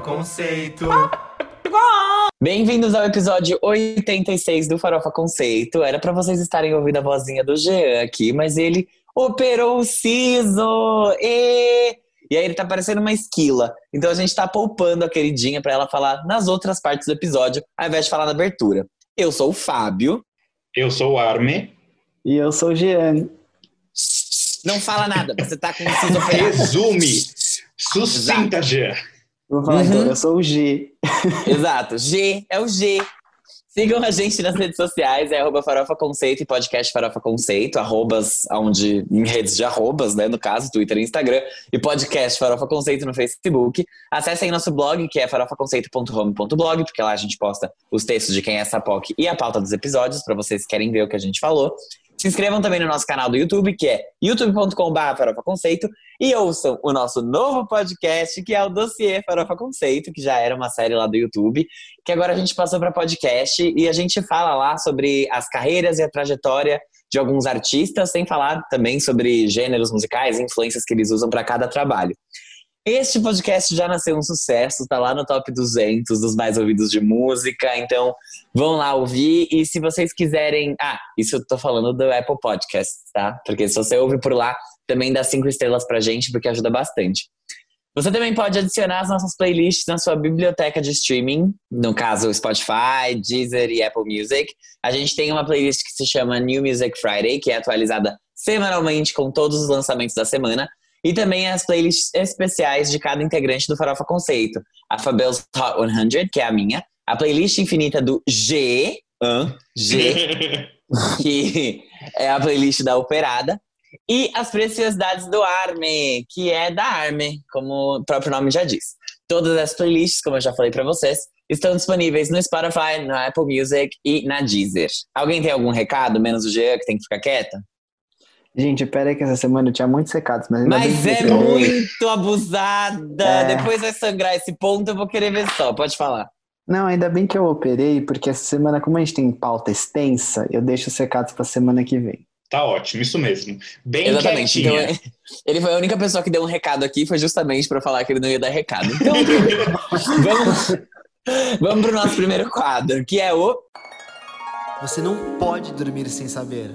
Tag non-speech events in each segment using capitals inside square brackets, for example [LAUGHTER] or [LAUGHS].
Conceito. Bem-vindos ao episódio 86 do Farofa Conceito. Era pra vocês estarem ouvindo a vozinha do Jean aqui, mas ele operou o siso! E... e aí ele tá parecendo uma esquila. Então a gente tá poupando a queridinha pra ela falar nas outras partes do episódio, ao invés de falar na abertura. Eu sou o Fábio. Eu sou o Arme. E eu sou o Jean. Não fala nada, você tá com o siso operado. Resume. Sucinta, Jean. Vou falar Uhum. então, eu sou o G. [LAUGHS] Exato, G, é o G. Sigam a gente nas redes sociais, é arroba Farofa Conceito e podcast Farofa Conceito, arrobas onde, em redes de arrobas, né, no caso, Twitter e Instagram, e podcast Farofa Conceito no Facebook. Acessem nosso blog, que é farofaconceito.home.blog, porque lá a gente posta os textos de quem é essa POC e a pauta dos episódios, para vocês que querem ver o que a gente falou. Se inscrevam também no nosso canal do YouTube, que é youtube.com.br e ouçam o nosso novo podcast, que é o Dossiê Farofa Conceito, que já era uma série lá do YouTube, que agora a gente passou para podcast e a gente fala lá sobre as carreiras e a trajetória de alguns artistas, sem falar também sobre gêneros musicais e influências que eles usam para cada trabalho. Este podcast já nasceu um sucesso, tá lá no top 200 dos mais ouvidos de música, então vão lá ouvir e se vocês quiserem, ah, isso eu tô falando do Apple Podcasts, tá? Porque se você ouve por lá, também dá cinco estrelas pra gente, porque ajuda bastante. Você também pode adicionar as nossas playlists na sua biblioteca de streaming, no caso Spotify, Deezer e Apple Music. A gente tem uma playlist que se chama New Music Friday, que é atualizada semanalmente com todos os lançamentos da semana. E também as playlists especiais de cada integrante do Farofa Conceito. A Fabel's Hot 100, que é a minha. A playlist infinita do G, hã? G, [LAUGHS] que é a playlist da Operada. E as preciosidades do Arme, que é da Arme, como o próprio nome já diz. Todas as playlists, como eu já falei pra vocês, estão disponíveis no Spotify, no Apple Music e na Deezer. Alguém tem algum recado, menos o Jean, que tem que ficar quieta? Gente, pera aí que essa semana eu tinha muitos recados, mas Mas que é eu- muito abusada! É. Depois vai sangrar esse ponto, eu vou querer ver só. Pode falar. Não, ainda bem que eu operei, porque essa semana, como a gente tem pauta extensa, eu deixo os recados pra semana que vem. Tá ótimo, isso mesmo. Bem Exatamente. quietinha. Então, ele foi a única pessoa que deu um recado aqui, foi justamente pra falar que ele não ia dar recado. Então, [LAUGHS] vamos, vamos pro nosso primeiro quadro, que é o. Você não pode dormir sem saber.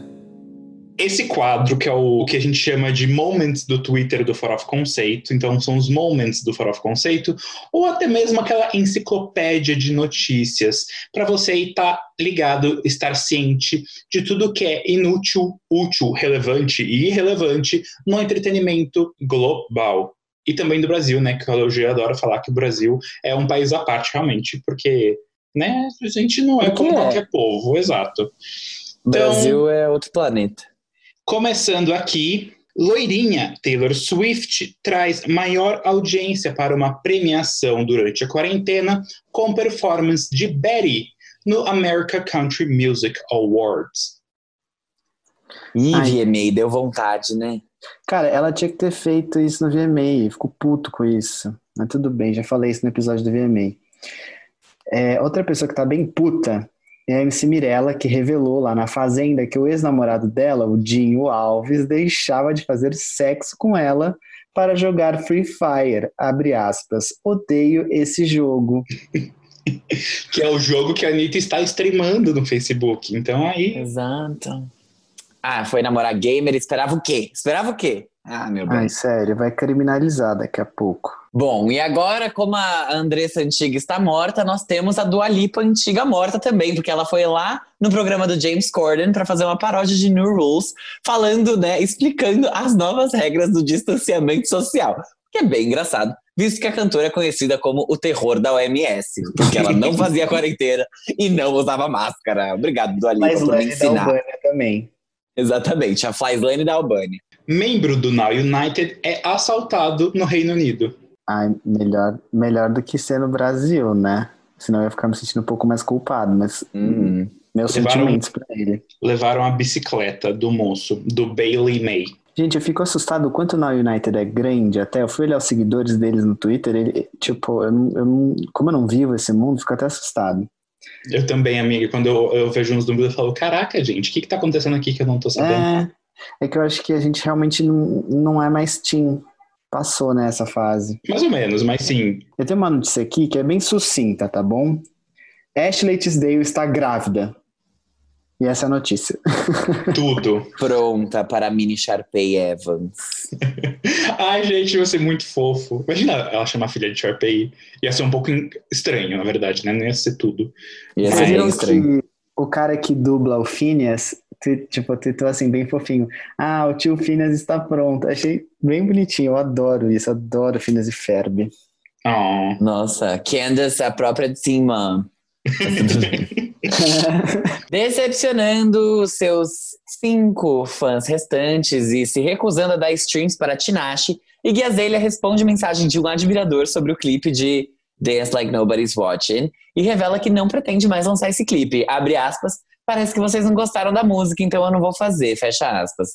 Esse quadro, que é o, o que a gente chama de moments do Twitter do Farofa Conceito, então são os moments do Farofa Conceito, ou até mesmo aquela enciclopédia de notícias, para você estar ligado, estar ciente de tudo que é inútil, útil, relevante e irrelevante no entretenimento global. E também do Brasil, né? Que o G adora falar que o Brasil é um país à parte, realmente, porque né, a gente não é como é. qualquer povo, exato. O Brasil é outro planeta. Começando aqui, Loirinha Taylor Swift traz maior audiência para uma premiação durante a quarentena com performance de Betty no America Country Music Awards. Ih, Ai. VMA, deu vontade, né? Cara, ela tinha que ter feito isso no VMA, fico puto com isso. Mas tudo bem, já falei isso no episódio do VMA. É, outra pessoa que tá bem puta a MC Mirella, que revelou lá na Fazenda que o ex-namorado dela, o Dinho Alves, deixava de fazer sexo com ela para jogar Free Fire. Abre aspas. Odeio esse jogo. [LAUGHS] Que é o jogo que a Anitta está streamando no Facebook. Então aí. Exato. Ah, foi namorar gamer, esperava o quê? Esperava o quê? Ah, meu bem. Ai, sério, vai criminalizar daqui a pouco. Bom, e agora, como a Andressa antiga está morta, nós temos a Dua Lipa antiga morta também, porque ela foi lá no programa do James Corden para fazer uma paródia de New Rules, falando, né, explicando as novas regras do distanciamento social. Que é bem engraçado, visto que a cantora é conhecida como o terror da OMS, porque ela não fazia quarentena e não usava máscara. Obrigado, Dua Lipa, Mas por me Lane da ensinar. Albânia também. Exatamente, a Flyslane da Albânia. Membro do Now United é assaltado no Reino Unido. Ai, melhor, melhor do que ser no Brasil, né? Senão eu ia ficar me sentindo um pouco mais culpado, mas Hum. meus Levaram- sentimentos pra ele. Levaram a bicicleta do moço, do Bailey May. Gente, eu fico assustado o quanto o Now United é grande. Até eu fui olhar os seguidores deles no Twitter. Ele, tipo, eu não, eu não- como eu não vivo esse mundo, fico até assustado. Eu também, amiga. Quando eu, eu vejo uns números, eu falo: Caraca, gente, o que, que tá acontecendo aqui que eu não tô sabendo? É, é que eu acho que a gente realmente não, não é mais team Passou nessa fase. Mais ou menos, mas sim. Eu tenho uma notícia aqui que é bem sucinta, tá bom? Ashley Tisdale está grávida. E essa é a notícia. [LAUGHS] Tudo. Pronta para a mini Sharpay Evans. [LAUGHS] Ai, gente, vai ser muito fofo. Imagina ela chamar a filha de Sharpay. Ia ser um pouco estranho, na verdade, né? Não ia ser tudo. Ia ser bem estranho. que o cara que dubla o Phineas, tipo, tweetou assim, bem fofinho. Ah, o tio Phineas está pronto. Achei bem bonitinho, eu adoro isso, adoro Phineas e Ferb. Oh. Nossa, Candace, a própria de cima. [LAUGHS] Decepcionando os seus cinco fãs restantes e se recusando a dar streams para Tinashe, Iggy Azalea responde mensagem de um admirador sobre o clipe de Dance Like Nobody's Watching e revela que não pretende mais lançar esse clipe. Abre aspas, parece que vocês não gostaram da música, então eu não vou fazer, fecha aspas.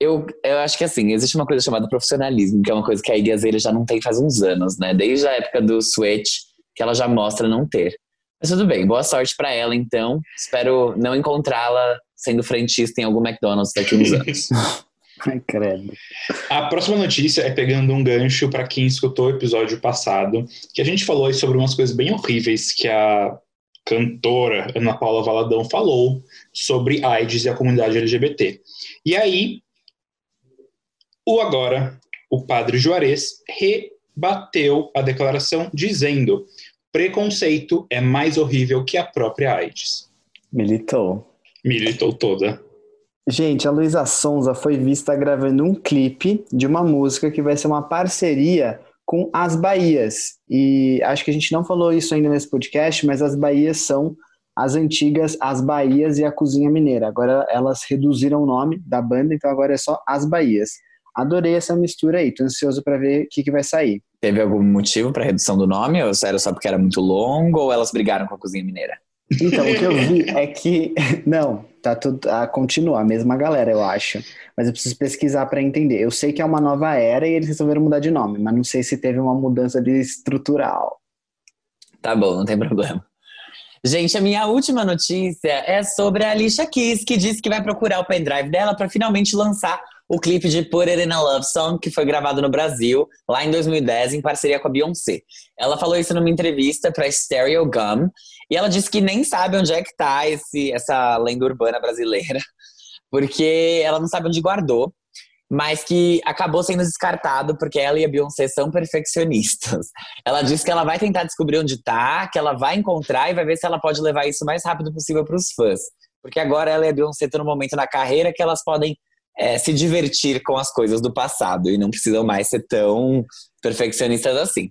Eu, eu acho que assim, existe uma coisa chamada profissionalismo, que é uma coisa que a Iggy Azalea já não tem faz uns anos, né? Desde a época do Switch, que ela já mostra não ter. Mas tudo bem, boa sorte pra ela então. Espero não encontrá-la sendo frentista em algum McDonald's daqui a uns anos. [LAUGHS] Ai, credo. A próxima notícia é pegando um gancho para quem escutou o episódio passado, que a gente falou aí sobre umas coisas bem horríveis que a cantora Ana Paula Valadão falou sobre AIDS e a comunidade LGBT. E aí, o agora, o padre Juarez rebateu a declaração dizendo: preconceito é mais horrível que a própria AIDS. Militou. Militou toda. Gente, a Luísa Sonza foi vista gravando um clipe de uma música que vai ser uma parceria com as Bahias. E acho que a gente não falou isso ainda nesse podcast, mas as Bahias são as antigas As Bahias e a Cozinha Mineira. Agora elas reduziram o nome da banda, então agora é só As Bahias. Adorei essa mistura aí, tô ansioso para ver o que, que vai sair. Teve algum motivo pra redução do nome? Ou era só porque era muito longo? Ou elas brigaram com a cozinha mineira? Então, o que eu vi é que. [LAUGHS] Não, tá tudo. Ah, continua, a mesma galera, eu acho. Mas eu preciso pesquisar para entender. Eu sei que é uma nova era e eles resolveram mudar de nome, mas não sei se teve uma mudança de estrutural. Tá bom, não tem problema. Gente, a minha última notícia é sobre a Alicia Keys, que disse que vai procurar o pendrive dela para finalmente lançar o clipe de Put It in a Love Song, que foi gravado no Brasil, lá em 2010, em parceria com a Beyoncé. Ela falou isso numa entrevista para Stereo Gum, e ela disse que nem sabe onde é que tá esse, essa lenda urbana brasileira, [LAUGHS] porque ela não sabe onde guardou, mas que acabou sendo descartado porque ela e a Beyoncé são perfeccionistas. [LAUGHS] Ela disse que ela vai tentar descobrir onde tá, que ela vai encontrar e vai ver se ela pode levar isso o mais rápido possível para os fãs. Porque agora ela e a Beyoncé estão no momento na carreira que elas podem é, se divertir com as coisas do passado e não precisam mais ser tão perfeccionistas assim.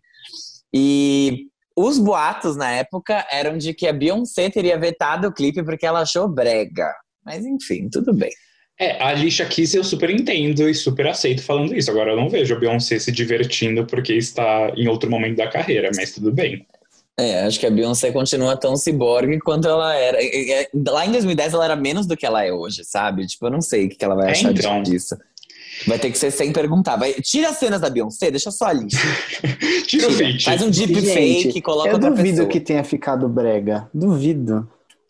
E os boatos na época eram de que a Beyoncé teria vetado o clipe porque ela achou brega. Mas enfim, tudo bem. É, a Alicia Keys eu super entendo e super aceito falando isso. Agora eu não vejo a Beyoncé se divertindo porque está em outro momento da carreira, mas tudo bem. É, acho que a Beyoncé continua tão ciborgue quanto ela era. Lá em 2010 ela era menos do que ela é hoje, sabe? Tipo, eu não sei o que que ela vai É, achar então. disso. Vai ter que ser sem perguntar. Vai, tira as cenas da Beyoncé, deixa só a lista. [LAUGHS] Tira o Tira. feat. Faz um deep Gente, fake, coloca eu outra duvido pessoa. que tenha ficado brega. Duvido.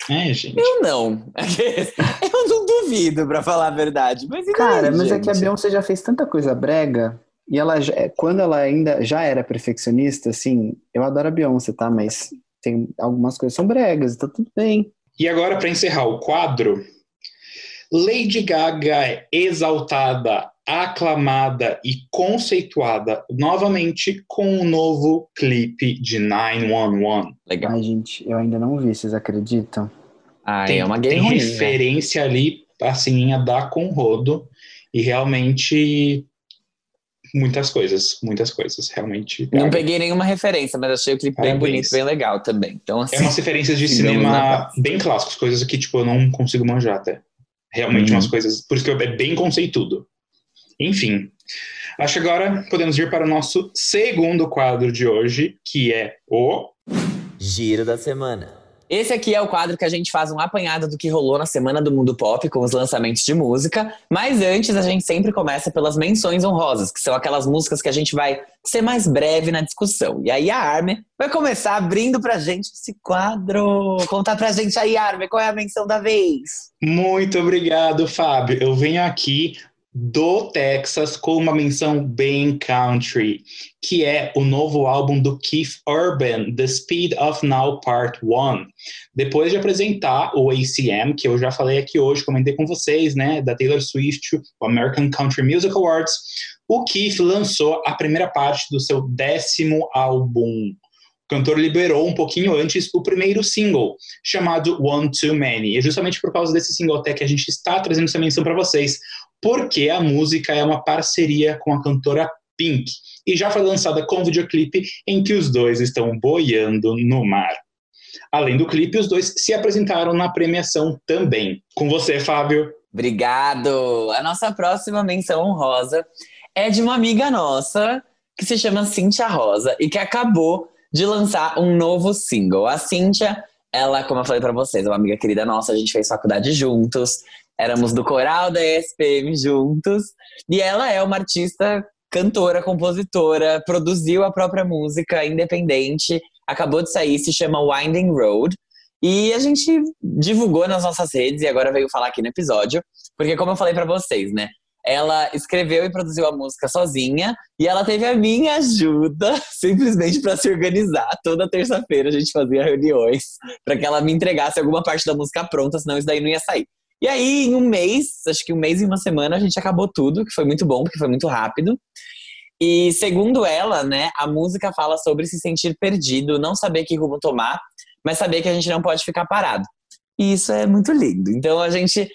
É, gente. Eu não. [LAUGHS] Eu não duvido, pra falar a verdade. Mas Cara, mas é que a gente? Beyoncé já fez tanta coisa brega. E ela, já- é, quando ela ainda já era perfeccionista, assim, eu adoro a Beyoncé, tá? Mas tem algumas coisas que são bregas, tá tudo bem. E agora, para encerrar o quadro, Lady Gaga é exaltada, aclamada e conceituada novamente com um novo clipe de 911. Legal. Ai, gente, eu ainda não vi, vocês acreditam? Ai, é uma gay tem referência ali, assim, a dar com rodo. E realmente, muitas coisas, muitas coisas. Realmente. Não peguei nenhuma referência, mas achei o clipe bem Parabéns. bonito, bem legal também. Então, assim, É umas referências de [LAUGHS] cinema bem clássicos, coisas que, tipo, eu não consigo manjar até. Realmente Uhum. umas coisas. Por isso que é bem conceitudo. Enfim. Acho que agora podemos ir para o nosso segundo quadro de hoje, que é o. Giro da semana. Esse aqui é o quadro que a gente faz um apanhado do que rolou na semana do mundo pop com os lançamentos de música. Mas antes, a gente sempre começa pelas menções honrosas, que são aquelas músicas que a gente vai ser mais breve na discussão. E aí a Armin vai começar abrindo pra gente esse quadro. Contar pra gente aí, Armin, qual é a menção da vez? Muito obrigado, Fábio. Eu venho aqui do Texas com uma menção bem country, que é o novo álbum do Keith Urban, The Speed of Now Part 1. Depois de apresentar o ACM, que eu já falei aqui hoje, comentei com vocês, né, da Taylor Swift, o American Country Music Awards, o Keith lançou a primeira parte do seu décimo álbum. O cantor liberou um pouquinho antes o primeiro single, chamado One Too Many. E é justamente por causa desse single até que a gente está trazendo essa menção para vocês, porque a música é uma parceria com a cantora Pink e já foi lançada com um videoclipe em que os dois estão boiando no mar. Além do clipe, os dois se apresentaram na premiação também. Com você, Fábio. Obrigado! A nossa próxima menção honrosa é de uma amiga nossa que se chama Cíntia Rosa e que acabou de lançar um novo single. A Cíntia, ela, como eu falei para vocês, é uma amiga querida nossa, a gente fez faculdade juntos, éramos do coral da ESPM juntos, e ela é uma artista, cantora, compositora, produziu a própria música independente, acabou de sair, se chama Winding Road. E a gente divulgou nas nossas redes e agora veio falar aqui no episódio, porque como eu falei para vocês, né? ela escreveu e produziu a música sozinha e ela teve a minha ajuda [LAUGHS] simplesmente para se organizar. Toda terça-feira a gente fazia reuniões para que ela me entregasse alguma parte da música pronta, senão isso daí não ia sair. E aí, em um mês, acho que um mês e uma semana, a gente acabou tudo, que foi muito bom, porque foi muito rápido. E segundo ela, né, a música fala sobre se sentir perdido, não saber que rumo tomar, mas saber que a gente não pode ficar parado. E isso é muito lindo. Então a gente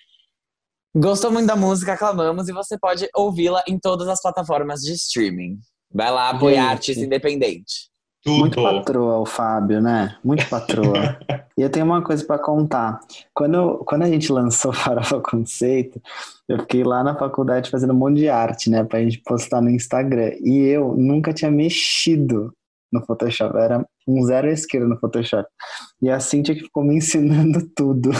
Gostou muito da música, aclamamos e você pode ouvi-la em todas as plataformas de streaming. Vai lá apoiar artista independente. Tudo. Muito patroa o Fábio, né? Muito patroa. [LAUGHS] e eu tenho uma coisa para contar. Quando, quando a gente lançou [LAUGHS] Farofa Conceito, eu fiquei lá na faculdade fazendo um monte de arte, né? Pra gente postar no Instagram. E eu nunca tinha mexido no Photoshop. Era um zero à esquerda no Photoshop. E a Cintia que ficou me ensinando [LAUGHS] tudo.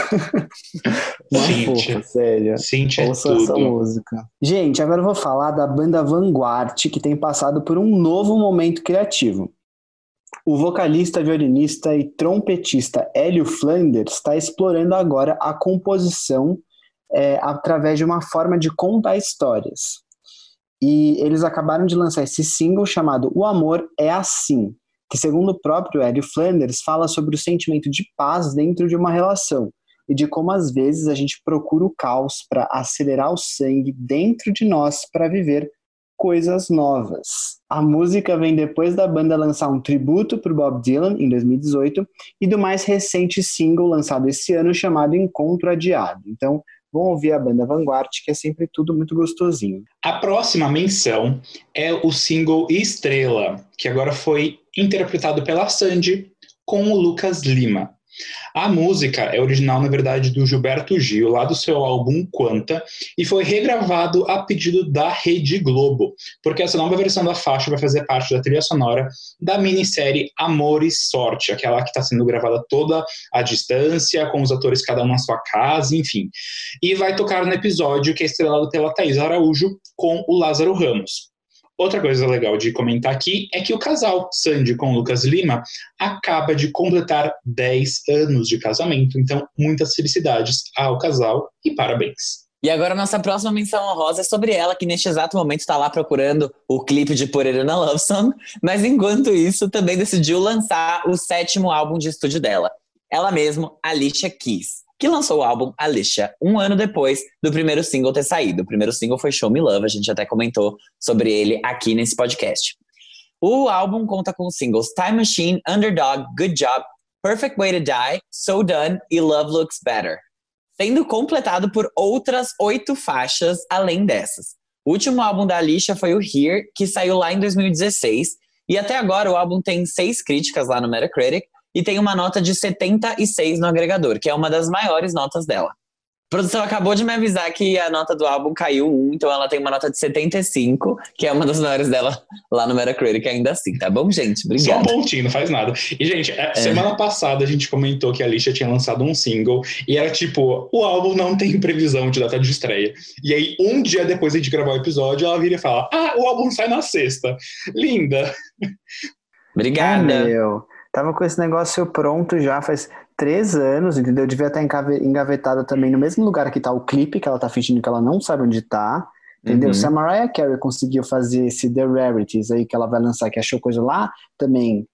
Uma Cíntia. fofa, sério. Cintia é Ouça essa tudo. música. Gente, agora eu vou falar da banda Vanguard, que tem passado por um novo momento criativo. O vocalista, violinista e trompetista Hélio Flanders está explorando agora a composição é, através de uma forma de contar histórias. E eles acabaram de lançar esse single chamado O Amor é Assim, que, segundo o próprio Hélio Flanders, fala sobre o sentimento de paz dentro de uma relação e de como às vezes a gente procura o caos para acelerar o sangue dentro de nós para viver coisas novas. A música vem depois da banda lançar um tributo para Bob Dylan em 2018 e do mais recente single lançado esse ano chamado Encontro Adiado. Então, vão ouvir a banda Vanguard, que é sempre tudo muito gostosinho. A próxima menção é o single Estrela, que agora foi interpretado pela Sandy com o Lucas Lima. A música é original, na verdade, do Gilberto Gil, lá do seu álbum Quanta, e foi regravado a pedido da Rede Globo, porque essa nova versão da faixa vai fazer parte da trilha sonora da minissérie Amor e Sorte, aquela que está sendo gravada toda à distância, com os atores cada um na sua casa, enfim. E vai tocar no episódio que é estrelado pela Thaís Araújo com o Lázaro Ramos. Outra coisa legal de comentar aqui é que o casal Sandy com Lucas Lima acaba de completar 10 anos de casamento. Então, muitas felicidades ao casal e parabéns. E agora nossa próxima menção honrosa é sobre ela, que neste exato momento está lá procurando o clipe de Poreira na Love Song, mas enquanto isso também decidiu lançar o sétimo álbum de estúdio dela. Ela mesma, Alicia Keys, que lançou o álbum Alicia um ano depois do primeiro single ter saído. O primeiro single foi Show Me Love, a gente até comentou sobre ele aqui nesse podcast. O álbum conta com os singles Time Machine, Underdog, Good Job, Perfect Way to Die, So Done e Love Looks Better sendo completado por outras oito faixas além dessas. O último álbum da Alicia foi o Here, que saiu lá em 2016, e até agora o álbum tem seis críticas lá no Metacritic e tem uma nota de 76 no agregador, que é uma das maiores notas dela. A produção acabou de me avisar que a nota do álbum caiu um, então ela tem uma nota de 75, que é uma das maiores dela lá no Metacritic ainda assim, tá bom, gente? Só um Obrigada. pontinho, não faz nada. E, gente, é, semana passada a gente comentou que a Alicia tinha lançado um single e era tipo, o álbum não tem previsão de data de estreia. E aí, um dia depois de a gente gravar o episódio, ela vira e fala: Ah, o álbum sai na sexta. Linda. Obrigada. Ah, meu. Tava com esse negócio pronto já faz três anos, entendeu? Devia estar engavetado também no mesmo lugar que tá o clipe, que ela tá fingindo que ela não sabe onde tá. Entendeu? Uhum. Se a Mariah Carey conseguiu fazer esse The Rarities aí que ela vai lançar, que achou coisa lá também,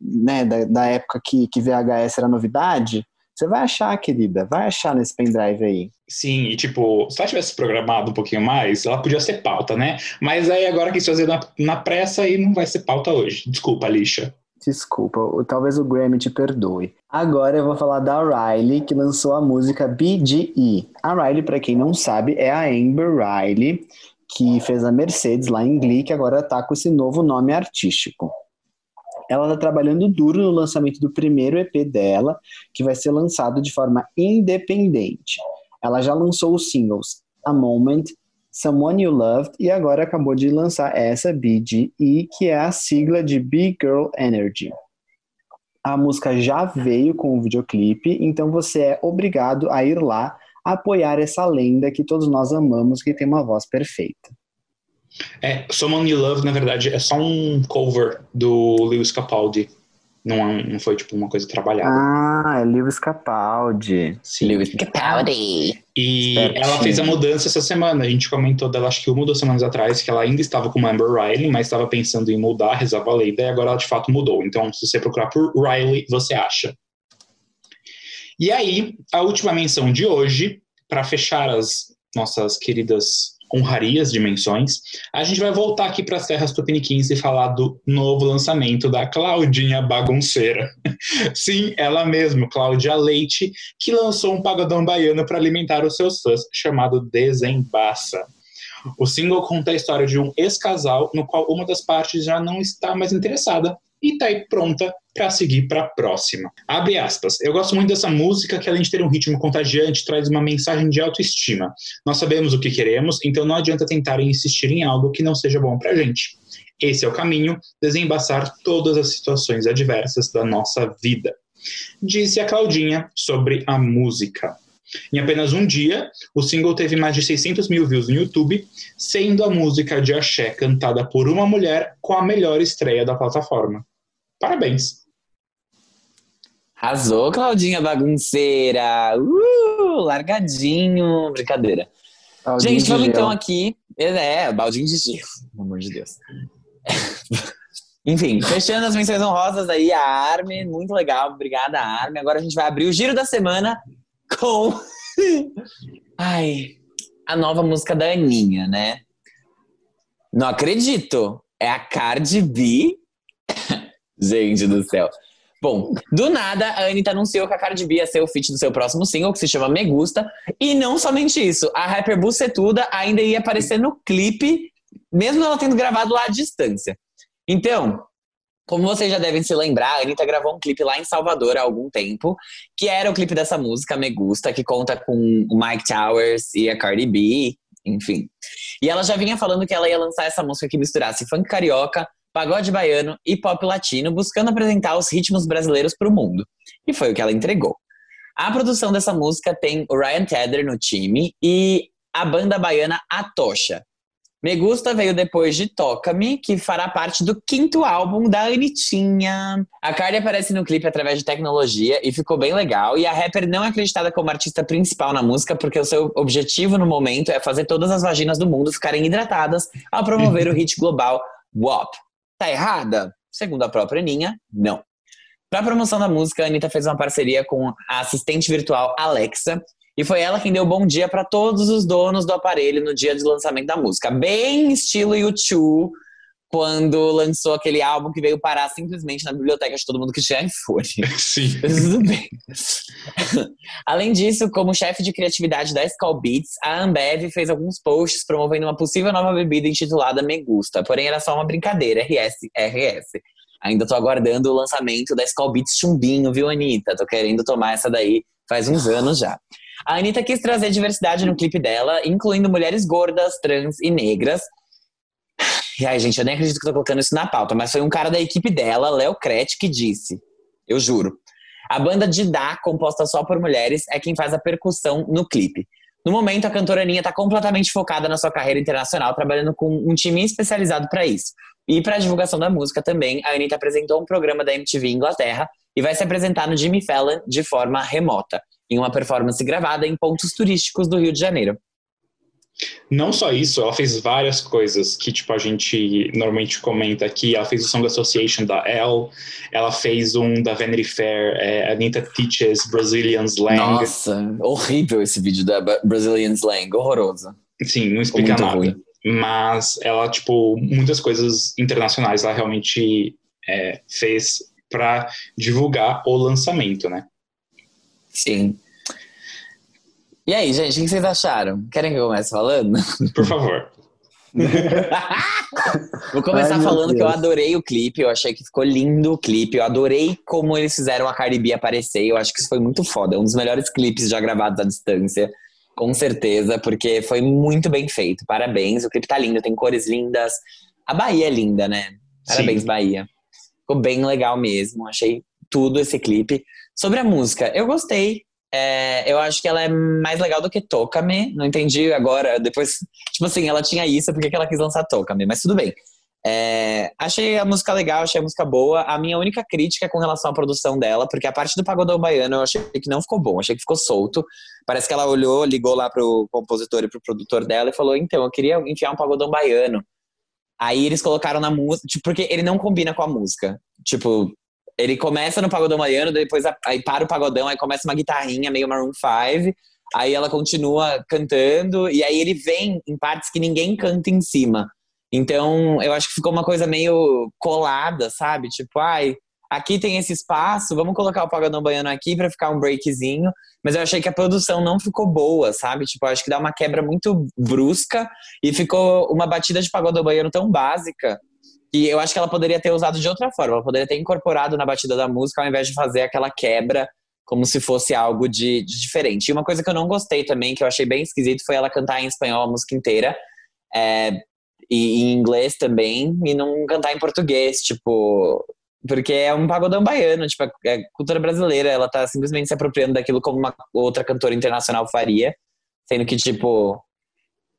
né, da, da época que, que VHS era novidade, você vai achar, querida, vai achar nesse pendrive aí. Sim, e tipo, se ela tivesse programado um pouquinho mais, ela podia ser pauta, né? Mas aí agora quis fazer na, na pressa e não vai ser pauta hoje. Desculpa, lixa. Desculpa, talvez o Grammy te perdoe. Agora eu vou falar da Riley, que lançou a música BGE. A Riley, pra quem não sabe, é a Amber Riley, que fez a Mercedes lá em Glee, que agora tá com esse novo nome artístico. Ela tá trabalhando duro no lançamento do primeiro EP dela, que vai ser lançado de forma independente. Ela já lançou os singles A Moment, Someone You Loved e agora acabou de lançar essa BGE, que é a sigla de Big Girl Energy. A música já veio com o videoclipe, então você é obrigado a ir lá apoiar essa lenda que todos nós amamos, que tem uma voz perfeita. É, Someone You Love, na verdade, é só um cover do Lewis Capaldi. Não, é- não foi, tipo, uma coisa trabalhada. Ah, é Lewis Capaldi. Sim. Lewis Capaldi. E Certinho. ela fez a mudança essa semana. A gente comentou dela, acho que uma ou duas semanas atrás, que ela ainda estava com Amber Riley, mas estava pensando em mudar, rezava a lenda, e agora ela de fato mudou. Então, se você procurar por Riley, você acha. E aí, a última menção de hoje, para fechar as nossas queridas honrarias de menções, a gente vai voltar aqui para as terras tupiniquins e falar do novo lançamento da Claudinha Bagunceira. [LAUGHS] Sim, ela mesma, Cláudia Leite, que lançou um pagodão baiano para alimentar os seus fãs, chamado Desembaça. O single conta a história de um ex-casal no qual uma das partes já não está mais interessada e está aí pronta para seguir para a próxima. Abre aspas. Eu gosto muito dessa música que além de ter um ritmo contagiante, traz uma mensagem de autoestima. Nós sabemos o que queremos, então não adianta tentarem insistir em algo que não seja bom pra gente. Esse é o caminho, desembaçar todas as situações adversas da nossa vida. Disse a Claudinha sobre a música. Em apenas um dia, o single teve mais de 600 mil views no YouTube, sendo a música de axé cantada por uma mulher com a melhor estreia da plataforma. Parabéns! Arrasou, Claudinha bagunceira. Uh, largadinho. Brincadeira. Claudinho Gente, vamos então aqui. É, baldinho de gelo, [LAUGHS] pelo amor de Deus. Enfim, fechando as menções honrosas aí, a Arme, muito legal, obrigada, Arme. Agora a gente vai abrir o giro da semana com. [LAUGHS] Ai, a nova música da Aninha, né? Não acredito! É a Cardi B. [LAUGHS] gente do céu. Bom, do nada, a Anitta anunciou que a Cardi B ia ser o feat do seu próximo single, que se chama Me Gusta. E não somente isso, a rapper Bucetuda ainda ia aparecer no clipe, mesmo ela tendo gravado lá à distância. Então, como vocês já devem se lembrar, a Anitta gravou um clipe lá em Salvador há algum tempo, que era o clipe dessa música, Me Gusta, que conta com o Mike Towers e a Cardi B, enfim. E ela já vinha falando que ela ia lançar essa música que misturasse funk carioca, pagode baiano e pop latino, buscando apresentar os ritmos brasileiros para o mundo. E foi o que ela entregou. A produção dessa música tem o Ryan Tedder no time e a banda baiana Atocha. Me Gusta veio depois de Toca-me, que fará parte do quinto álbum da Anitinha. A Cardi aparece no clipe através de tecnologia e ficou bem legal. E a rapper não é acreditada como artista principal na música, porque o seu objetivo no momento é fazer todas as vaginas do mundo ficarem hidratadas ao promover [LAUGHS] o hit global WAP. Tá errada? Segundo a própria Aninha, não. Para a promoção da música, a Anitta fez uma parceria com a assistente virtual Alexa, e foi ela quem deu bom dia para todos os donos do aparelho no dia de lançamento da música. Bem estilo YouTube, quando lançou aquele álbum que veio parar simplesmente na biblioteca de todo mundo que tinha iPhone. [LAUGHS] [LAUGHS] Sim. Tudo bem. Além disso, como chefe de criatividade da Skull Beats, a Ambev fez alguns posts promovendo uma possível nova bebida intitulada Me Gusta. Porém, era só uma brincadeira, RS, RS. Ainda tô aguardando o lançamento da Skull Beats Chumbinho, viu, Anitta? Tô querendo tomar essa daí faz uns anos já. A Anitta quis trazer diversidade no clipe dela, incluindo mulheres gordas, trans e negras. Ai, gente, eu nem acredito que eu tô colocando isso na pauta, mas foi um cara da equipe dela, Léo Crete, que disse. Eu juro. A banda Didá, composta só por mulheres, é quem faz a percussão no clipe. No momento, a cantora Aninha está completamente focada na sua carreira internacional, trabalhando com um time especializado para isso. E para a divulgação da música também, a Anitta apresentou um programa da MTV Inglaterra e vai se apresentar no Jimmy Fallon de forma remota, em uma performance gravada em pontos turísticos do Rio de Janeiro. Não só isso, ela fez várias coisas que, tipo, a gente normalmente comenta aqui. Ela fez o Song Association da Elle, ela fez um da Vanity Fair, é, Anita Teaches Brazilian Slang. Nossa, horrível esse vídeo da Brazilian Slang, horroroso. Sim, não explica nada. Ruim. Mas ela, tipo, muitas coisas internacionais ela realmente é, fez para divulgar o lançamento, né? Sim. E aí, gente, o que vocês acharam? Querem que eu comece falando? [LAUGHS] Por favor. [LAUGHS] Vou começar Ai, falando que eu adorei o clipe, eu achei que ficou lindo o clipe, eu adorei como eles fizeram a Cardi B aparecer, eu acho que isso foi muito foda, é um dos melhores clipes já gravados à distância, com certeza, porque foi muito bem feito, parabéns, o clipe tá lindo, tem cores lindas, a Bahia é linda, né? Parabéns, Sim. Bahia. Ficou bem legal mesmo, achei tudo esse clipe. Sobre a música, eu gostei, é, eu acho que ela é mais legal do que Toca-me. Não entendi agora. Depois, tipo assim, ela tinha isso, por que ela quis lançar Toca-me? Mas tudo bem. É, achei a música legal, achei a música boa. A minha única crítica é com relação à produção dela, porque a parte do Pagodão Baiano eu achei que não ficou bom, achei que ficou solto. Parece que ela olhou, ligou lá pro compositor e pro produtor dela e falou: então, eu queria enfiar um Pagodão Baiano. Aí eles colocaram na música, tipo, porque ele não combina com a música. Tipo, ele começa no pagodão baiano, depois aí para o pagodão, aí começa uma guitarrinha meio Maroon 5, aí ela continua cantando, e aí ele vem em partes que ninguém canta em cima. Então, eu acho que ficou uma coisa meio colada, sabe? Tipo, ai, aqui tem esse espaço, vamos colocar o pagodão baiano aqui para ficar um breakzinho. Mas eu achei que a produção não ficou boa, sabe? Tipo, acho que dá uma quebra muito brusca e ficou uma batida de pagodão baiano tão básica e eu acho que ela poderia ter usado de outra forma. Ela poderia ter incorporado na batida da música ao invés de fazer aquela quebra como se fosse algo de, de diferente. E uma coisa que eu não gostei também, que eu achei bem esquisito, foi ela cantar em espanhol a música inteira. É, e em inglês também, e não cantar em português, tipo. Porque é um pagodão baiano, tipo, é cultura brasileira, ela tá simplesmente se apropriando daquilo como uma outra cantora internacional faria, sendo que, tipo,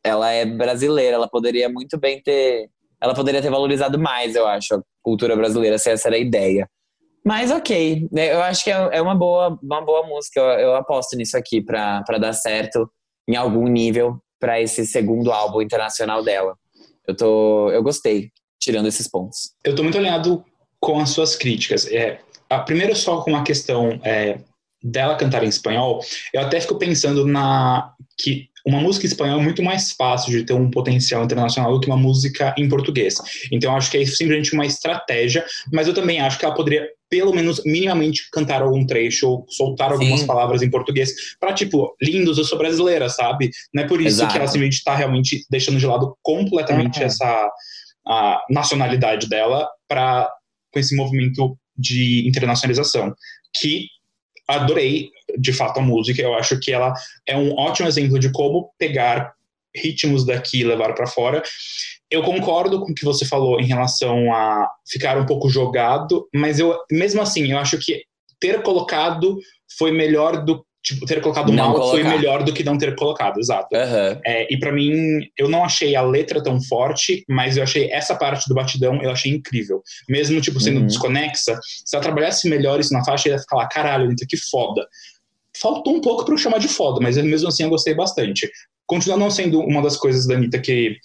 ela é brasileira, ela poderia muito bem ter ela poderia ter valorizado mais, eu acho, a cultura brasileira, se essa era a ideia. Mas ok, né, eu acho que é, é uma boa, uma boa música. Eu, aposto nisso aqui para dar certo em algum nível para esse segundo álbum internacional dela. Eu tô, eu gostei, tirando esses pontos. Eu tô muito alinhado com as suas críticas. É, a primeiro só com uma questão é, dela cantar em espanhol, eu até fico pensando na que uma música em espanhol é muito mais fácil de ter um potencial internacional do que uma música em português. Então, acho que é simplesmente uma estratégia, mas eu também acho que ela poderia, pelo menos, minimamente cantar algum trecho ou soltar algumas Sim. palavras em português para, tipo, lindos, eu sou brasileira, sabe? Não é por isso Exato. que ela simplesmente está realmente deixando de lado completamente uhum. essa a nacionalidade dela para com esse movimento de internacionalização, que adorei de fato a música. Eu acho que ela é um ótimo exemplo de como pegar ritmos daqui e levar para fora. Eu concordo com o que você falou em relação a ficar um pouco jogado, mas eu mesmo assim, eu acho que ter colocado foi melhor do tipo, ter colocado não mal colocar. foi melhor do que não ter colocado, exato. Uhum. É, e para mim, eu não achei a letra tão forte, mas eu achei essa parte do batidão, eu achei incrível. Mesmo, tipo, sendo uhum. desconexa, se ela trabalhasse melhor isso na faixa, ia ficar lá, caralho, Anitta, que foda. Faltou um pouco para eu chamar de foda, mas mesmo assim eu gostei bastante. Continua não sendo uma das coisas da Anitta que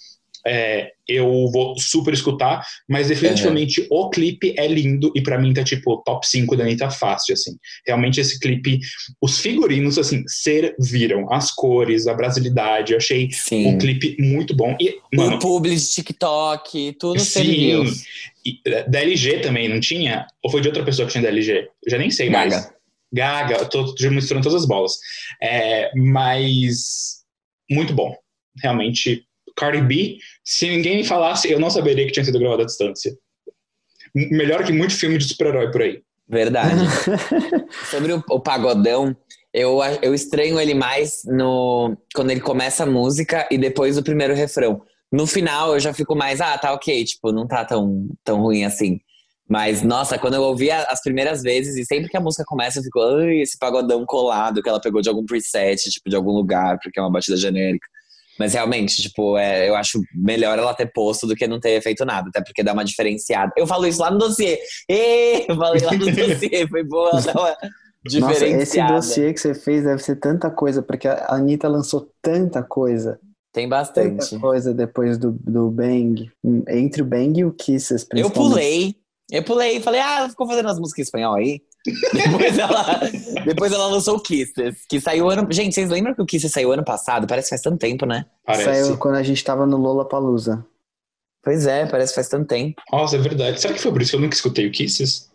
é, eu vou super escutar, mas definitivamente uhum. o clipe é lindo e para mim tá tipo top 5 da Anitta fácil, assim. Realmente esse clipe, os figurinos, assim, serviram. As cores, a brasilidade, eu achei o clipe muito bom. E, mano, o publi de TikTok, tudo sim, serviu. E, é, LG também, não tinha? Ou foi de outra pessoa que tinha da LG? Eu já nem sei Gaga. mais. Gaga, eu tô misturando todas as bolas. É, mas muito bom. Realmente Cardi B, se ninguém me falasse, eu não saberia que tinha sido gravado à distância. Melhor que muito filme de super-herói por aí. Verdade. [LAUGHS] Sobre o, o, pagodão, eu, eu estranho ele mais no quando ele começa a música e depois o primeiro refrão. No final eu já fico mais, ah, tá ok, tipo, não tá tão, tão ruim assim. Mas, nossa, quando eu ouvi as primeiras vezes, e sempre que a música começa, eu fico, ai, esse pagodão colado que ela pegou de algum preset, tipo, de algum lugar, porque é uma batida genérica. Mas realmente, tipo, é, eu acho melhor ela ter posto do que não ter feito nada, até porque dá uma diferenciada. Eu falo isso lá no dossiê. E eu falei lá no dossiê, foi boa, dá uma diferenciada. [LAUGHS] Nossa, esse dossiê que você fez deve ser tanta coisa, porque a Anitta lançou tanta coisa. Tem Tanta bastante. coisa depois do, do Bang. Entre o Bang e o Kisses, Eu principalmente. pulei. Eu pulei e falei, ah, ela ficou fazendo as músicas em espanhol aí. [LAUGHS] depois, ela, depois ela lançou o Kisses, que saiu ano. Gente, vocês lembram que o Kisses saiu ano passado? Parece que faz tanto tempo, né? Parece. Saiu quando a gente tava no Lollapalooza. Pois é, parece que faz tanto tempo. Nossa, é verdade. Será que foi por isso que eu nunca escutei o Kisses?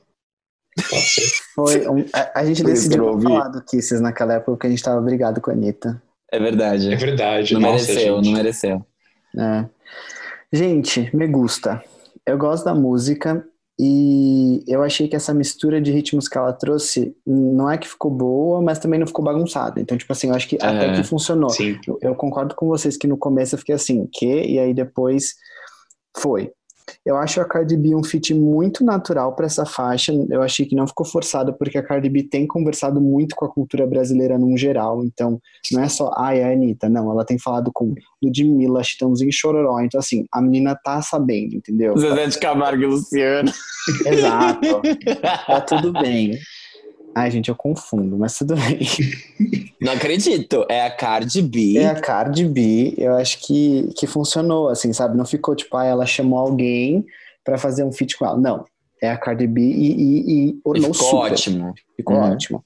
Pode ser. [LAUGHS] Foi um- a, a gente eu decidiu falar do Kisses naquela época porque a gente tava brigado com a Anitta. É verdade. É verdade. Não Nossa, mereceu, gente. não mereceu. É. Gente, me gusta. Eu gosto da música e eu achei que essa mistura de ritmos que ela trouxe não é que ficou boa, mas também não ficou bagunçada. Então, tipo assim, eu acho que até É. que funcionou. Sim. Eu, eu concordo com vocês que no começo eu fiquei assim, que? E aí depois foi. Eu acho a Cardi B um feat muito natural para essa faixa. Eu achei que não ficou forçado, porque a Cardi B tem conversado muito com a cultura brasileira num geral. Então, não é só, ai, é a Anitta. Não, ela tem falado com Ludmilla, Chitãozinho Chororó. Então, assim, a menina tá sabendo, entendeu? Zezé de Camargo e Luciano. Exato. Tá tudo bem. Ai, gente, eu confundo, mas tudo bem. [LAUGHS] Não acredito. É a Cardi B. É a Cardi B, eu acho que, que funcionou, assim, sabe? Não ficou tipo, ah, ela chamou alguém pra fazer um feat com ela. Não. É a Cardi B e, e, e E ficou super. ótimo. Ficou Uhum. ótimo.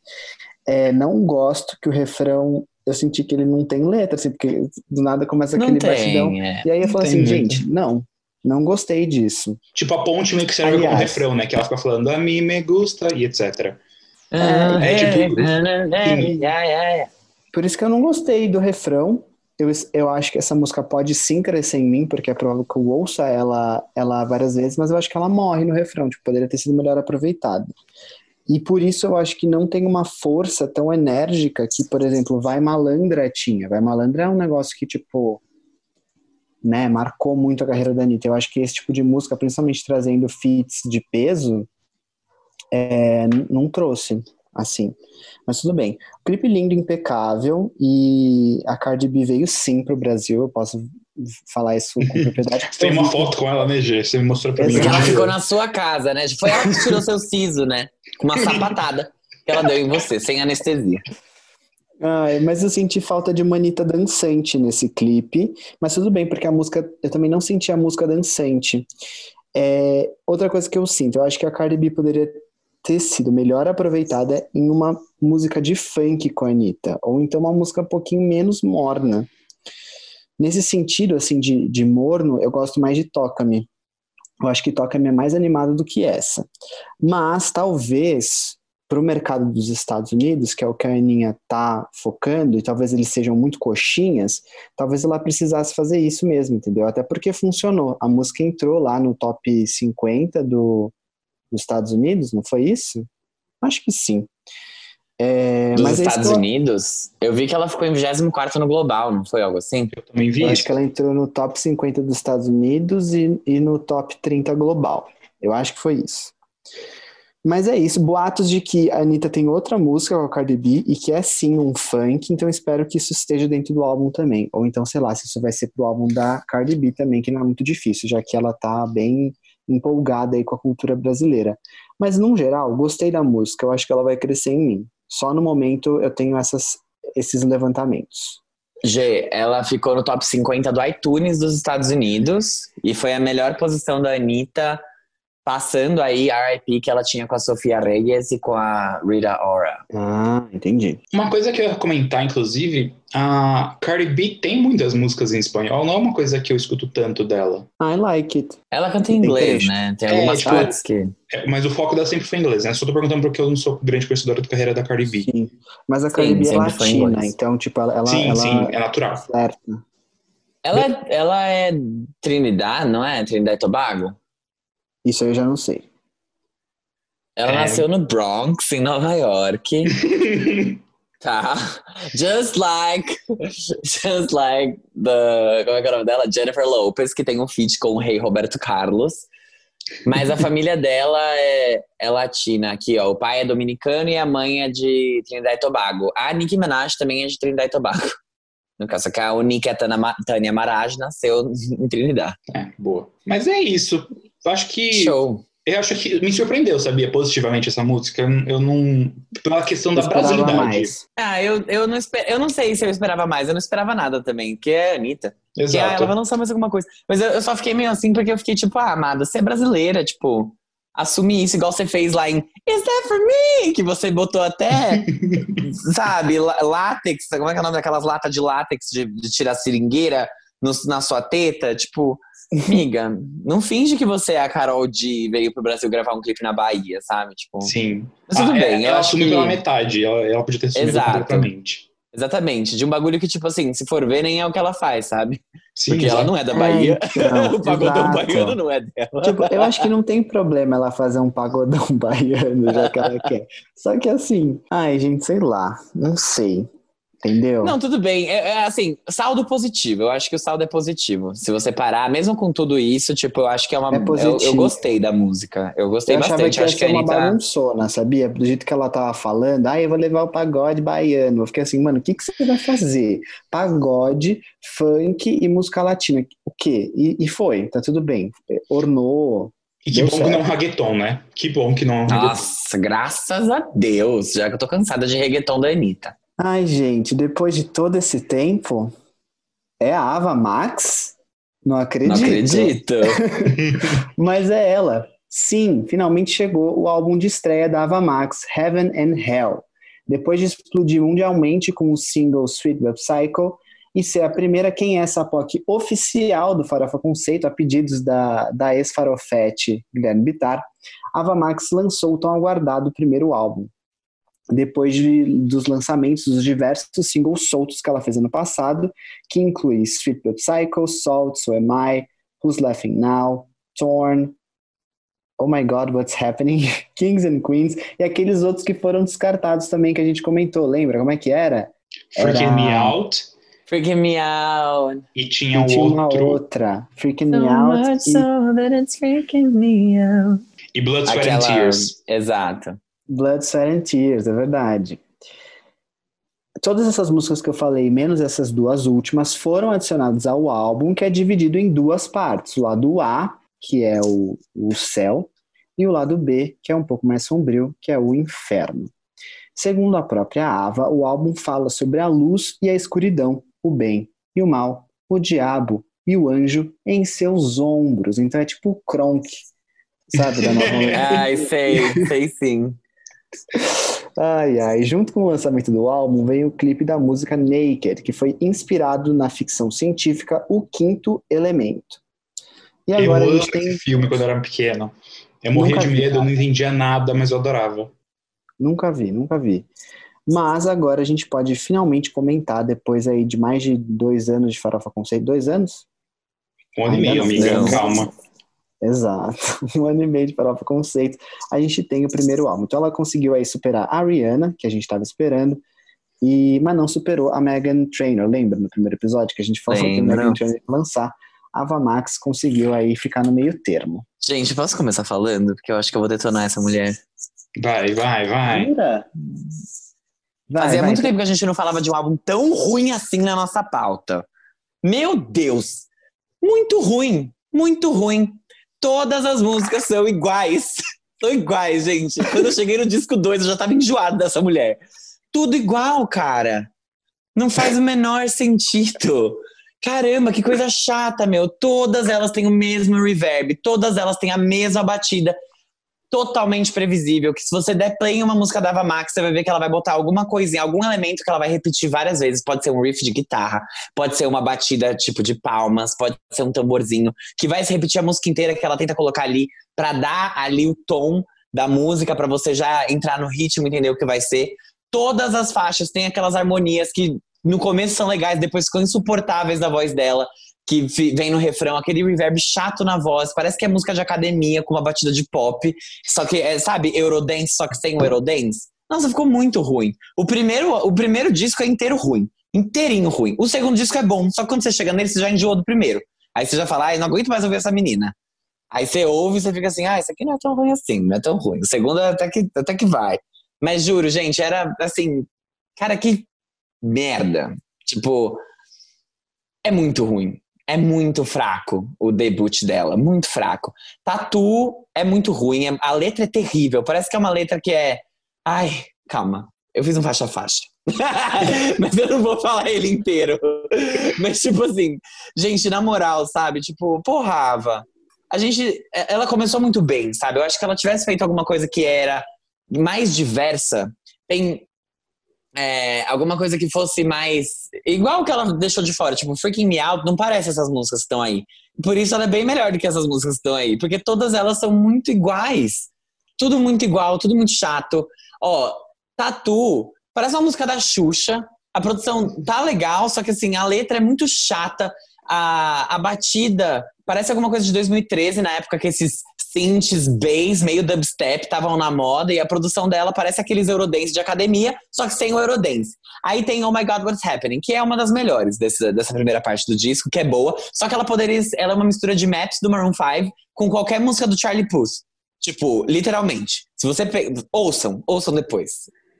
É, não gosto que o refrão, eu senti que ele não tem letra, assim, porque do nada começa Não aquele batidão. tem, é. E aí eu falo assim, gente, não, não gostei disso. Tipo, a ponte meio que serve como Aliás. refrão, né? Que ela fica falando a mim me gusta e etc. Ah, É, tipo, é, é, é. Por isso que eu não gostei do refrão. Eu, eu acho que essa música pode sim crescer em mim, porque é provável que eu ouça ela, ela várias vezes, mas eu acho que ela morre no refrão, tipo, poderia ter sido melhor aproveitada. E por isso eu acho que não tem uma força tão enérgica que, por exemplo, Vai Malandra tinha. Vai Malandra é um negócio que, tipo, né, marcou muito a carreira da Anitta. Eu acho que esse tipo de música, principalmente trazendo feats de peso, é, não trouxe, assim. Mas tudo bem. O clipe lindo, impecável, e a Cardi B veio sim pro Brasil, eu posso falar isso com propriedade. Você [LAUGHS] tem uma foto com ela, né, Gê? Você me mostrou pra mim. Porque ela ficou na sua casa, né? Foi ela que tirou seu siso, né? Com uma sapatada que ela deu em você, sem anestesia. Ai, mas eu senti falta de uma Anitta dançante nesse clipe, mas tudo bem, porque a música, eu também não senti a música dançante. É, outra coisa que eu sinto, eu acho que a Cardi B poderia ter sido melhor aproveitada em uma música de funk com a Anitta, ou então uma música um pouquinho menos morna. Nesse sentido, assim, de, de morno, eu gosto mais de Toca-me. Eu acho que Toca-me é mais animado do que essa. Mas, talvez, para o mercado dos Estados Unidos, que é o que a Aninha tá focando, e talvez eles sejam muito coxinhas, talvez ela precisasse fazer isso mesmo, entendeu? Até porque funcionou. A música entrou lá no top 50 do, dos Estados Unidos, não foi isso? Acho que sim. É, Dos Estados eu- Unidos, eu vi que ela ficou em 24 no global, não foi algo assim? Eu também vi Eu acho que ela entrou no top 50 dos Estados Unidos e, e no top 30 global. Eu acho que foi isso. Mas é isso, boatos de que a Anitta tem outra música com a Cardi B e que é sim um funk, então espero que isso esteja dentro do álbum também. Ou então, sei lá, se isso vai ser pro álbum da Cardi B também, que não é muito difícil, já que ela tá bem empolgada aí com a cultura brasileira. Mas, no geral, gostei da música, eu acho que ela vai crescer em mim. Só no momento eu tenho essas, esses levantamentos. G, ela ficou no top 50 do iTunes dos Estados Unidos e foi a melhor posição da Anitta, passando aí a RIP que ela tinha com a Sofia Reyes e com a Rita Ora. Ah, entendi. Uma coisa que eu ia comentar, inclusive, a Cardi B tem muitas músicas em espanhol, não é uma coisa que eu escuto tanto dela. I like it. Ela canta em inglês, né? Tem É, algumas tipo, partes que. É, mas o foco dela sempre foi em inglês, né? Só tô perguntando porque eu não sou grande conhecedora da carreira da Cardi B. Sim. Mas a Cardi B é latina, então, tipo, ela, ela, sim, ela sim, é natural. certa. Ela, ela é Trinidad, não é? Trinidad e Tobago? Isso eu já não sei. Ela É. nasceu no Bronx, em Nova York. [LAUGHS] Tá. Just like. Just like the. Como é que é o nome dela? Jennifer Lopez, que tem um feat com o rei Roberto Carlos. Mas a [LAUGHS] família dela é, é latina aqui, ó. O pai é dominicano e a mãe é de Trinidad e Tobago. A Nicki Minaj também é de Trinidad e Tobago. [LAUGHS] No caso, que a única é Tânia Maraj, nasceu em Trinidad. É, boa. Mas é isso. Eu acho que. Show. Eu acho que me surpreendeu, sabia, positivamente essa música. Eu não. Pela questão Eu da brasilidade. mais. Ah, eu, eu, não esper... eu não sei se eu esperava mais. Eu não esperava nada também, porque é a Anitta. Que ah, Exato. ela vai lançar mais alguma coisa. Mas eu, eu só fiquei meio assim porque eu fiquei tipo, ah, amada, você é brasileira, tipo, assumir isso igual você fez lá em Is that for me? Que você botou até, [LAUGHS] sabe, lá- látex, como é que é o nome daquelas latas de látex de, de tirar seringueira no- na sua teta? Tipo, amiga, não finge que você é a Carol de veio pro Brasil gravar um clipe na Bahia, sabe? Tipo, Sim. mas tudo Ah, bem, é, eu ela acho assumiu que... pela metade. Ela, ela podia ter assumido Exato. completamente. Exatamente, de um bagulho que, tipo assim, se for ver, nem é o que ela faz, sabe? Sim, Porque ela exato. não é da Bahia. então, [LAUGHS] o pagodão exato. baiano não é dela. Tipo, eu acho que não tem problema ela fazer um pagodão [LAUGHS] baiano, já que ela quer. Só que assim, ai, gente, sei lá, não sei. Entendeu? Não, tudo bem. É, é, assim, saldo positivo. Eu acho que o saldo é positivo. Se você parar, mesmo com tudo isso, tipo, eu acho que é uma. É eu, positivo. eu gostei da música. Eu gostei eu bastante. que acho que a uma bagunçona, sabia? Do jeito que ela tava falando, ah, eu vou levar o pagode baiano. Eu fiquei assim, mano, o que, que você vai fazer? Pagode, funk e música latina. O quê? E, e foi, tá tudo bem. Ornou. E que Deu bom que certo. não é um reggaeton, né? Que bom que não é um reggaeton. Nossa, graças a Deus. Já que eu tô cansada de reggaeton da Anitta. Ai, gente, depois de todo esse tempo, é a Ava Max? Não acredito. Não acredito. [LAUGHS] Mas é ela. Sim, finalmente chegou o álbum de estreia da Ava Max, Heaven and Hell. Depois de explodir mundialmente com o single Sweet But Psycho e ser a primeira quem é essa POC oficial do Farofa Conceito, a pedidos da, da ex-farofete Guilherme Bittar, Ava Max lançou o tão aguardado primeiro álbum. Depois de, dos lançamentos dos diversos singles soltos que ela fez ano passado, que inclui Sweet But Psycho, Salt, So Am I, Who's Laughing Now, Torn, Oh My God, What's Happening, [LAUGHS] Kings and Queens, e aqueles outros que foram descartados também que a gente comentou, lembra? Como é que era? Freaking Era- Me Out. Freaking me out. E tinha E tinha uma outra, Freaking So Me Out, much e so that it's freaking me out. E Blood, Sweat and Aquela. Tears. Exato. Blood, Sweat and Tears, é verdade. Todas essas músicas que eu falei, menos essas duas últimas, foram adicionadas ao álbum, que é dividido em duas partes. O lado A, que é o, o céu, e o lado B, que é um pouco mais sombrio, que é o inferno. Segundo a própria Ava, o álbum fala sobre a luz e a escuridão, o bem e o mal, o diabo e o anjo em seus ombros. Então é tipo o Kronk, sabe? Da nova [LAUGHS] Ai, sei, sei sim. Ai, ai. Junto com o lançamento do álbum veio o clipe da música Naked, que foi inspirado na ficção científica O Quinto Elemento. E Eu agora a amo gente tem. esse filme quando eu era pequeno. Eu morria Nunca de vi, medo, eu não entendia nada, mas eu adorava. Nunca vi, nunca vi. Mas agora a gente pode finalmente comentar, depois aí de mais de dois anos de Farofa Conceito. Dois anos? Um ano e meio, amiga, calma. Exato. [LAUGHS] Um ano e meio de Farofa Conceito. A gente tem o primeiro álbum. Então ela conseguiu aí superar a Rihanna, que a gente estava esperando, e mas não superou a Megan Trainor. Lembra no primeiro episódio que a gente falou que a. Megan Trainor ia lançar? A Ava Max conseguiu aí ficar no meio termo. Gente, posso começar falando? Porque eu acho que eu vou detonar essa mulher. Vai, vai, vai. Jura? Vai, Fazia vai, muito tempo que a gente não falava de um álbum tão ruim assim na nossa pauta. Meu Deus! Muito ruim, muito ruim. Todas as músicas são iguais. [LAUGHS] São iguais, gente. Quando eu cheguei no disco 2, eu já tava enjoado dessa mulher. Tudo igual, cara. Não faz o menor sentido. Caramba, que coisa chata, meu. Todas elas têm o mesmo reverb, todas elas têm a mesma batida. Totalmente previsível. Que se você der play em uma música da Ava Max, você vai ver que ela vai botar alguma coisinha, algum elemento que ela vai repetir várias vezes. Pode ser um riff de guitarra, pode ser uma batida tipo de palmas, pode ser um tamborzinho, que vai se repetir a música inteira que ela tenta colocar ali pra dar ali o tom da música, pra você já entrar no ritmo, entender o que vai ser. Todas as faixas têm aquelas harmonias que no começo são legais, depois ficam insuportáveis da voz dela, que vem no refrão, aquele reverb chato na voz, parece que é música de academia com uma batida de pop, só que é, sabe, Eurodance, só que sem o Eurodance. Nossa, ficou muito ruim. O primeiro, o primeiro disco é inteiro ruim, inteirinho ruim. O segundo disco é bom, só que quando você chega nele, você já enjoou do primeiro. Aí você já fala, ai, não aguento mais ouvir essa menina. Aí você ouve e você fica assim, ah, isso aqui não é tão ruim assim, não é tão ruim. O segundo até que, até que vai. Mas juro, gente, era assim, cara, que merda. Tipo, é muito ruim. É muito fraco o debut dela, muito fraco. Tatu é muito ruim, é- a letra é terrível. Parece que é uma letra que é. Ai, calma, eu fiz um faixa a faixa. [LAUGHS] Mas eu não vou falar ele inteiro. Mas, tipo assim, gente, na moral, sabe? Tipo, porra, Ava, a gente. Ela começou muito bem, sabe? Eu acho que ela tivesse feito alguma coisa que era mais diversa, tem é, alguma coisa que fosse mais. Igual que ela deixou de fora, tipo, Freaking Me Out, não parece essas músicas que estão aí. Por isso ela é bem melhor do que essas músicas que estão aí, porque todas elas são muito iguais. Tudo muito igual, tudo muito chato. Ó, Tatu, parece uma música da Xuxa. A produção tá legal, só que assim, a letra é muito chata. A, a batida parece alguma coisa de 2013, na época que esses synths, bass, meio dubstep estavam na moda e a produção dela parece aqueles Eurodance de academia, só que sem o Eurodance. Aí tem Oh My God What's Happening, que é uma das melhores desse, dessa primeira parte do disco, que é boa, só que ela poderia, ela é uma mistura de Maps do Maroon 5 com qualquer música do Charlie Puth. Tipo, literalmente. Se você pe... ouçam, ouçam depois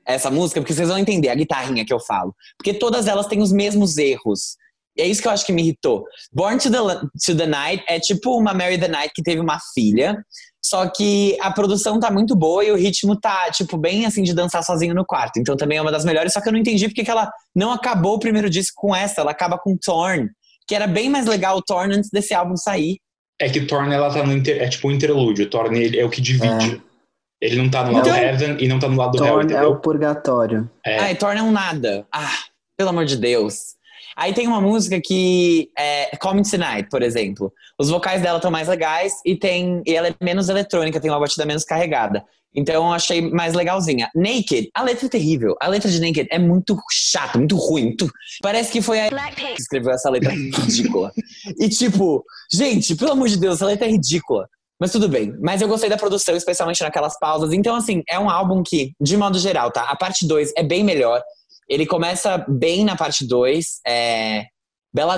essa música, porque vocês vão entender a guitarrinha que eu falo. Porque todas elas têm os mesmos erros. E é isso que eu acho que me irritou. Born to the, to the Night é tipo uma Mary the Night que teve uma filha, só que a produção tá muito boa e o ritmo tá, tipo, bem assim de dançar sozinho no quarto. Então também é uma das melhores, só que eu não entendi porque que ela não acabou o primeiro disco com essa, ela acaba com Torn, que era bem mais legal o Torn antes desse álbum sair. É que Torn ela tá no inter, é tipo um interlúdio, Torn ele é o que divide. É. Ele não tá no lado então, Heaven e não tá no lado Torn Hell, é o purgatório. É. Ah, e Torn é um nada. Ah, pelo amor de Deus. Aí tem uma música que é Come Tonight, por exemplo. Os vocais dela estão mais legais e tem e ela é menos eletrônica, tem uma batida menos carregada. Então eu achei mais legalzinha. Naked, a letra é terrível. A letra de Naked é muito chata, muito ruim. Muito... Parece que foi a que escreveu essa letra ridícula. [LAUGHS] e tipo, gente, pelo amor de Deus, essa letra é ridícula. Mas tudo bem. Mas eu gostei da produção, especialmente naquelas pausas. Então, assim, é um álbum que, de modo geral, tá? A parte 2 é bem melhor. Ele começa bem na parte 2. É...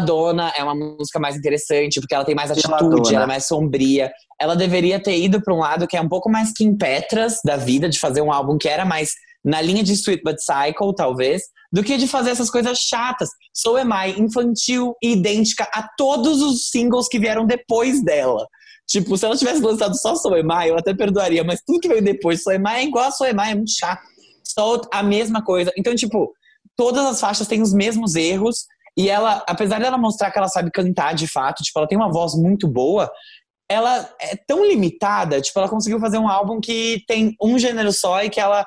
Dona é uma música mais interessante, porque ela tem mais atitude, ela é mais sombria. Ela deveria ter ido para um lado que é um pouco mais Kim Petras da vida, de fazer um álbum que era mais na linha de Sweet But Cycle, talvez, do que de fazer essas coisas chatas. So Am I, infantil e idêntica a todos os singles que vieram depois dela. Tipo, se ela tivesse lançado só So Am I, eu até perdoaria, mas tudo que veio depois, So Am I é igual a So Am I, é muito chato. Só a mesma coisa. Então, tipo, todas as faixas têm os mesmos erros. E ela, apesar dela mostrar que ela sabe cantar de fato, tipo, ela tem uma voz muito boa, ela é tão limitada, tipo, ela conseguiu fazer um álbum que tem um gênero só e que ela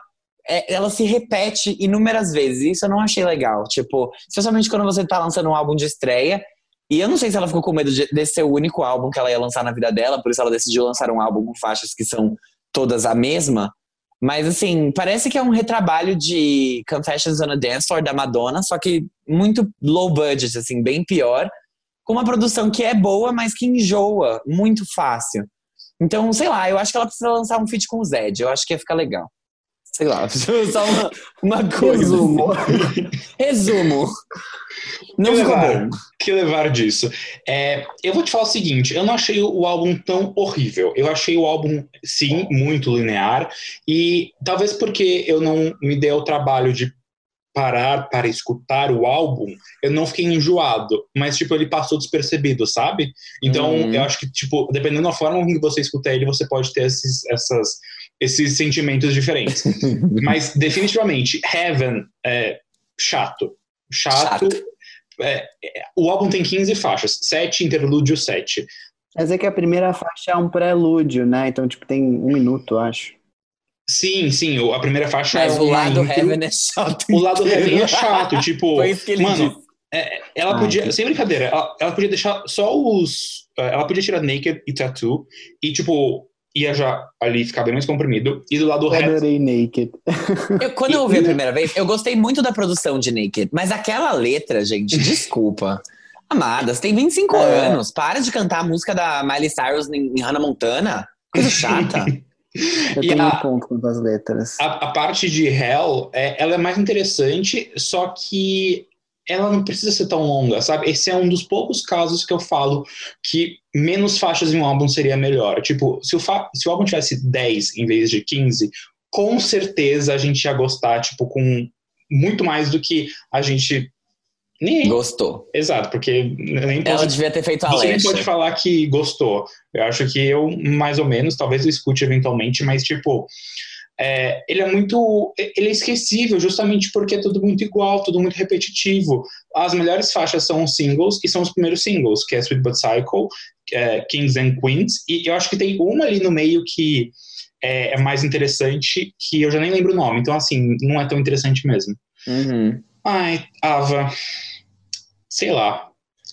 é, ela se repete inúmeras vezes. Isso eu não achei legal. Tipo, especialmente quando você tá lançando um álbum de estreia. E eu não sei se ela ficou com medo de, desse ser o único álbum que ela ia lançar na vida dela, por isso ela decidiu lançar um álbum com faixas que são todas a mesma. Mas, assim, parece que é um retrabalho de Confessions on a Dance Floor da Madonna, só que muito low budget, assim, bem pior. Com uma produção que é boa, mas que enjoa muito fácil. Então, sei lá, eu acho que ela precisa lançar um feat com o Zed. Eu acho que ia ficar legal. Sei lá, [LAUGHS] só uma, uma coisa. Resumo. Resumo. Não que levar, bom. que levar disso. É, eu vou te falar o seguinte: eu não achei o álbum tão horrível. Eu achei o álbum, sim, muito linear. E talvez porque eu não me dei o trabalho de parar para escutar o álbum, eu não fiquei enjoado, mas tipo ele passou despercebido, sabe? Então uhum. eu acho que tipo dependendo da forma que você escuta ele, você pode ter esses, essas esses sentimentos diferentes. [LAUGHS] Mas, definitivamente, Heaven é chato. Chato. chato. É, é, o álbum tem 15 faixas, 7 interlúdio 7. Quer dizer que a primeira faixa é um prelúdio, né? Então, tipo, tem um minuto, acho. Sim, sim, a primeira faixa Mas é o lado intro. Heaven é chato. O lado Heaven é chato, tipo, [LAUGHS] Foi isso que ele mano, disse. É, ela ah, podia, sem brincadeira, ela, ela, podia deixar só os. É, ela podia tirar Naked e Tattoo e, tipo, ia já ali ficar bem mais comprimido. E do lado reto. Adorei Naked. Eu, quando eu [LAUGHS] ouvi a primeira vez, eu gostei muito da produção de Naked, mas aquela letra, gente, desculpa. Amada, você tem 25 é. anos, para de cantar a música da Miley Cyrus em, Hannah Montana. Coisa chata. [LAUGHS] Eu tenho a, um ponto com as letras. A, a, parte de Hell, é, ela é mais interessante, só que ela não precisa ser tão longa, sabe? Esse é um dos poucos casos que eu falo que menos faixas em um álbum seria melhor. Tipo, se o, se o álbum tivesse 10 em vez de 15, com certeza a gente ia gostar, tipo, com muito mais do que a gente. Nem... Gostou. Exato, porque nem pode, Ela devia ter feito a Você nem pode falar que gostou. Eu acho que eu, mais ou menos, talvez eu escute eventualmente, mas, tipo, é, ele é muito. Ele é esquecível, justamente porque é tudo muito igual, tudo muito repetitivo. As melhores faixas são os singles, e são os primeiros singles, que é Sweet But Cycle, é, Kings and Queens, e eu acho que tem uma ali no meio que é, é, mais interessante, que eu já nem lembro o nome, então assim, não é tão interessante mesmo. Uhum. Ai, Ava, sei lá.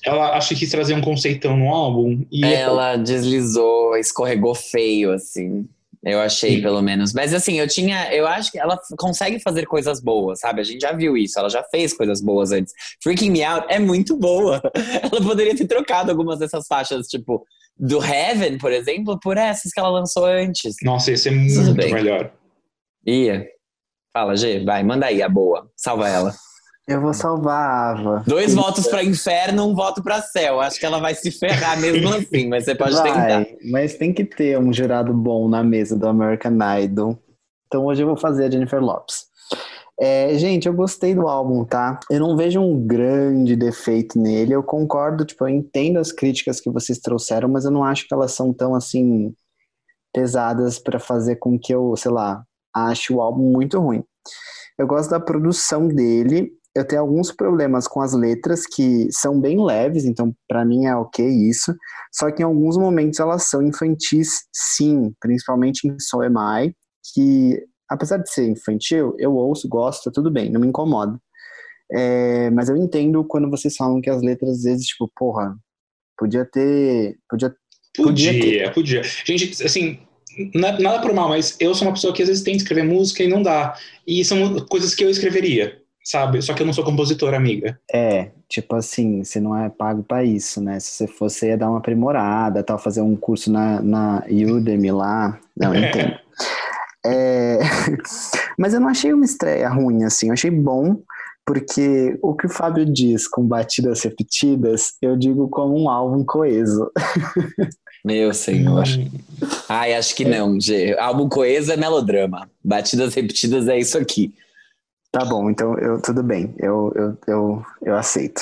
Ela acho que quis trazer um conceitão no álbum e Ela deslizou, escorregou feio, assim. Eu achei, pelo menos. Mas assim, eu tinha. Eu acho que ela consegue fazer coisas boas, sabe? A gente já viu isso, ela já fez coisas boas antes. Freaking Me Out é muito boa. [LAUGHS] Ela poderia ter trocado algumas dessas faixas, tipo, do Heaven, por exemplo, por essas que ela lançou antes. Nossa, ia ser muito melhor. Ia. Fala, G, vai, manda aí a boa. Salva ela. Eu vou salvar a Ava. Dois votos pra inferno, um voto pra céu. Acho que ela vai se ferrar mesmo [LAUGHS] assim, mas você pode Vai, tentar. Mas tem que ter um jurado bom na mesa do American Idol. Então hoje eu vou fazer a Jennifer Lopes. É, gente, eu gostei do álbum, tá? Eu não vejo um grande defeito nele. Eu concordo, tipo, eu entendo as críticas que vocês trouxeram, mas eu não acho que elas são tão assim pesadas pra fazer com que eu, sei lá, ache o álbum muito ruim. Eu gosto da produção dele. Eu tenho alguns problemas com as letras que são bem leves, então pra mim é ok isso. Só que em alguns momentos elas são infantis, sim, principalmente em So Am I, que apesar de ser infantil, eu ouço, gosto, tudo bem, não me incomoda. É, mas eu entendo quando vocês falam que as letras às vezes, tipo, porra, podia ter. Podia, Podia Podia, podia. Gente, assim, na- nada por mal, mas eu sou uma pessoa que às vezes tenta escrever música e não dá. E são coisas que eu escreveria, sabe? Só que eu não sou compositor, amiga. é, tipo assim, você não é pago pra isso, né? Se você fosse, você ia dar uma aprimorada, tal, fazer um curso na, na Udemy lá. Não, eu entendo. [LAUGHS] É, [LAUGHS] mas eu não achei uma estreia ruim, assim, eu achei bom, porque o que o Fábio diz com batidas repetidas, eu digo como um álbum coeso. [LAUGHS] Meu senhor. Hum, Ai, acho que não, G. Álbum coeso é melodrama. Batidas repetidas é isso aqui. Tá bom, então eu, tudo bem, eu, eu, eu, eu aceito.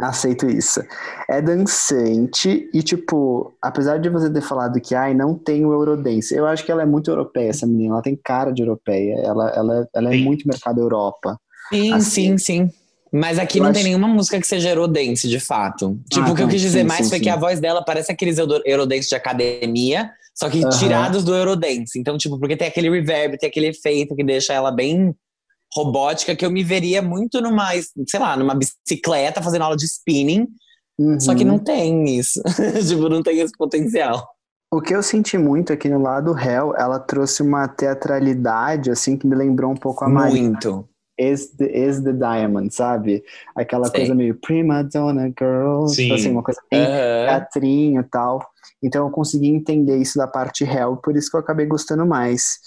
Aceito isso. É dançante e, tipo, apesar de você ter falado que ai, não tem o Eurodance, eu acho que ela é muito europeia, essa menina. Ela tem cara de europeia. Ela, ela, ela é Sim. muito mercado Europa. Sim, Assim. sim, sim. Mas aqui Eu não acho- tem nenhuma música que seja Eurodance, de fato. Tipo, Ah, o que eu tá. quis dizer Sim, mais sim, foi que a voz dela parece aqueles Euro- Eurodance de academia, só que Aham. tirados do Eurodance. Então, tipo, porque tem aquele reverb, tem aquele efeito que deixa ela bem robótica, que eu me veria muito numa, sei lá, numa bicicleta fazendo aula de spinning, só que Uhum. não tem isso. [LAUGHS] tipo, não tem esse potencial. O que eu senti muito aqui no lado Hell, ela trouxe uma teatralidade, assim, que me lembrou um pouco a Marina. Muito. Is the, is the Diamond, sabe? Aquela Sei. coisa meio prima donna girl, Sim. tipo assim, uma coisa bem Aham. teatrinho e tal. Então eu consegui entender isso da parte real, por isso que eu acabei gostando mais.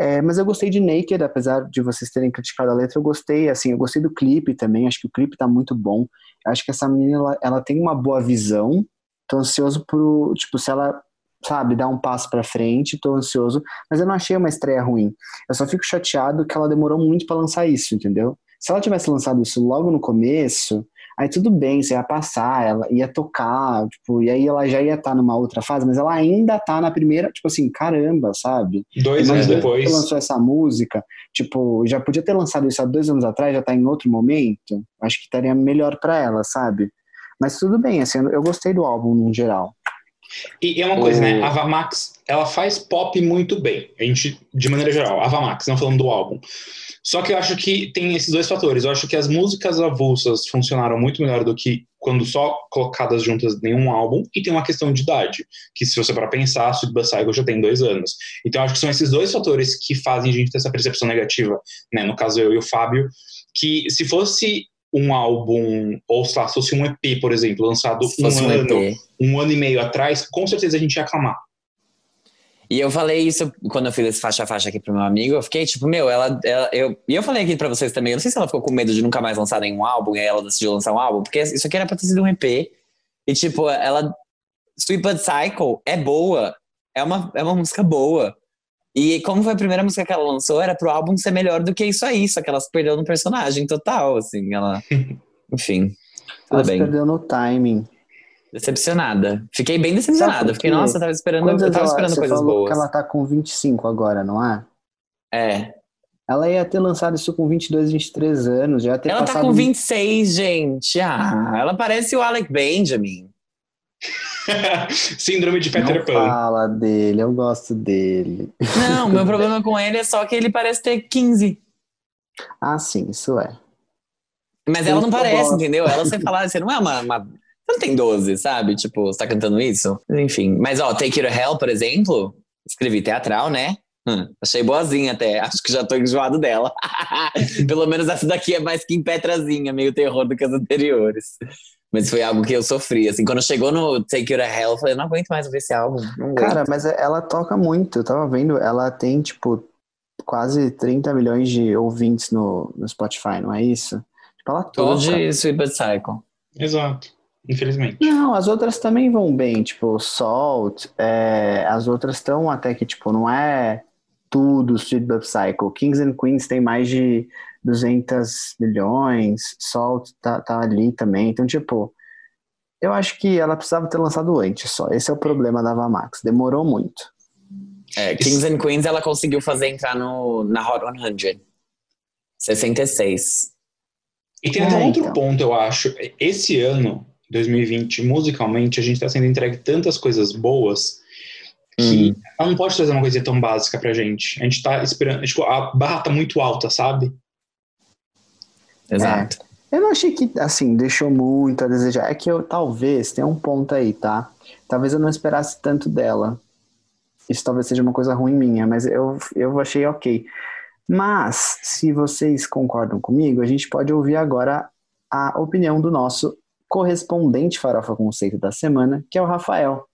É, mas eu gostei de Naked, apesar de vocês terem criticado a letra, eu gostei, assim, eu gostei do clipe também, acho que o clipe tá muito bom. Acho que essa menina, ela, ela tem uma boa visão, tô ansioso pro, tipo, se ela, sabe, dar um passo pra frente, tô ansioso, mas eu não achei uma estreia ruim. Eu só fico chateado que ela demorou muito pra lançar isso, entendeu? Se ela tivesse lançado isso logo no começo, aí tudo bem, você ia passar, ela ia tocar, tipo, e aí ela já ia estar numa outra fase, mas ela ainda tá na primeira, tipo assim, caramba, sabe? Dois anos depois. que lançou essa música, tipo, já podia ter lançado isso há dois anos atrás, já tá em outro momento, acho que estaria melhor pra ela, sabe? Mas tudo bem, assim, eu gostei do álbum no geral. E é uma coisa, O- né? A Vamax, ela faz pop muito bem. A gente, de maneira geral, a Vamax, não falando do álbum. Só que eu acho que tem esses dois fatores. Eu acho que as músicas avulsas funcionaram muito melhor do que quando só colocadas juntas em um álbum. E tem uma questão de idade, que se você para pensar, But Cycle já tem dois anos. Então eu acho que são esses dois fatores que fazem a gente ter essa percepção negativa, né? No caso eu e o Fábio, que se fosse um álbum, ou sei lá, se fosse um EP, por exemplo, lançado Se um um ano, um ano e meio atrás, com certeza a gente ia aclamar. E eu falei isso quando eu fiz esse faixa a faixa aqui pro meu amigo. Eu fiquei tipo, meu, ela. ela- eu, e eu falei aqui pra vocês também. Eu não sei se ela ficou com medo de nunca mais lançar nenhum álbum e aí ela decidiu lançar um álbum, porque isso aqui era pra ter sido um EP. E tipo, ela. Sweet But Cycle é boa. É uma, é uma música boa. E como foi a primeira música que ela lançou, era pro álbum ser melhor do que isso aí. Só que ela se perdeu no personagem total, assim. Ela. [LAUGHS] Enfim. Tudo Ela se bem. perdeu no timing. Decepcionada. Fiquei bem decepcionada. Fiquei, nossa, eu tava esperando, Quantas eu tava ela- esperando você coisas falou boas. que ela tá com 25 agora, não é? É. Ela ia ter lançado isso com 22, 23 anos, já ia ter Ela tá passado... com 26, gente. Ah, ela parece o Alec Benjamin. [LAUGHS] [LAUGHS] Síndrome de Peter Não Pan. fala dele, eu gosto dele. Não, meu problema com ele é só que ele parece ter 15. Ah, sim, isso é. Mas Eu ela não parece, gosto. entendeu? Ela você falar, você não é uma, uma- Você não tem 12, sabe? Tipo, você tá cantando isso? Enfim. Mas, ó, Take You to Hell, por exemplo, escrevi teatral, né? Hum, achei boazinha até. Acho que já tô enjoado dela. [LAUGHS] Pelo menos essa daqui é mais que em Petrazinha, meio terror do que as anteriores. Mas foi algo que eu sofri. Assim, quando chegou no Take You to Hell, eu falei, não aguento mais ouvir esse álbum. Cara, mas é- ela toca muito. Eu tava vendo, ela tem, tipo, quase 30 milhões de ouvintes no, no Spotify, não é isso? Tipo, ela toca. de Sweet But Psycho. Exato. Infelizmente. Não, as outras também vão bem, tipo, Salt, é, as outras estão até que, tipo, não é tudo Sweet But Psycho. Kings and Queens tem mais de 200 milhões, Salt tá, tá ali também, então, tipo, eu acho que ela precisava ter lançado antes só. Esse é o problema da Vamax, demorou muito. É, Kings and Queens ela conseguiu fazer entrar no, na Hot 100. 66. E tem até É, um outro então. ponto, eu acho. Esse ano, 2020, musicalmente, a gente tá sendo entregue tantas coisas boas que ela não pode trazer uma coisa tão básica pra gente. A gente tá esperando. Tipo, a barra tá muito alta, sabe? Exato. Eu não achei que, assim, deixou muito a desejar. É que eu, talvez, tem um ponto aí, tá? Talvez eu não esperasse tanto dela. Isso talvez seja uma coisa ruim minha, mas eu, eu achei ok. Mas, se vocês concordam comigo, a gente pode ouvir agora a opinião do nosso correspondente Farofa Conceito da semana, que é o Rafael.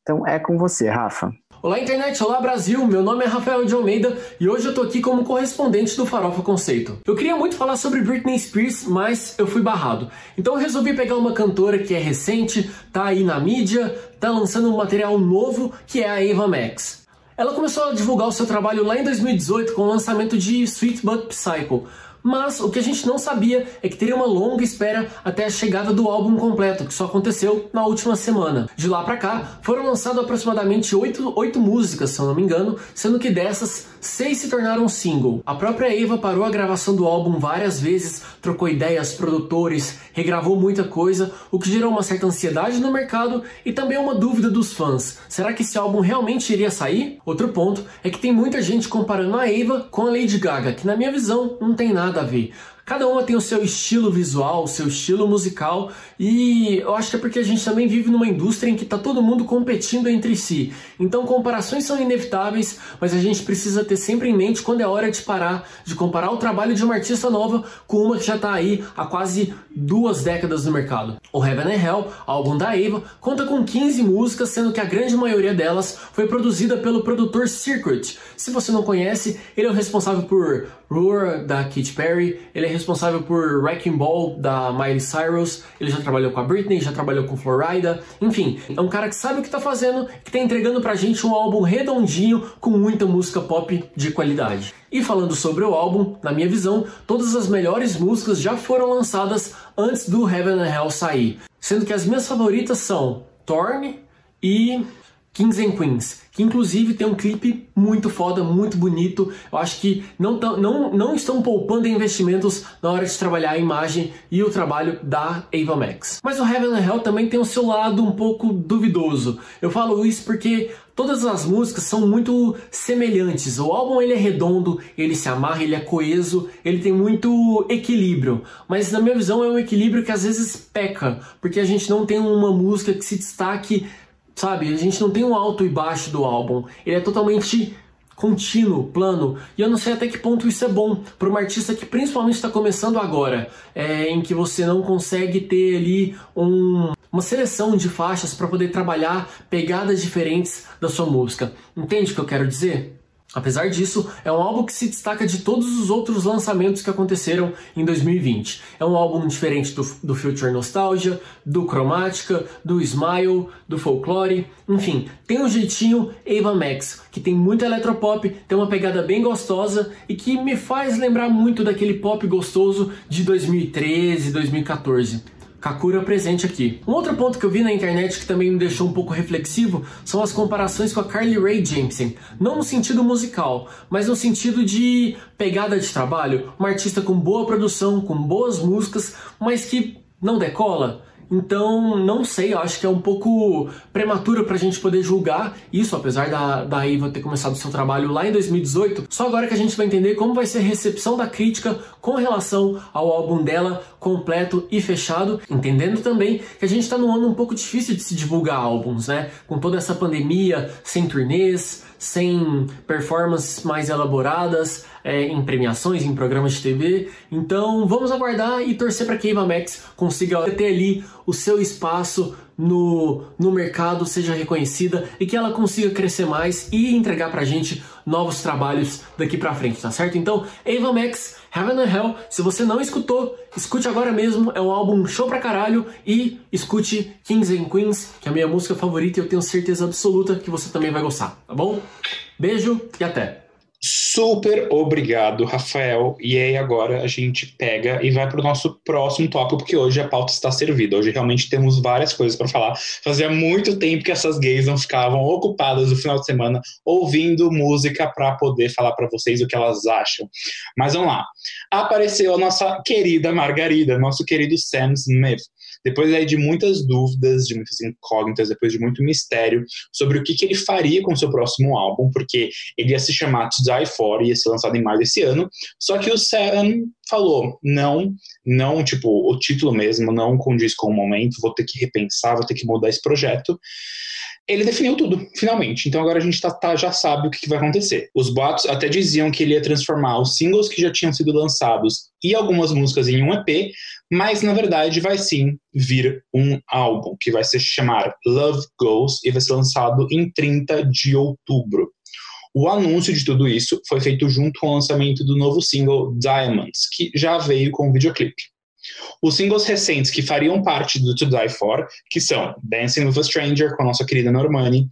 Então, é com você, Rafa. Olá internet, olá Brasil, meu nome é Rafael de Almeida e hoje eu tô aqui como correspondente do Farofa Conceito. Eu queria muito falar sobre Britney Spears, mas eu fui barrado. Então eu resolvi pegar uma cantora que é recente, tá aí na mídia, tá lançando um material novo, que é a Ava Max. Ela começou a divulgar o seu trabalho lá em 2018 com o lançamento de Sweet But Psycho. Mas o que a gente não sabia é que teria uma longa espera até a chegada do álbum completo, que só aconteceu na última semana. De lá pra cá, foram lançadas aproximadamente oito, oito músicas, se eu não me engano, sendo que dessas, seis se tornaram single. A própria Eva parou a gravação do álbum várias vezes, trocou ideias, produtores, regravou muita coisa, o que gerou uma certa ansiedade no mercado e também uma dúvida dos fãs. Será que esse álbum realmente iria sair? Outro ponto é que tem muita gente comparando a Eva com a Lady Gaga, que na minha visão não tem nada a ver. Cada uma tem o seu estilo visual, o seu estilo musical, e eu acho que é porque a gente também vive numa indústria em que está todo mundo competindo entre si. Então comparações são inevitáveis, mas a gente precisa ter sempre em mente quando é hora de parar, de comparar o trabalho de uma artista nova com uma que já está aí há quase duas décadas no mercado. O Heaven and Hell, álbum da Ava, conta com 15 músicas, sendo que a grande maioria delas foi produzida pelo produtor Circuit. Se você não conhece, ele é o responsável por Roar, da Katy Perry, ele é responsável por Wrecking Ball, da Miley Cyrus, ele já trabalhou com a Britney, já trabalhou com Florida, enfim, é um cara que sabe o que tá fazendo, que tá entregando pra gente um álbum redondinho com muita música pop de qualidade. E falando sobre o álbum, na minha visão, todas as melhores músicas já foram lançadas antes do Heaven and Hell sair, sendo que as minhas favoritas são Torn e Kings and Queens, que inclusive tem um clipe muito foda, muito bonito. Eu acho que não, não, não estão poupando investimentos na hora de trabalhar a imagem e o trabalho da Ava Max. Mas o Heaven and Hell também tem o seu lado um pouco duvidoso. Eu falo isso porque todas as músicas são muito semelhantes. O álbum ele é redondo, ele se amarra, ele é coeso, ele tem muito equilíbrio. Mas na minha visão é um equilíbrio que às vezes peca, porque a gente não tem uma música que se destaque Sabe, a gente não tem um alto e baixo do álbum. Ele é totalmente contínuo, plano. E eu não sei até que ponto isso é bom para uma artista que principalmente está começando agora, é, em que você não consegue ter ali um- uma seleção de faixas para poder trabalhar pegadas diferentes da sua música. Entende o que eu quero dizer? Apesar disso, é um álbum que se destaca de todos os outros lançamentos que aconteceram em 2020. É um álbum diferente do, do Future Nostalgia, do Chromatica, do Smile, do Folklore, enfim, tem um jeitinho Ava Max, que tem muito eletropop, tem uma pegada bem gostosa e que me faz lembrar muito daquele pop gostoso de 2013, 2014. Kakura presente aqui. Um outro ponto que eu vi na internet que também me deixou um pouco reflexivo são as comparações com a Carly Rae Jepsen. Não no sentido musical, mas no sentido de pegada de trabalho. Uma artista com boa produção, com boas músicas, mas que não decola. Então, não sei, acho que é um pouco prematuro para a gente poder julgar isso, apesar da, da Eva ter começado seu trabalho lá em 2018. Só agora que a gente vai entender como vai ser a recepção da crítica com relação ao álbum dela completo e fechado, entendendo também que a gente está num ano um pouco difícil de se divulgar álbuns, né? Com toda essa pandemia, sem turnês, sem performances mais elaboradas é, em premiações, em programas de TV. Então vamos aguardar e torcer para que a Eva Max consiga ter ali o seu espaço no, no mercado, seja reconhecida e que ela consiga crescer mais e entregar pra gente novos trabalhos daqui pra frente, tá certo? Então, Ava Max, Heaven and Hell, se você não escutou, escute agora mesmo, é um álbum show pra caralho e escute Kings and Queens, que é a minha música favorita e eu tenho certeza absoluta que você também vai gostar, tá bom? Beijo e até! Super obrigado, Rafael. E aí agora a gente pega e vai para o nosso próximo tópico, porque hoje a pauta está servida. Hoje realmente temos várias coisas para falar. Fazia muito tempo que essas gays não ficavam ocupadas no final de semana ouvindo música para poder falar para vocês o que elas acham. Mas vamos lá. Apareceu a nossa querida Margarida, nosso querido Sam Smith. Depois aí de muitas dúvidas, de muitas incógnitas, depois de muito mistério sobre o que, que ele faria com seu próximo álbum, porque ele ia se chamar To Die For, ia ser lançado em maio desse ano, só que o Sam falou, não, não, tipo, o título mesmo não condiz com o momento, vou ter que repensar, vou ter que mudar esse projeto ele definiu tudo, finalmente. Então agora a gente tá, tá, já sabe o que, que, vai acontecer. Os boatos até diziam que ele ia transformar os singles que já tinham sido lançados e algumas músicas em um EP, mas na verdade vai sim vir um álbum que vai se chamar Love Goes e vai ser lançado em 30 de outubro. O anúncio de tudo isso foi feito junto com o lançamento do novo single Diamonds, que já veio com o videoclipe. Os singles recentes que fariam parte do To Die For, que são Dancing with a Stranger, com a nossa querida Normani,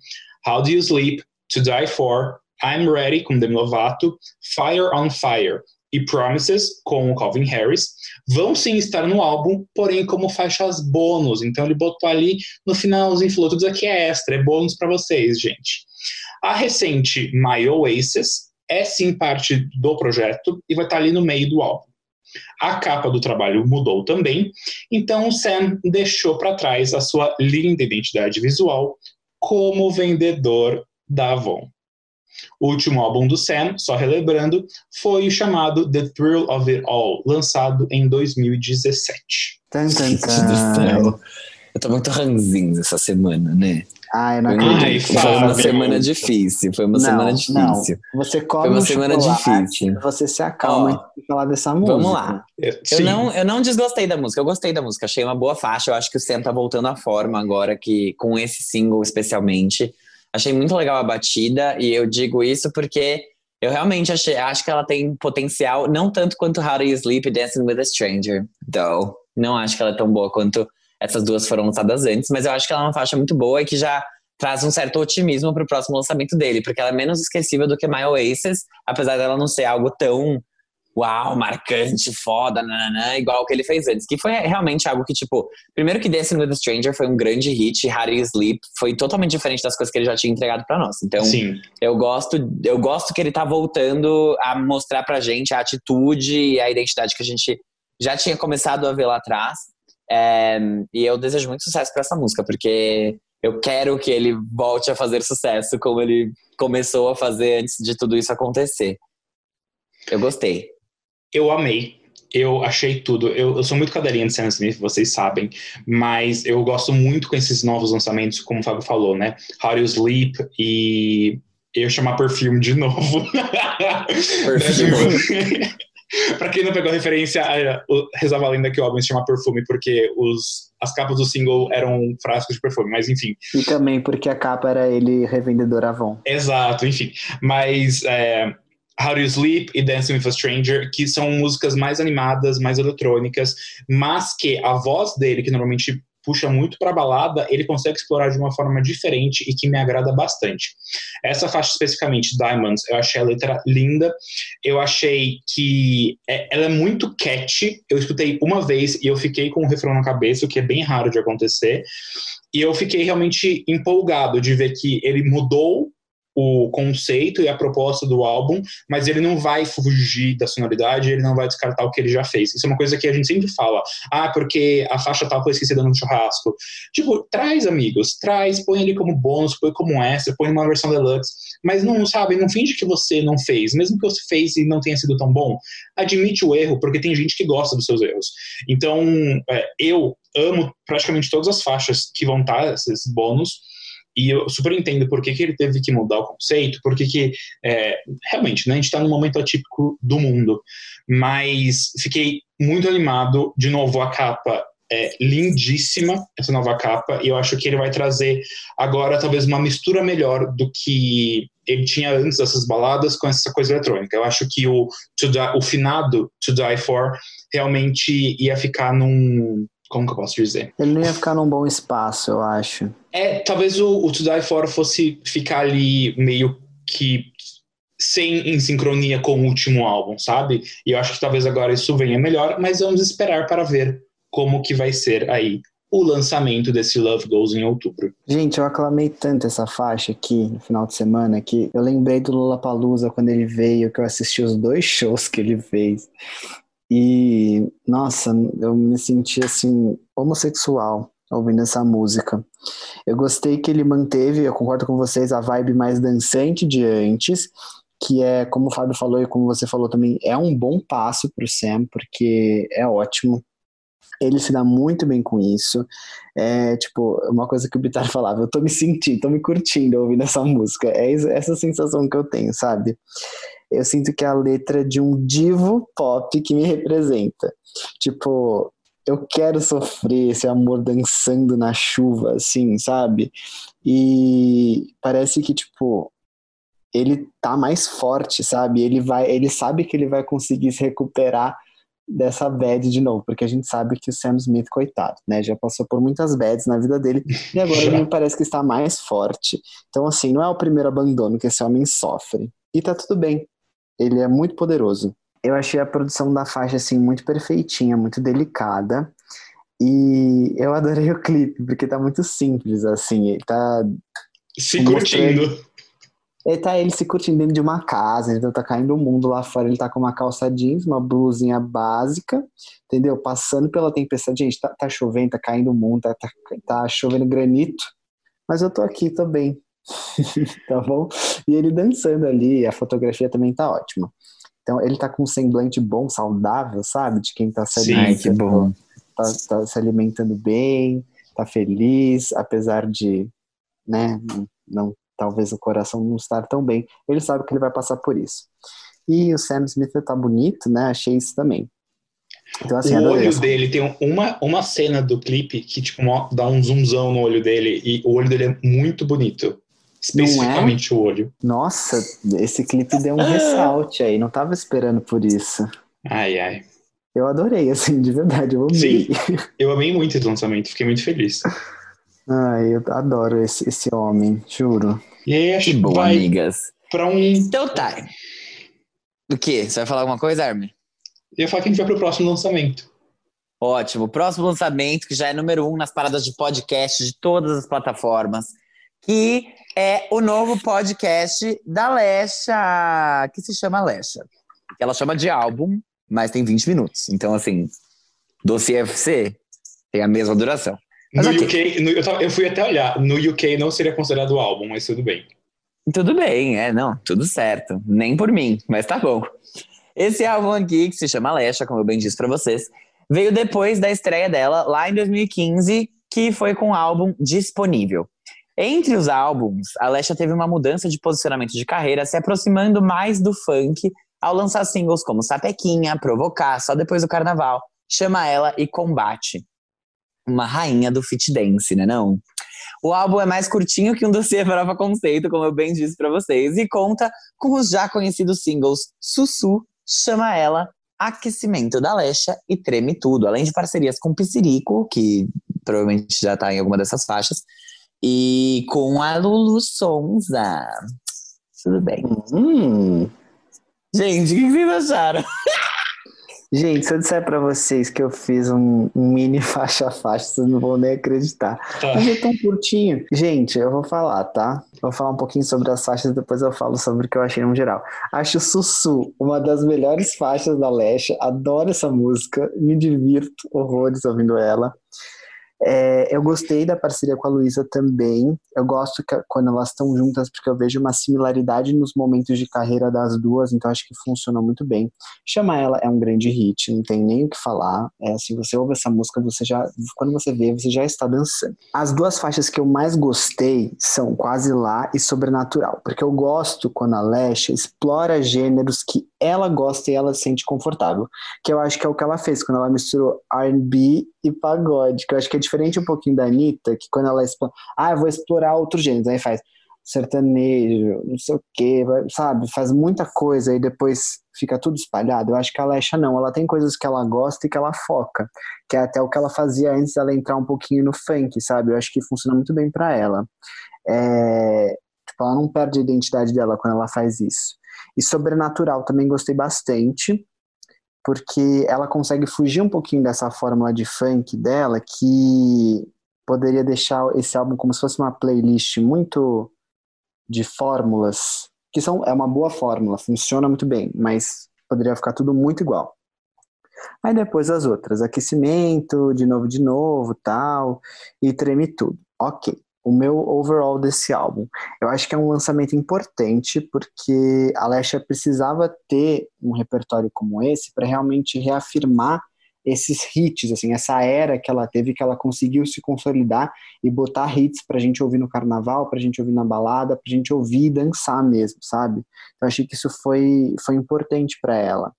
How Do You Sleep, To Die For, I'm Ready, com Demi Lovato, Fire on Fire e Promises, com o Calvin Harris, vão sim estar no álbum, porém como faixas bônus. Então ele botou ali no finalzinho, falou tudo aqui é extra, é bônus para vocês, gente. A recente My Oasis é sim parte do projeto e vai estar ali no meio do álbum. A capa do trabalho mudou também, então Sam deixou para trás a sua linda identidade visual como vendedor da Avon. O último álbum do Sam, só relembrando, foi o chamado The Thrill of It All, lançado em 2017. Tan, tan, tan. Eu tô muito ranzinho essa semana, né? Ah, eu não acredito. Ai, foi uma semana difícil. Foi uma não, semana difícil. Não. Você come foi uma semana difícil. Você se acalma oh, falar dessa música. Vamos lá. Eu não, eu não desgostei da música. Eu gostei da música. Achei uma boa faixa. Eu acho que o Sam tá voltando à forma agora, que com esse single especialmente. Achei muito legal a batida. E eu digo isso porque eu realmente achei, acho que ela tem potencial, não tanto quanto How Do You Sleep e Dancing with a Stranger, though. Não acho que ela é tão boa quanto essas duas foram lançadas antes, mas eu acho que ela é uma faixa muito boa e que já traz um certo otimismo para o próximo lançamento dele, porque ela é menos esquecível do que My Oasis, apesar dela não ser algo tão uau, marcante, foda, nananã, igual o que ele fez antes. Que foi realmente algo que, tipo, primeiro que Dancing with a Stranger foi um grande hit, You Sleep foi totalmente diferente das coisas que ele já tinha entregado para nós. Então, Sim. eu gosto, eu gosto que ele tá voltando a mostrar pra gente a atitude e a identidade que a gente já tinha começado a ver lá atrás. É, e eu desejo muito sucesso para essa música, porque eu quero que ele volte a fazer sucesso como ele começou a fazer antes de tudo isso acontecer. Eu gostei. Eu amei. Eu achei tudo. Eu, eu sou muito cadelinha de Sam Smith, vocês sabem, mas eu gosto muito com esses novos lançamentos, como o Fábio falou, né? How You Sleep e eu chamar Perfume de novo. Perfume. [LAUGHS] [LAUGHS] pra quem não pegou a referência, rezava a lenda que o álbum se chama Perfume porque os, as capas do single eram frascos de perfume, mas enfim. E também porque a capa era ele revendedor Avon. Exato, enfim. Mas é, How Do You Sleep e Dancing with a Stranger, que são músicas mais animadas, mais eletrônicas, mas que a voz dele, que normalmente puxa muito para balada, ele consegue explorar de uma forma diferente e que me agrada bastante. Essa faixa especificamente, Diamonds, eu achei a letra linda. Eu achei que é, ela é muito catchy. Eu escutei uma vez e eu fiquei com o refrão na cabeça, o que é bem raro de acontecer. E eu fiquei realmente empolgado de ver que ele mudou o conceito e a proposta do álbum, mas ele não vai fugir da sonoridade, ele não vai descartar o que ele já fez. Isso é uma coisa que a gente sempre fala. Ah, porque a faixa tal foi esquecida no churrasco. Tipo, traz, amigos, traz, põe ele como bônus, põe como extra, põe uma versão deluxe. Mas não, sabe, não finge que você não fez. Mesmo que você fez e não tenha sido tão bom, admite o erro, porque tem gente que gosta dos seus erros. Então, é, eu amo praticamente todas as faixas que vão estar, esses bônus, e eu super entendo por que, que ele teve que mudar o conceito, porque que, é, realmente, né, a gente está num momento atípico do mundo. Mas fiquei muito animado. De novo, a capa é lindíssima, essa nova capa, e eu acho que ele vai trazer agora talvez uma mistura melhor do que ele tinha antes dessas baladas com essa coisa eletrônica. Eu acho que o, die, o finado To Die For realmente ia ficar num, como que eu posso dizer? Ele não ia ficar num bom espaço, eu acho. É, talvez o, o To Die For fosse ficar ali meio que sem em sincronia com o último álbum, sabe? E eu acho que talvez agora isso venha melhor, mas vamos esperar para ver como que vai ser aí o lançamento desse Love Goes em outubro. Gente, eu aclamei tanto essa faixa aqui no final de semana que eu lembrei do Lollapalooza quando ele veio, que eu assisti os dois [LAUGHS] shows que ele fez. E, nossa, eu me senti assim, homossexual ouvindo essa música. Eu gostei que ele manteve, eu concordo com vocês, a vibe mais dançante de antes, que é, como o Fábio falou e como você falou também, é um bom passo para o Sam, porque é ótimo. Ele se dá muito bem com isso. É, tipo, uma coisa que o Bitar falava, eu tô me sentindo, tô me curtindo ouvindo essa música. É essa sensação que eu tenho, sabe? Eu sinto que é a letra de um divo pop que me representa. Tipo, eu quero sofrer esse amor dançando na chuva, assim, sabe? E parece que, tipo, ele tá mais forte, sabe? Ele vai, ele sabe que ele vai conseguir se recuperar dessa bad de novo, porque a gente sabe que o Sam Smith, coitado, né, já passou por muitas bads na vida dele e agora ele [LAUGHS] me parece que está mais forte. Então, assim, não é o primeiro abandono que esse homem sofre. E tá tudo bem, ele é muito poderoso. Eu achei a produção da faixa assim muito perfeitinha, muito delicada. E eu adorei o clipe, porque tá muito simples, assim. Ele tá. Se curtindo. Ele tá ele se curtindo dentro de uma casa, então tá caindo o mundo lá fora. Ele tá com uma calça jeans, uma blusinha básica, entendeu? Passando pela tempestade. Gente, tá, tá chovendo, tá caindo o mundo, tá, tá, tá chovendo granito. Mas eu tô aqui, tô bem. [LAUGHS] tá bom? E ele dançando ali, a fotografia também tá ótima. Então ele tá com um semblante bom, saudável, sabe? De quem tá se alimentando. Sim, que bom. Tá, tá se alimentando bem, tá feliz, apesar de, né, não, talvez o coração não estar tão bem. Ele sabe que ele vai passar por isso. E o Sam Smith tá bonito, né? Achei isso também. Então, assim, o olho dele tem uma, uma cena do clipe que tipo dá um zoomzão no olho dele e o olho dele é muito bonito. Especificamente é? o olho. Nossa, esse clipe deu um ah. ressalte aí, não tava esperando por isso. Ai, ai. Eu adorei, assim, de verdade, eu amei. Sim, [LAUGHS] eu amei muito esse lançamento, fiquei muito feliz. Ai, eu adoro esse, esse homem, juro. E aí, acho que, bom, vai amigas. pra um... Então tá. O quê? Você vai falar alguma coisa, Armin? Eu ia falar que a gente vai pro próximo lançamento. Ótimo. Próximo lançamento, que já é número um nas paradas de podcast de todas as plataformas, que é o novo podcast da Lesha, que se chama Lesha. Ela chama de álbum, mas tem 20 minutos. Então, assim, do CFC tem a mesma duração. Mas, no okay. UK, no, eu, eu, fui até olhar, no UK não seria considerado álbum, mas tudo bem. Tudo bem, é, não, tudo certo. Nem por mim, mas tá bom. Esse álbum aqui, que se chama Lesha, como eu bem disse pra vocês, veio depois da estreia dela, lá em 2015, que foi com o álbum disponível. Entre os álbuns, a Lesha teve uma mudança de posicionamento de carreira, se aproximando mais do funk ao lançar singles como Sapequinha, Provocar, Só Depois do Carnaval, Chama Ela e Combate. Uma rainha do fit dance, né não? O álbum é mais curtinho que um dossiê farofa conceito, como eu bem disse para vocês, e conta com os já conhecidos singles Sussu, Chama Ela, Aquecimento da Lesha e Treme Tudo, além de parcerias com Piscirico, que provavelmente já tá em alguma dessas faixas. E com a Lulu Sonza. Tudo bem. Hum. Gente, o que vocês acharam? Gente, se eu disser pra vocês que eu fiz um, um mini [LAUGHS] faixa a faixa, vocês não vão nem acreditar. Tá. Mas é tão curtinho. Gente, eu vou falar, tá? Vou falar um pouquinho sobre as faixas e depois eu falo sobre o que eu achei no geral. Acho Sussu uma das melhores faixas da Lesha. Adoro essa música. Me divirto horrores ouvindo ela. É, eu gostei da parceria com a Luísa também. Eu gosto que, quando elas estão juntas, porque eu vejo uma similaridade nos momentos de carreira das duas, então acho que funcionou muito bem. Chama Ela é um grande hit, não tem nem o que falar. É, assim, você ouve essa música, você já, quando você vê, você já está dançando. As duas faixas que eu mais gostei são Quase Lá e Sobrenatural, porque eu gosto quando a Lesha explora gêneros que ela gosta e ela se sente confortável, que eu acho que é o que ela fez quando ela misturou R&B e pagode, que eu acho que é diferente um pouquinho da Anitta, que quando ela explora, ah, eu vou explorar outros gêneros, aí faz sertanejo, não sei o que, sabe, faz muita coisa e depois fica tudo espalhado. Eu acho que a Lesha não, ela tem coisas que ela gosta e que ela foca, que é até o que ela fazia antes dela entrar um pouquinho no funk, sabe? Eu acho que funciona muito bem para ela. É, tipo, ela não perde a identidade dela quando ela faz isso. E Sobrenatural também gostei bastante, porque ela consegue fugir um pouquinho dessa fórmula de funk dela, que poderia deixar esse álbum como se fosse uma playlist muito de fórmulas, que são, é uma boa fórmula, funciona muito bem, mas poderia ficar tudo muito igual. Aí depois as outras, aquecimento, de novo, de novo, tal, e treme tudo. Ok o meu overall desse álbum. Eu acho que é um lançamento importante porque a Lesha precisava ter um repertório como esse para realmente reafirmar esses hits, assim, essa era que ela teve, que ela conseguiu se consolidar e botar hits pra gente ouvir no carnaval, pra gente ouvir na balada, pra gente ouvir e dançar mesmo, sabe? Eu achei que isso foi, foi importante para ela.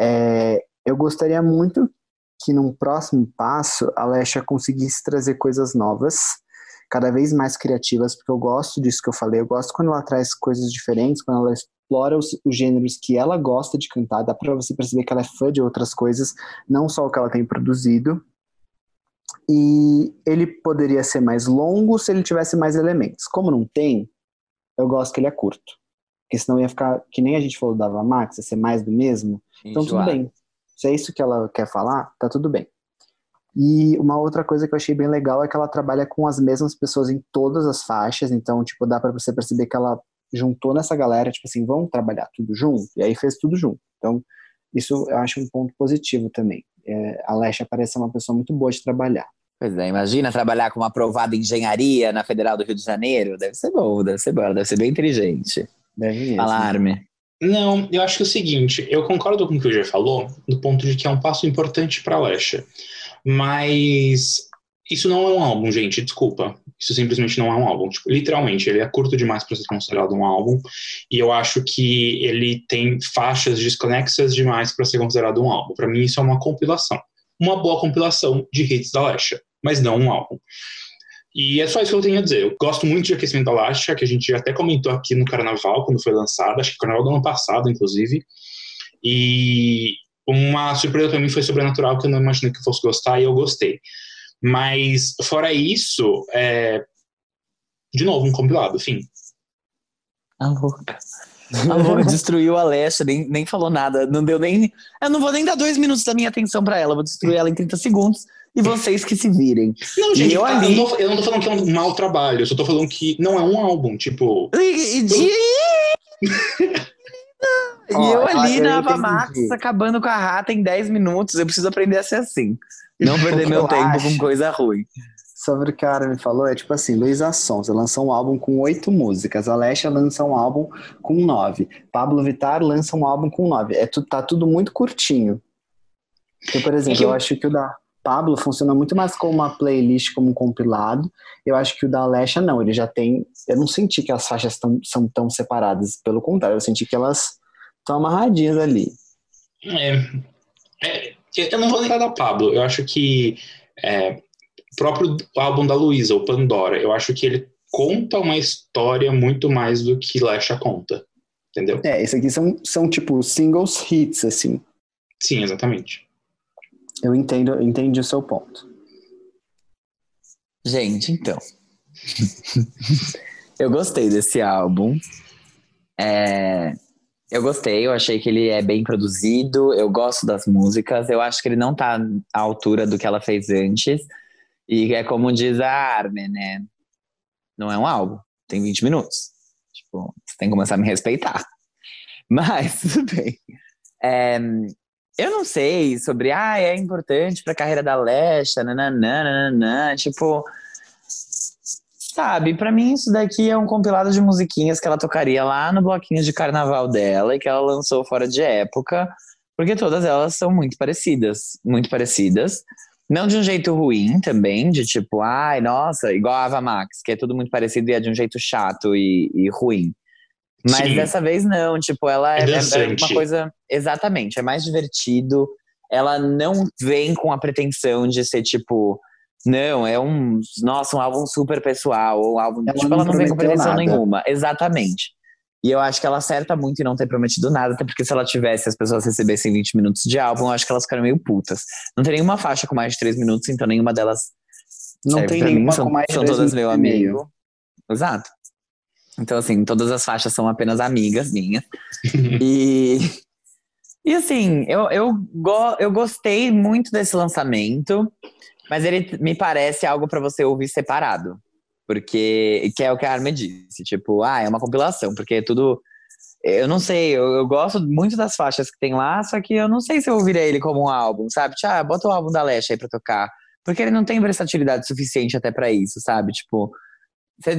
É, eu gostaria muito que num próximo passo a Lesha conseguisse trazer coisas novas, cada vez mais criativas, porque eu gosto disso que eu falei, eu gosto quando ela traz coisas diferentes, quando ela explora os, os gêneros que ela gosta de cantar, dá pra você perceber que ela é fã de outras coisas, não só o que ela tem produzido. E ele poderia ser mais longo se ele tivesse mais elementos. Como não tem, eu gosto que ele é curto. Porque senão ia ficar, que nem a gente falou da Ava Max, ia ser mais do mesmo. Então tudo bem. Se é isso que ela quer falar, tá tudo bem. E uma outra coisa que eu achei bem legal é que ela trabalha com as mesmas pessoas em todas as faixas, então, tipo, dá para você perceber que ela juntou nessa galera, tipo assim, vamos trabalhar tudo junto, e aí fez tudo junto. Então, isso eu acho um ponto positivo também. É, a Lesha parece ser uma pessoa muito boa de trabalhar. Pois é, imagina trabalhar com uma aprovada engenharia na Federal do Rio de Janeiro. Deve ser bom, deve ser bom, deve ser bem inteligente. Deve mesmo. Falar-me. Não, eu acho que é o seguinte, eu concordo com o que o G falou, do ponto de que é um passo importante para a Lesha. Mas isso não é um álbum, gente, desculpa. Isso simplesmente não é um álbum. Tipo, literalmente, ele é curto demais para ser considerado um álbum. E eu acho que ele tem faixas desconexas demais para ser considerado um álbum. Para mim, isso é uma compilação. Uma boa compilação de hits da Lesha, mas não um álbum. E é só isso que eu tenho a dizer. Eu gosto muito de Aquecimento da Lasha, que a gente até comentou aqui no Carnaval, quando foi lançado, acho que Carnaval do ano passado, inclusive. E uma surpresa para mim foi Sobrenatural, que eu não imaginei que eu fosse gostar, e eu gostei. Mas, fora isso, é... de novo, um compilado, fim. A louca. A louca destruiu a Lesha, nem, nem falou nada. Não deu nem. Eu não vou nem dar dois minutos da minha atenção para ela, vou destruir ela em 30 segundos. E vocês que se virem. Não, gente, eu, eu, ali... não tô, eu não tô falando que é um mau trabalho, eu só tô falando que não é um álbum, tipo. E, e, de... E Ó, eu ali na entendi. Max acabando com a rata em 10 minutos. Eu preciso aprender a ser assim. Não [LAUGHS] perder meu eu tempo acho? com coisa ruim. Sobre o que a Ara me falou, é tipo assim, Luísa Sonza lançou um álbum com oito músicas, Alexia lança um álbum com nove, Pablo Vittar lança um álbum com nove. É, tá tudo muito curtinho. Porque, por exemplo, que eu- acho que o da Pablo funciona muito mais como uma playlist, como um compilado. Eu acho que o da Alexia não, ele já tem... Eu não senti que as faixas tão, são tão separadas, pelo contrário, eu senti que elas estão amarradinhas ali. É, é, eu não vou lembrar da Pablo, eu acho que é, o próprio álbum da Luísa, o Pandora, eu acho que ele conta uma história muito mais do que Lesha conta, entendeu? É, esses aqui são, são tipo singles hits, assim. Sim, exatamente. Eu entendo, eu entendi o seu ponto. Gente, então. [LAUGHS] eu gostei desse álbum. É, eu gostei, eu achei que ele é bem produzido, eu gosto das músicas, eu acho que ele não tá à altura do que ela fez antes. E é como diz a Armin, né? Não é um álbum, tem 20 minutos. Tipo, você tem que começar a me respeitar. [LAUGHS] Mas, tudo bem. É, eu não sei sobre, ah, é importante pra carreira da Lesha, nananana, tipo, sabe, para mim isso daqui é um compilado de musiquinhas que ela tocaria lá no bloquinho de carnaval dela e que ela lançou fora de época, porque todas elas são muito parecidas, muito parecidas. Não de um jeito ruim também, de tipo, ai, nossa, igual a Ava Max, que é tudo muito parecido e é de um jeito chato e, e ruim. Mas Sim. dessa vez não, tipo, ela É é, é dançante. uma coisa. Exatamente, é mais divertido. Ela não vem com a pretensão de ser, tipo, não, é um. Nossa, um álbum super pessoal, um álbum. Ela tipo, não ela não vem com pretensão nenhuma. Exatamente. E eu acho que ela acerta muito em não ter prometido nada, até porque se ela tivesse as pessoas recebessem 20 minutos de álbum, eu acho que elas ficaram meio putas. Não tem nenhuma faixa com mais de 3 minutos, então nenhuma delas Não tem nenhuma mim, são, com mais de são todas meu amigo. Exato. Então, assim, todas as faixas são apenas amigas minhas. [LAUGHS] e, e assim, eu, eu, go, eu gostei muito desse lançamento, mas ele me parece algo pra você ouvir separado. Porque, que é o que a Armin disse, tipo, ah, é uma compilação, porque é tudo. Eu não sei, eu, eu gosto muito das faixas que tem lá, só que eu não sei se eu ouviria ele como um álbum, sabe? Tipo, ah, bota o álbum da Lesha aí pra tocar. Porque ele não tem versatilidade suficiente até pra isso, sabe? Tipo,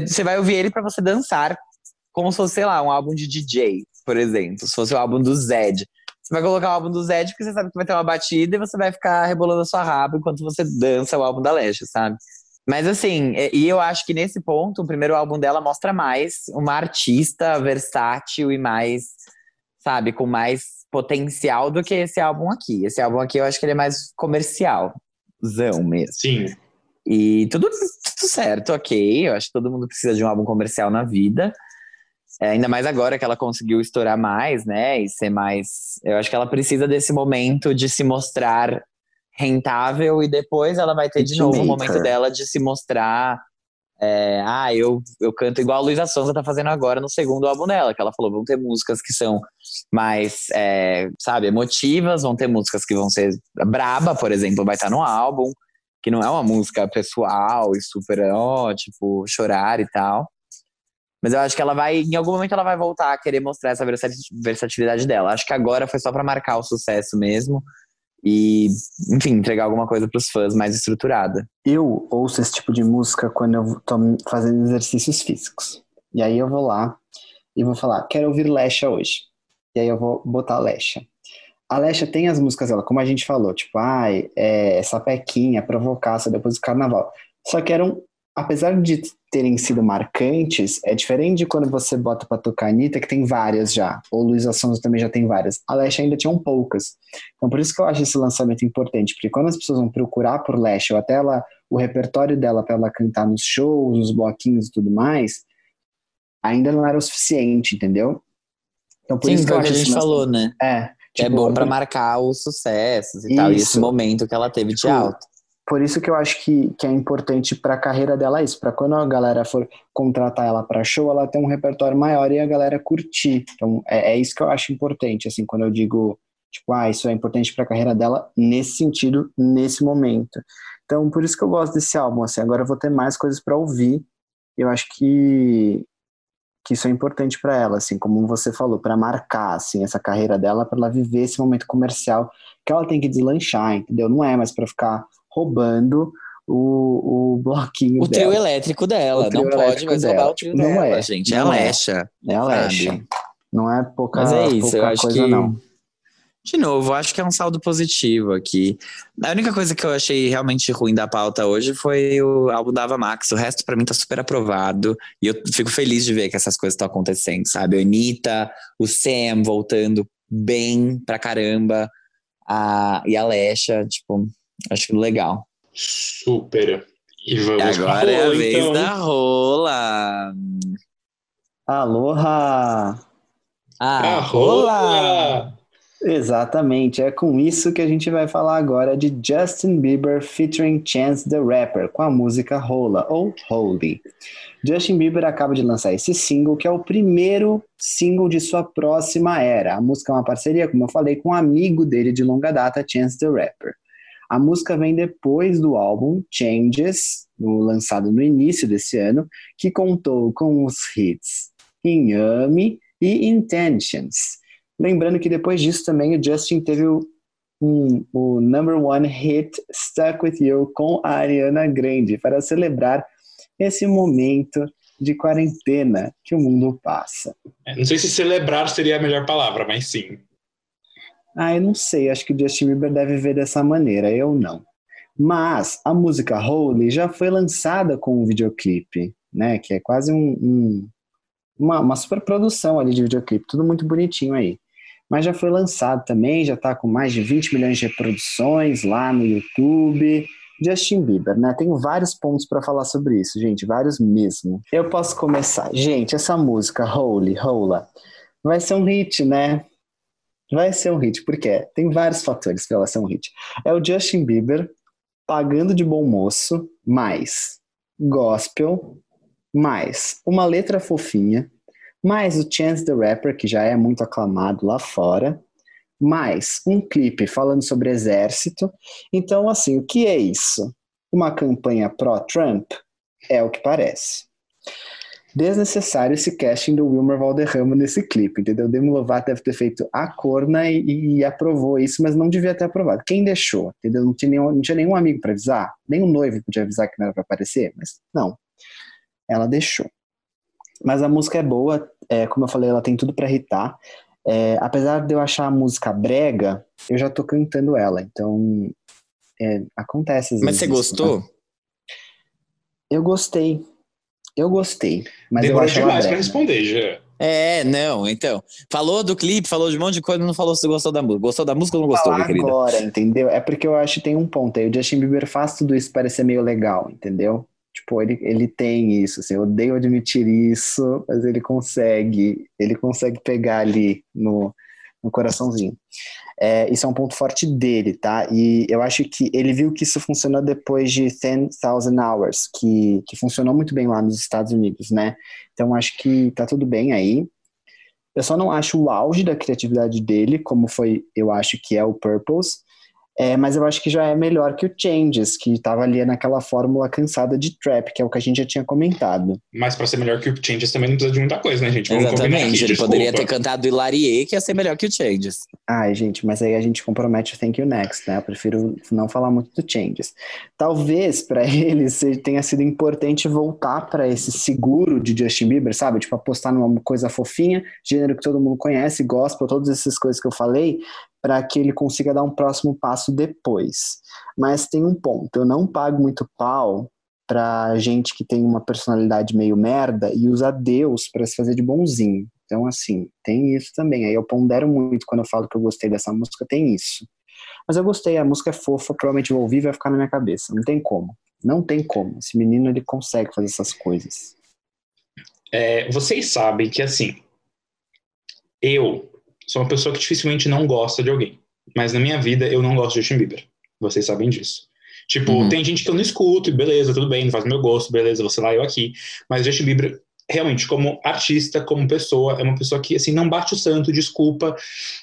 você vai ouvir ele pra você dançar, como se fosse, sei lá, um álbum de DJ, por exemplo. Se fosse o álbum do Zed. Você vai colocar o álbum do Zed porque você sabe que vai ter uma batida e você vai ficar rebolando a sua raba enquanto você dança o álbum da Lesha, sabe? Mas assim, e e eu acho que nesse ponto, o primeiro álbum dela mostra mais uma artista versátil e mais, sabe, com mais potencial do que esse álbum aqui. Esse álbum aqui eu acho que ele é mais comercialzão mesmo. Sim. E tudo, tudo certo, ok. Eu acho que todo mundo precisa de um álbum comercial na vida. É, ainda mais agora que ela conseguiu estourar mais, né? E ser mais. Eu acho que ela precisa desse momento de se mostrar rentável e depois ela vai ter de novo o Hitmaker. momento dela de se mostrar. é, ah, eu, eu canto igual a Luísa Sonza tá fazendo agora no segundo álbum dela, que ela falou: vão ter músicas que são mais, é, sabe, emotivas, vão ter músicas que vão ser. Braba, por exemplo, vai estar no álbum que não é uma música pessoal e super, ó, tipo, chorar e tal. Mas eu acho que ela vai, em algum momento ela vai voltar a querer mostrar essa versati- versatilidade dela. Acho que agora foi só pra marcar o sucesso mesmo e, enfim, entregar alguma coisa pros fãs mais estruturada. Eu ouço esse tipo de música quando eu tô fazendo exercícios físicos. E aí eu vou lá e vou falar, quero ouvir Lesha hoje. E aí eu vou botar Lesha. A Lesha tem as músicas dela, como a gente falou, tipo, ai, é, sapequinha, provocaça depois do carnaval. Só que eram, apesar de terem sido marcantes, é diferente de quando você bota pra tocar a Anitta, que tem várias já. Ou Luísa Sonza também já tem várias. A Lesha ainda tinham poucas. Então por isso que eu acho esse lançamento importante, porque quando as pessoas vão procurar por Lesha, ou até ela, o repertório dela para ela cantar nos shows, nos bloquinhos e tudo mais, ainda não era o suficiente, entendeu? Então por Sim, isso que a gente falou, né? É, é tipo, bom pra por- marcar os sucessos e tal. E esse Isso. momento que ela teve de Tipo, alta. Por isso que eu acho que, que é importante para a carreira dela isso, para quando a galera for contratar ela para show, ela ter um repertório maior e a galera curtir. Então é, é isso que eu acho importante, assim, quando eu digo, tipo, ah, isso é importante para a carreira dela nesse sentido, nesse momento. Então por isso que eu gosto desse álbum, assim, agora eu vou ter mais coisas para ouvir. Eu acho que que isso é importante para ela, assim, como você falou, para marcar assim essa carreira dela, para ela viver esse momento comercial que ela tem que deslanchar, entendeu? Não é mais para ficar roubando o, o bloquinho O dela. trio elétrico dela. Trio não pode mais roubar dela. o trio não dela, é. gente. É Não a é. Lesha. É a sabe? Não é pouca, Mas é isso, eu acho coisa, que- não. De novo, acho que é um saldo positivo aqui. A única coisa que eu achei realmente ruim da pauta hoje foi o álbum da Ava Max. O resto, pra mim, tá super aprovado. E eu fico feliz de ver que essas coisas estão acontecendo, sabe? A Anitta, o Sam voltando bem pra caramba. A, e a Lesha, tipo, acho legal. Super. E E vamos pra agora é a vez então. da rola. Aloha! Ah, Ah, rola! rola! Exatamente, é com isso que a gente vai falar agora de Justin Bieber featuring Chance the Rapper com a música Rola ou Holy. Justin Bieber acaba de lançar esse single, que é o primeiro single de sua próxima era. A música é uma parceria, como eu falei, com um amigo dele de longa data, Chance the Rapper. A música vem depois do álbum Changes, lançado no início desse ano, que contou com os hits Inhame e Intentions. Lembrando que depois disso também o Justin teve o, um, o number one hit Stuck With You com a Ariana Grande para celebrar esse momento de quarentena que o mundo passa. É, não sei se celebrar seria a melhor palavra, mas sim. Ah, eu não sei, acho que o Justin Bieber deve ver dessa maneira, eu não. Mas a música Holy já foi lançada com um videoclipe, né? Que é quase um, um uma, uma super produção ali de videoclipe, tudo muito bonitinho aí mas já foi lançado também, já está com mais de 20 milhões de reproduções lá no YouTube. Justin Bieber, né? Tenho vários pontos para falar sobre isso, gente, vários mesmo. Eu posso começar. Gente, essa música, Holy, Rola, vai ser um hit, né? Vai ser um hit, porque tem vários fatores para ela ser um hit. É o Justin Bieber pagando de bom moço, mais gospel, mais uma letra fofinha, mais o Chance the Rapper, que já é muito aclamado lá fora, mais um clipe falando sobre exército. Então, assim, o que é isso? Uma campanha pró-Trump? É o que parece. Desnecessário esse casting do Wilmer Valderrama nesse clipe, entendeu? Demi Lovato deve ter feito a corna e, e, aprovou isso, mas não devia ter aprovado. Quem deixou? Entendeu? Não tinha nenhum, não tinha nenhum amigo para avisar, o noivo podia avisar que não era para aparecer, mas não. Ela deixou. Mas a música é boa, é, como eu falei, ela tem tudo para irritar. É, apesar de eu achar a música brega, eu já tô cantando ela, então é, acontece. mas você gostou? Né? Eu gostei. Eu gostei. Mas Demorou eu acho demais pra responder, já. É, não, então. Falou do clipe, falou de um monte de coisa, não falou se gostou da música. Gostou da música ou não gostou, minha querida? Agora, entendeu? É porque eu acho que tem um ponto aí. O Justin Bieber faz tudo isso parecer meio legal, entendeu? Tipo, ele, ele tem isso, assim, eu odeio admitir isso, mas ele consegue, ele consegue pegar ali no, no coraçãozinho. É, isso é um ponto forte dele, tá? E eu acho que ele viu que isso funcionou depois de 10,000 Hours, que, que funcionou muito bem lá nos Estados Unidos, né? Então acho que tá tudo bem aí. Eu só não acho o auge da criatividade dele, como foi, eu acho que é o Purpose, é, mas eu acho que já é melhor que o Changes, que estava ali naquela fórmula cansada de trap, que é o que a gente já tinha comentado. Mas para ser melhor que o Changes também não precisa de muita coisa, né, gente? Vamos Exatamente, aqui, ele desculpa. poderia ter cantado Hilarie, que ia ser melhor que o Changes. Ai, gente, mas aí a gente compromete o Thank You Next, né? Eu prefiro não falar muito do Changes. Talvez para [LAUGHS] ele tenha sido importante voltar para esse seguro de Justin Bieber, sabe? Tipo, apostar numa coisa fofinha, gênero que todo mundo conhece, gospel, todas essas coisas que eu falei, para que ele consiga dar um próximo passo depois. Mas tem um ponto, eu não pago muito pau para gente que tem uma personalidade meio merda e usa Deus para se fazer de bonzinho. Então, assim, tem isso também. Aí eu pondero muito quando eu falo que eu gostei dessa música, tem isso. Mas eu gostei, a música é fofa, provavelmente vou ouvir e vai ficar na minha cabeça. Não tem como. Não tem como. Esse menino, ele consegue fazer essas coisas. É, vocês sabem que, assim, eu sou uma pessoa que dificilmente não gosta de alguém. Mas na minha vida, eu não gosto de Justin Bieber. Vocês sabem disso. Tipo, uhum. tem gente que eu não escuto, e beleza, tudo bem, não faz meu gosto, beleza, você lá, eu aqui. Mas Justin Bieber, realmente, como artista, como pessoa, é uma pessoa que, assim, não bate o santo, desculpa,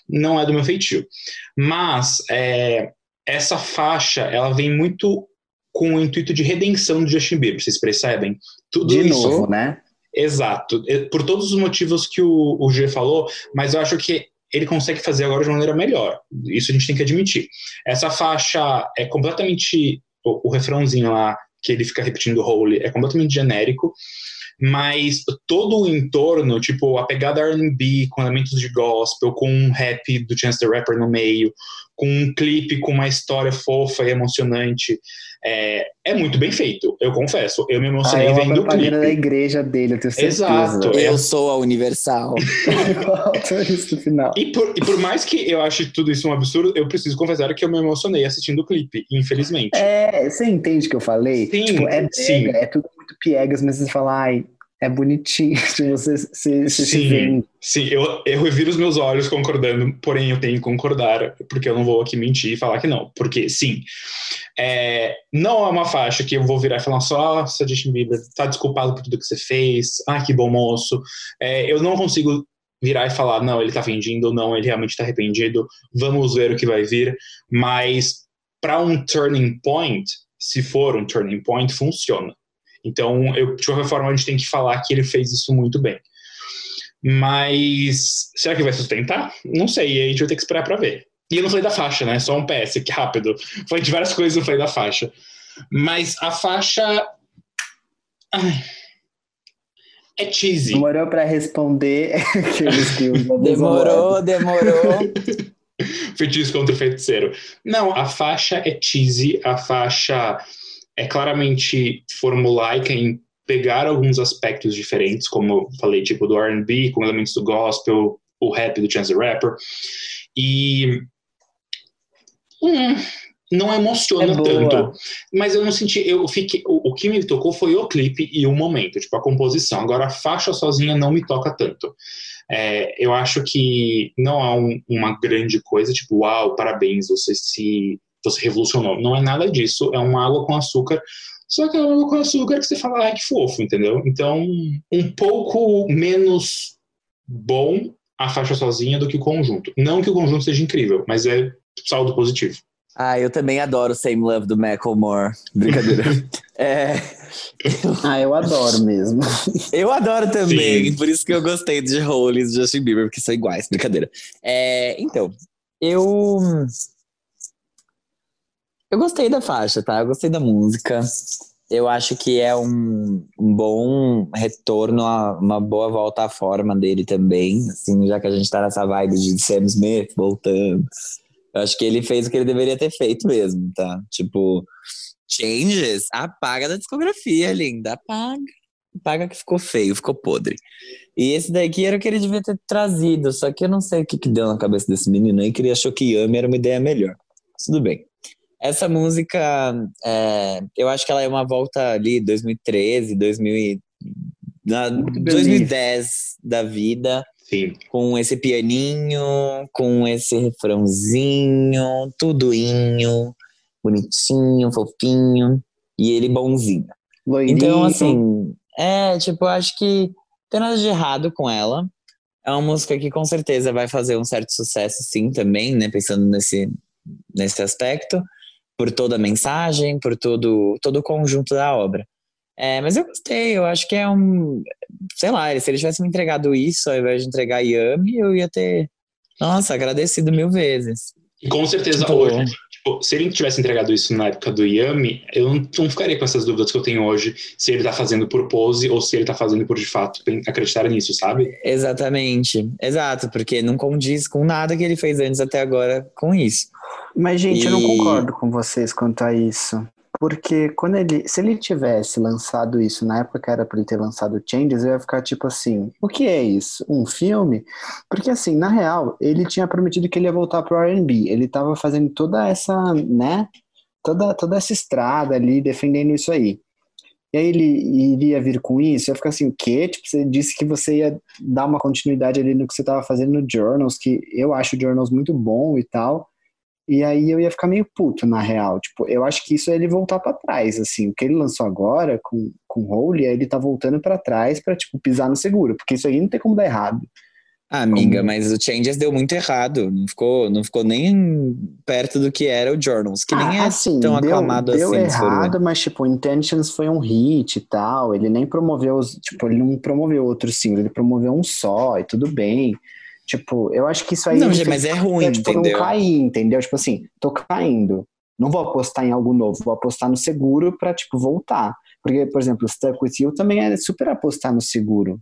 não é do meu feitio. Mas, é, essa faixa, ela vem muito com o intuito de redenção do Justin Bieber, vocês percebem? Tudo de isso, novo, né? Exato. Por todos os motivos que o, o G falou, mas eu acho que ele consegue fazer agora de maneira melhor. Isso a gente tem que admitir. Essa faixa é completamente. O, o refrãozinho lá, que ele fica repetindo Holy, é completamente genérico, mas todo o entorno, tipo a pegada RB com elementos de gospel, com um rap do Chance the Rapper no meio, com um clipe com uma história fofa e emocionante. É, é muito bem feito, eu confesso. Eu me emocionei ah, é vendo o clipe. da igreja dele, eu tenho certeza. Exato. Eu sou a Universal. [LAUGHS] isso no final. E por, e por mais que eu ache tudo isso um absurdo, eu preciso confessar que eu me emocionei assistindo o clipe, infelizmente. É, você entende o que eu falei? Sim, tipo, é, sim. é tudo muito piegas, mas você fala, ai, é bonitinho [LAUGHS] de você se, se, se Sim. vende. Sim, eu, eu reviro os meus olhos concordando, porém eu tenho que concordar, porque eu não vou aqui mentir e falar que não. Porque, sim, é, não é uma faixa que eu vou virar e falar só, nossa, Justin Bieber, tá desculpado por tudo que você fez, ah, que bom moço. É, eu não consigo virar e falar, não, ele tá vendindo, não, ele realmente tá arrependido, vamos ver o que vai vir. Mas, para um turning point, se for um turning point, funciona. Então, eu, de qualquer forma, a gente tem que falar que ele fez isso muito bem. Mas será que vai sustentar? Não sei, e a gente vai ter que esperar para ver. E eu não falei da faixa, né? Só um PS, que rápido. Falei de várias coisas, não falei da faixa. Mas a faixa. Ai, é cheesy. Demorou pra responder aqueles que usam [LAUGHS] Demorou, demorou. Feitiço contra o feiticeiro. Não, a faixa é cheesy, a faixa é claramente formulaica em pegar alguns aspectos diferentes, como eu falei, tipo do R&B, com elementos do gospel, o rap do Chance the Rapper, e hum, não emociona É tanto. Mas eu não senti, eu fiquei, o, o que me tocou foi o clipe e o momento, tipo a composição. Agora a faixa sozinha não me toca tanto. É, eu acho que não há um- uma grande coisa, tipo, uau, parabéns, você se você revolucionou. Não é nada disso, é uma água com açúcar. Só que é uma água com açúcar que você fala, ai, que fofo, entendeu? Então, um pouco menos bom a faixa sozinha do que o conjunto. Não que o conjunto seja incrível, mas é saldo positivo. Ah, eu também adoro Same Love do Macklemore. Brincadeira. [LAUGHS] é, Ah, eu adoro mesmo. eu adoro também, Sim. por isso que eu gostei de Holy e Justin Bieber, porque são iguais, brincadeira. É, então, eu. Eu gostei da faixa, tá? Eu gostei da música. Eu acho que é um, um bom retorno, a uma boa volta à forma dele também. Assim, já que a gente tá nessa vibe de Sam Smith voltando. Eu acho que ele fez o que ele deveria ter feito mesmo, tá? Tipo, changes, apaga da discografia, linda. Apaga. Apaga que ficou feio, ficou podre. E esse daqui era o que ele devia ter trazido, só que eu não sei o que, que deu na cabeça desse menino aí, que ele achou que Yami era uma ideia melhor. Tudo bem. Essa música, é, eu acho que ela é uma volta ali, 2013, 2000 e- na- Muito 2010 da vida Sim. com esse pianinho, com esse refrãozinho, tudoinho, bonitinho, fofinho, e ele bonzinho. Loirinho. Então, assim, é, tipo, eu acho que não tem nada de errado com ela. É uma música que com certeza vai fazer um certo sucesso, sim, também, né? Pensando nesse, nesse aspecto, por toda a mensagem, por todo, todo o conjunto da obra. É, mas eu gostei, eu acho que é um. Sei lá, se ele tivesse me entregado isso ao invés de entregar Yami, eu ia ter. Nossa, agradecido mil vezes. E com certeza Tipo, hoje, se ele tivesse entregado isso na época do Yami, eu não, não ficaria com essas dúvidas que eu tenho hoje, se ele tá fazendo por pose ou se ele tá fazendo por de fato acreditar nisso, sabe? Exatamente, exato, porque não condiz com nada que ele fez antes até agora com isso. Mas, gente, eu não E- concordo com vocês quanto a isso. Porque quando ele, se ele tivesse lançado isso na época que era pra ele ter lançado Changes, eu ia ficar tipo assim, o que é isso? Um filme? Porque assim, na real, ele tinha prometido que ele ia voltar pro R&B. Ele tava fazendo toda essa, né? Toda, toda essa estrada ali, defendendo isso aí. E aí ele iria vir com isso, eu ia ficar assim, o quê? Tipo, você disse que você ia dar uma continuidade ali no que você tava fazendo no Journals, que eu acho o Journals muito bom e tal. E aí eu ia ficar meio puto, na real. Tipo, eu acho que isso é ele voltar pra trás, assim. O que ele lançou agora com, com Holy, é ele tá voltando pra trás pra, tipo, pisar no seguro. Porque isso aí não tem como dar errado. Ah, amiga, Como- mas o Changes deu muito errado. Não ficou, não ficou nem perto do que era o Journals, que nem Ah, é assim, tão deu, aclamado deu assim. ver. errado, mas, tipo, Intentions foi um hit e tal. Ele nem promoveu, os, tipo, ele não promoveu outro single, ele promoveu um só e tudo bem. Tipo, eu acho que isso aí... Não, ele gente, mas é ruim, pra, tipo, entendeu? não cair, entendeu? Tipo assim, tô caindo. Não vou apostar em algo novo, vou apostar no seguro pra, tipo, voltar. Porque, por exemplo, Stuck With You também é super apostar no seguro.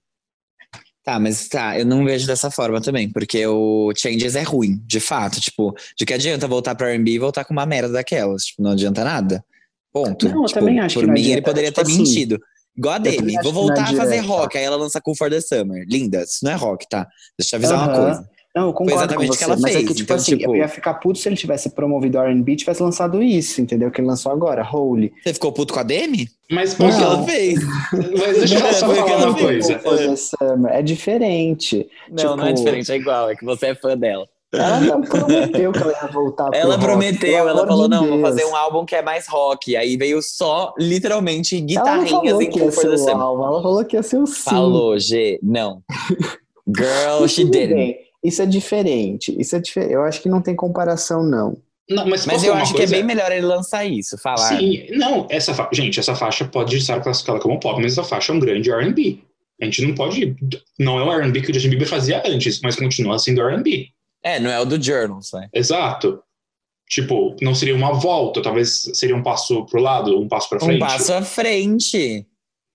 Tá, mas tá, eu não vejo dessa forma também, porque o Changes é ruim, de fato. Tipo, de que adianta voltar pra R&B e voltar com uma merda daquelas? Tipo, não adianta nada. Ponto. Não, eu Tipo, também acho por que não mim, ele adianta. poderia Tipo ter assim, mentido. Igual a Demi, vou é voltar a fazer direto. rock. Aí ela lança Cool for the Summer. Linda, isso não é rock, tá? Deixa eu te avisar uma Aham. coisa. Não, eu concordo exatamente com o que você, ela mas é fez, que, tipo então, assim, tipo- eu ia ficar puto se ele tivesse promovido R&B e tivesse lançado isso, entendeu? Que ele lançou agora, Holy. Você ficou puto com a Demi? Mas o que ela fez. [LAUGHS] mas deixa eu só falar ela uma fez. coisa. Summer. É diferente. Não, não é Tipo- diferente, é igual, é que você é fã dela. Ela [LAUGHS] não prometeu que ela ia voltar Ela rock, prometeu, pelo ela falou, de não, vou Deus. fazer um álbum que é mais rock. Aí veio só, literalmente, guitarrinhas em the o Summer. álbum, ela falou que ia ser o sim. Falou, G, não. Girl, she didn't. Isso é diferente. Isso é diferente. Eu acho que não tem comparação, não. Não, mas Mas eu acho que é coisa? bem melhor ele lançar isso, falar. Sim, não, essa fa... gente, essa faixa pode estar classificada como pop, mas essa faixa é um grande R&B. A gente não pode, não é o R&B que o Justin Bieber fazia antes, mas continua sendo R&B. É, não é o do Journals, né? Exato. Tipo, não seria uma volta, talvez seria um passo pro lado, um passo pra Um frente. passo à frente.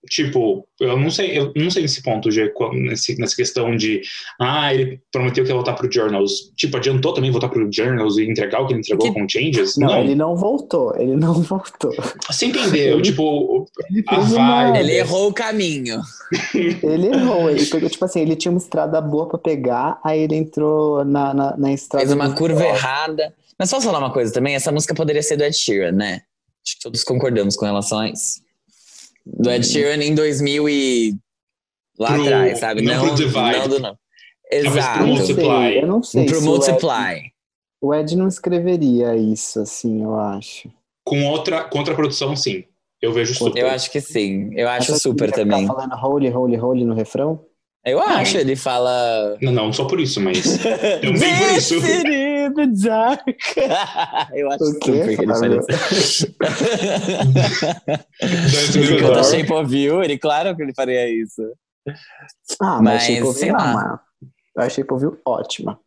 Tipo, eu não sei, eu não sei nesse ponto, nesse, nessa questão de, ah, ele prometeu que ia voltar pro Journals. Tipo, adiantou também voltar pro Journals e entregar o que ele entregou Que- com Changes? Não, Não, ele não voltou. Ele não [LAUGHS] voltou. você entendeu? Ele- tipo, Ele uma-. Ele errou o caminho. [LAUGHS] Ele errou. Ele pegou, tipo assim, ele tinha uma estrada boa pra pegar, aí ele entrou na, na, na estrada. Fez uma curva errada. Mas posso falar uma coisa também? Essa música poderia ser do Ed Sheeran, né? Acho que todos concordamos com relação a isso. Do Ed Sheeran em 2000 e... Lá Pro- atrás, sabe? não Não, pro Divide. não do não. Pro Exato. Não Multiply. eu não sei. Pro se o Ed- Multiply. O Ed não escreveria isso, assim, eu acho. com outra, com outra produção, sim. Eu vejo super. Eu acho que sim. Eu acho que super também. Ficar falando holy, holy, holy no refrão? Eu acho, ele fala. Não, não só por isso, mas [LAUGHS] também por isso. The dark. [LAUGHS] Eu acho que ele [LAUGHS] in Ele canta. Shape of You, ele claro que ele faria isso. Ah, Mas, mas, Shape of sei You. Eu achei Shape of You ótima.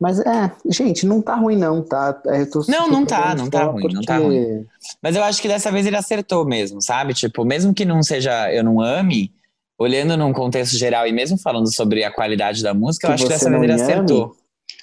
Mas é, gente, não tá ruim não, tá? É, eu tô Não, não tá, pegando não tá ruim, não tá porque- Mas eu acho que dessa vez ele acertou mesmo, sabe? Tipo, mesmo que não seja Eu Não Ame, olhando num contexto geral e mesmo falando sobre a qualidade da música, eu Que acho que dessa vez não ele acertou.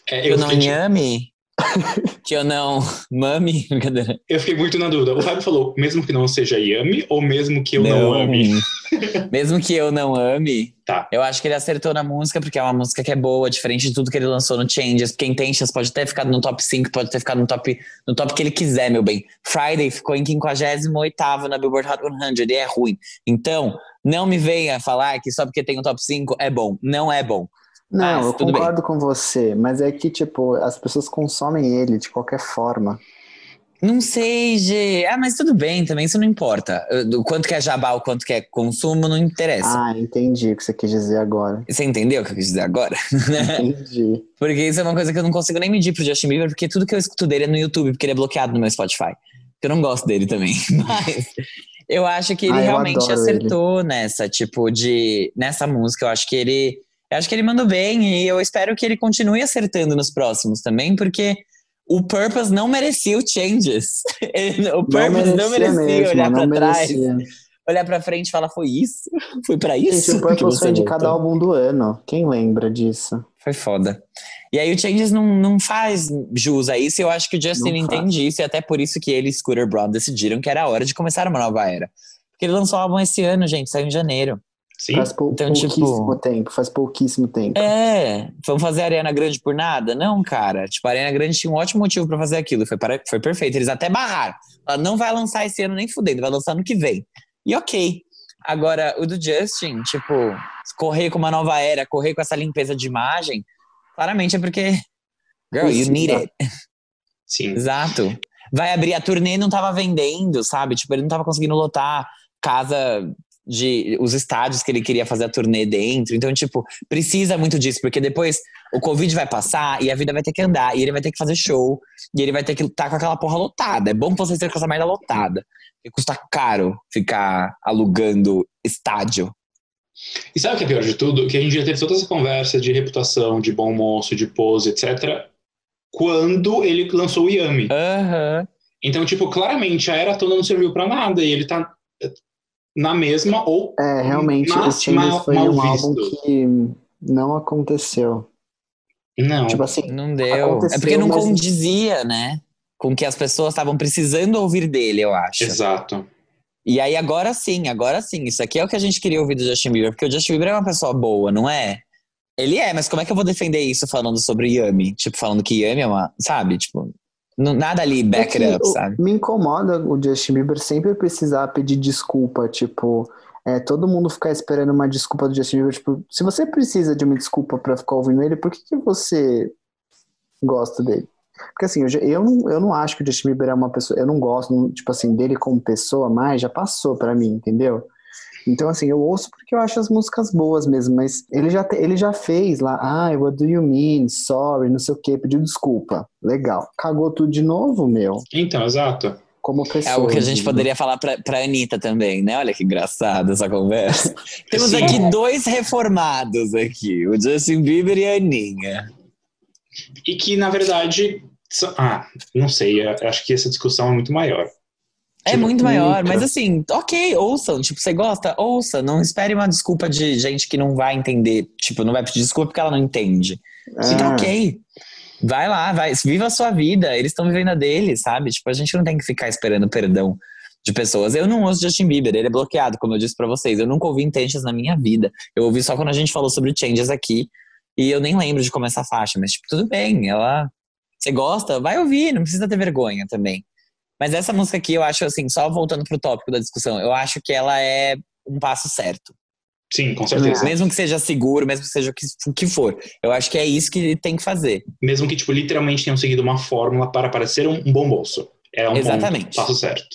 É, Que eu, eu não fiquei, ame, [LAUGHS] que eu não mame, [LAUGHS] brincadeira. eu fiquei muito na dúvida. O Fábio falou, mesmo que não seja Yami, ou mesmo que eu não, ame? [LAUGHS] Mesmo que eu não ame, Tá. eu acho que ele acertou na música, porque é uma música que é boa, diferente de tudo que ele lançou no Changes. Porque Intentions pode ter ficado no top 5, pode ter ficado no top, no top que ele quiser, meu bem. Friday ficou em 58 na Billboard Hot 100 e é ruim. Então, não me venha falar que só porque tem o top 5 é bom. Não é bom. Não, Mas eu tudo bem. concordo com você, mas é que, tipo, as pessoas consomem ele de qualquer forma. Não sei, G. Ah, mas tudo bem também, isso não importa. O quanto que é jabá, o quanto que é consumo, não interessa. Ah, entendi o que você quis dizer agora. Você entendeu o que eu quis dizer agora? Entendi. [LAUGHS] Porque isso é uma coisa que eu não consigo nem medir pro Justin Bieber, porque tudo que eu escuto dele é no YouTube, porque ele é bloqueado no meu Spotify. Eu não gosto dele também. [LAUGHS] Mas eu acho que ele Ah, realmente acertou nessa, tipo, de. Nessa música. Eu acho que ele. Eu acho que ele mandou bem e eu espero que ele continue acertando nos próximos também, porque o Purpose não merecia o Changes. [LAUGHS] Ele- o Purpose não merecia, mesmo, olhar pra não trás, merecia. olhar pra frente e falar: foi isso? Foi pra isso? Gente, o você foi indicado voltou?" álbum do ano. Quem lembra disso? Foi foda. E aí o Changes não, não faz jus a isso, e eu acho que o Justin entende isso, e até por isso que ele e Scooter Brown decidiram que era a hora de começar uma nova era. Porque ele lançou o álbum esse ano, gente, saiu em janeiro. Sim. Faz pou- Então, tipo- pouquíssimo tempo, faz pouquíssimo tempo. É, vamos fazer a Ariana Grande por nada? Não, cara. Tipo, a Ariana Grande tinha um ótimo motivo pra fazer aquilo, foi, para- foi perfeito. Eles até barraram. Ela não vai lançar esse ano nem fudendo, vai lançar no que vem. E ok. Agora, o do Justin, tipo, correr com uma nova era, correr com essa limpeza de imagem, claramente é porque. Girl, you need it. Sim. Exato. Vai abrir a turnê não tava vendendo, sabe? Tipo, ele não tava conseguindo lotar casa de os estádios que ele queria fazer a turnê dentro. Então, tipo, precisa muito disso, porque depois o Covid vai passar e a vida vai ter que andar, e ele vai ter que fazer show, e ele vai ter que estar com aquela porra lotada. É bom que vocês tenham com essa merda lotada. Porque custa caro ficar alugando estádio. E sabe o que é pior de tudo? Que a gente já teve toda essa conversa de reputação, de bom moço, de pose, etc. Quando ele lançou o Yami. Aham. Então, tipo, claramente a era toda não serviu pra nada e ele tá na mesma ou É, realmente, Mas o Changes foi mal um álbum que não aconteceu. não. Tipo assim, Não deu. Aconteceu, é porque não mas- condizia, né? Com o que as pessoas estavam precisando ouvir dele, eu acho. Exato. E aí, agora sim, agora sim. Isso aqui é o que a gente queria ouvir do Justin Bieber, porque o Justin Bieber é uma pessoa boa, não é? Ele é, mas como é que eu vou defender isso falando sobre Yami? Tipo, falando que Yami é uma. Sabe? Tipo, não- nada ali back É it que up, sabe? Me incomoda o Justin Bieber sempre precisar pedir desculpa, tipo, é, todo mundo ficar esperando uma desculpa do Justin Bieber, tipo, se você precisa de uma desculpa pra ficar ouvindo ele, por que, que você gosta dele? Porque assim, eu, eu, não, eu não acho que o Justin Bieber é uma pessoa, eu não gosto, não- tipo assim, dele como pessoa mais, já passou pra mim, entendeu? Então, assim, eu ouço porque eu acho as músicas boas mesmo, mas ele já, te- ele já fez lá, ah, what do you mean, sorry, não sei o que, pediu desculpa. Legal. Cagou tudo de novo, meu, Então, exato. como pessoa. É algo que a gente poderia falar pra, pra Anitta também, né? Olha que engraçado essa conversa. [LAUGHS] Temos Sim. aqui dois reformados aqui, o Justin Bieber e a Aninha. E que, na verdade. Ah, não sei. Acho que essa discussão é muito maior. É Tipo, muito maior, mas assim, ok, ouçam. Tipo, você gosta? Ouça. Não espere uma desculpa de gente que não vai entender. Tipo, não vai pedir desculpa porque ela não entende. Então, Ah, ok. Vai lá, vai. Viva a sua vida. Eles estão vivendo a deles, sabe? Tipo, a gente não tem que ficar esperando perdão de pessoas. Eu não ouço Justin Bieber, ele é bloqueado, como eu disse pra vocês. Eu nunca ouvi Intentions na minha vida. Eu ouvi só quando a gente falou sobre Changes aqui. E eu nem lembro de como é essa faixa, mas, tipo, tudo bem. Ela. Você gosta? Vai ouvir, não precisa ter vergonha também. Mas essa música aqui, eu acho assim, só voltando pro tópico da discussão, eu acho que ela é um passo certo. Sim, com certeza. Mesmo que seja seguro, mesmo que seja o que, que for. Eu acho que é isso que tem que fazer. Mesmo que, tipo, literalmente tenham seguido uma fórmula para parecer um, um bom bolso. É um Exatamente. passo certo.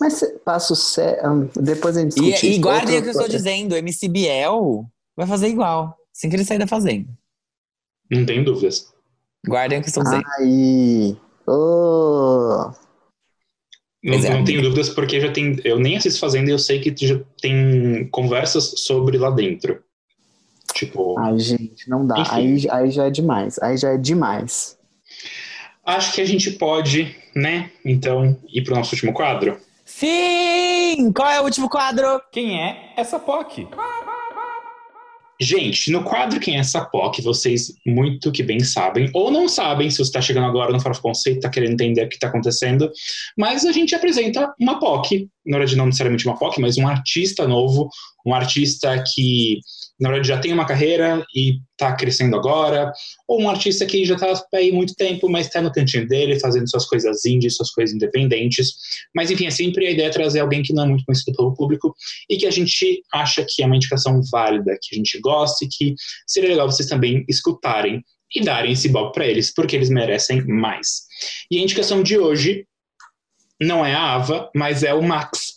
Mas se- passo sério. Depois a gente E, discute e guardem o que eu estou dizendo, o MC Biel vai fazer igual. Assim que ele sair da fazenda. Não tenho dúvidas. Guardem o que estou dizendo. Aí. Oh. Não, é, não tenho dúvidas porque já tem. Eu nem assisto Fazenda e eu sei que já tem conversas sobre lá dentro. Tipo, Ai, gente, não dá. Enfim. Aí, aí já é demais. Aí já é demais. acho que a gente pode, né? Então, ir pro nosso último quadro. Sim! Qual é o último quadro? Quem é essa POC? Gente, no quadro Quem é essa POC, vocês muito que bem sabem, ou não sabem, se você está chegando agora no Farofa Conceito, está querendo entender o que está acontecendo, mas a gente apresenta uma POC, na verdade não necessariamente uma POC, mas um artista novo, um artista que, na verdade, já tem uma carreira e está crescendo agora, ou um artista que já está aí muito tempo, mas está no cantinho dele, fazendo suas coisas indies, suas coisas independentes, mas enfim, é sempre a ideia é trazer alguém que não é muito conhecido pelo público, e que a gente acha que é uma indicação válida, que a gente gosta e que seria legal vocês também escutarem e darem esse bob para eles, porque eles merecem mais. E a indicação de hoje não é a Ava, mas é o Max.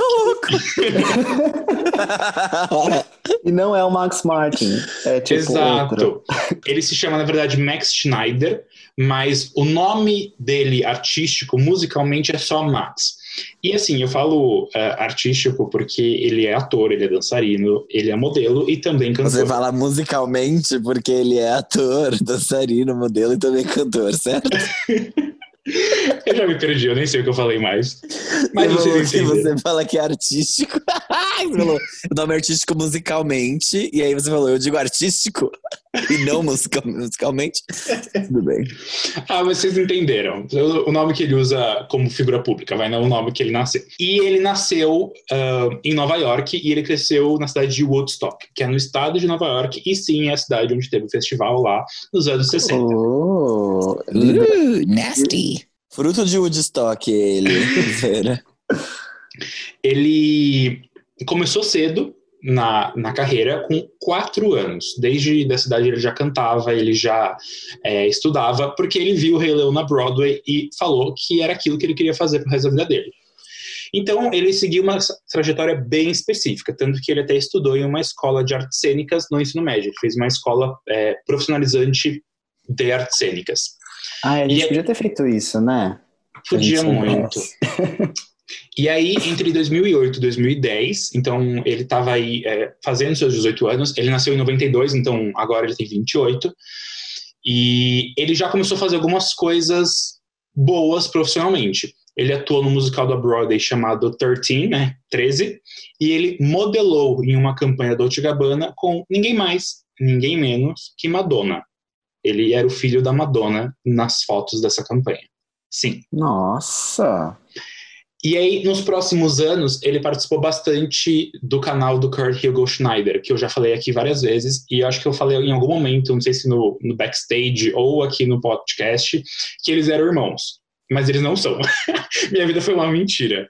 [LAUGHS] E não é o Max Martin. É tipo Exato. outro. Ele se chama, na verdade, Max Schneider, mas o nome dele artístico, musicalmente, é só Max. E assim, eu falo eh, artístico porque ele é ator, ele é dançarino, ele é modelo e também cantor. Você fala musicalmente porque ele é ator, dançarino, modelo e também cantor, certo? [LAUGHS] Eu já me perdi, eu nem sei o que eu falei mais. Mas vocês que entenderam. você fala que é artístico. [LAUGHS] você falou o nome é artístico musicalmente, e aí você falou, eu digo artístico e não [LAUGHS] musical- musicalmente. Tudo bem. Ah, vocês entenderam. O nome que ele usa como figura pública, vai, não o nome que ele nasceu. E ele nasceu ah, em Nova York e ele cresceu na cidade de Woodstock, que é no estado de Nova York, e sim é a cidade onde teve o festival lá nos anos 60. Oh, Uh, nasty. Fruto de Woodstock, ele. [LAUGHS] Ele começou cedo na, na carreira, com quatro anos. Desde da cidade ele já cantava, ele já é, estudava, porque ele viu o Rei Leão na Broadway e falou que era aquilo que ele queria fazer pro resto da vida dele. Então, ele seguiu uma trajetória bem específica, tanto que ele até estudou em uma escola de artes cênicas no ensino médio. Ele fez uma escola é, profissionalizante de artes cênicas. Ah, a gente E- podia ter feito isso, né? Podia muito. [LAUGHS] E aí, entre 2008 e 2010, então ele estava aí é, fazendo seus 18 anos. Ele nasceu em 92, então agora ele tem 28. E ele já começou a fazer algumas coisas boas profissionalmente. Ele atuou no musical da Broadway chamado 13, né? 13. E ele modelou em uma campanha da Dolce Gabbana com ninguém mais, ninguém menos que Madonna. Ele era o filho da Madonna nas fotos dessa campanha. Sim. Nossa. E aí, nos próximos anos, ele participou bastante do canal do Kurt Hugo Schneider, que eu já falei aqui várias vezes, e eu acho que eu falei em algum momento, não sei se no, no backstage ou aqui no podcast, que eles eram irmãos. Mas eles não são. [LAUGHS] Minha vida foi uma mentira.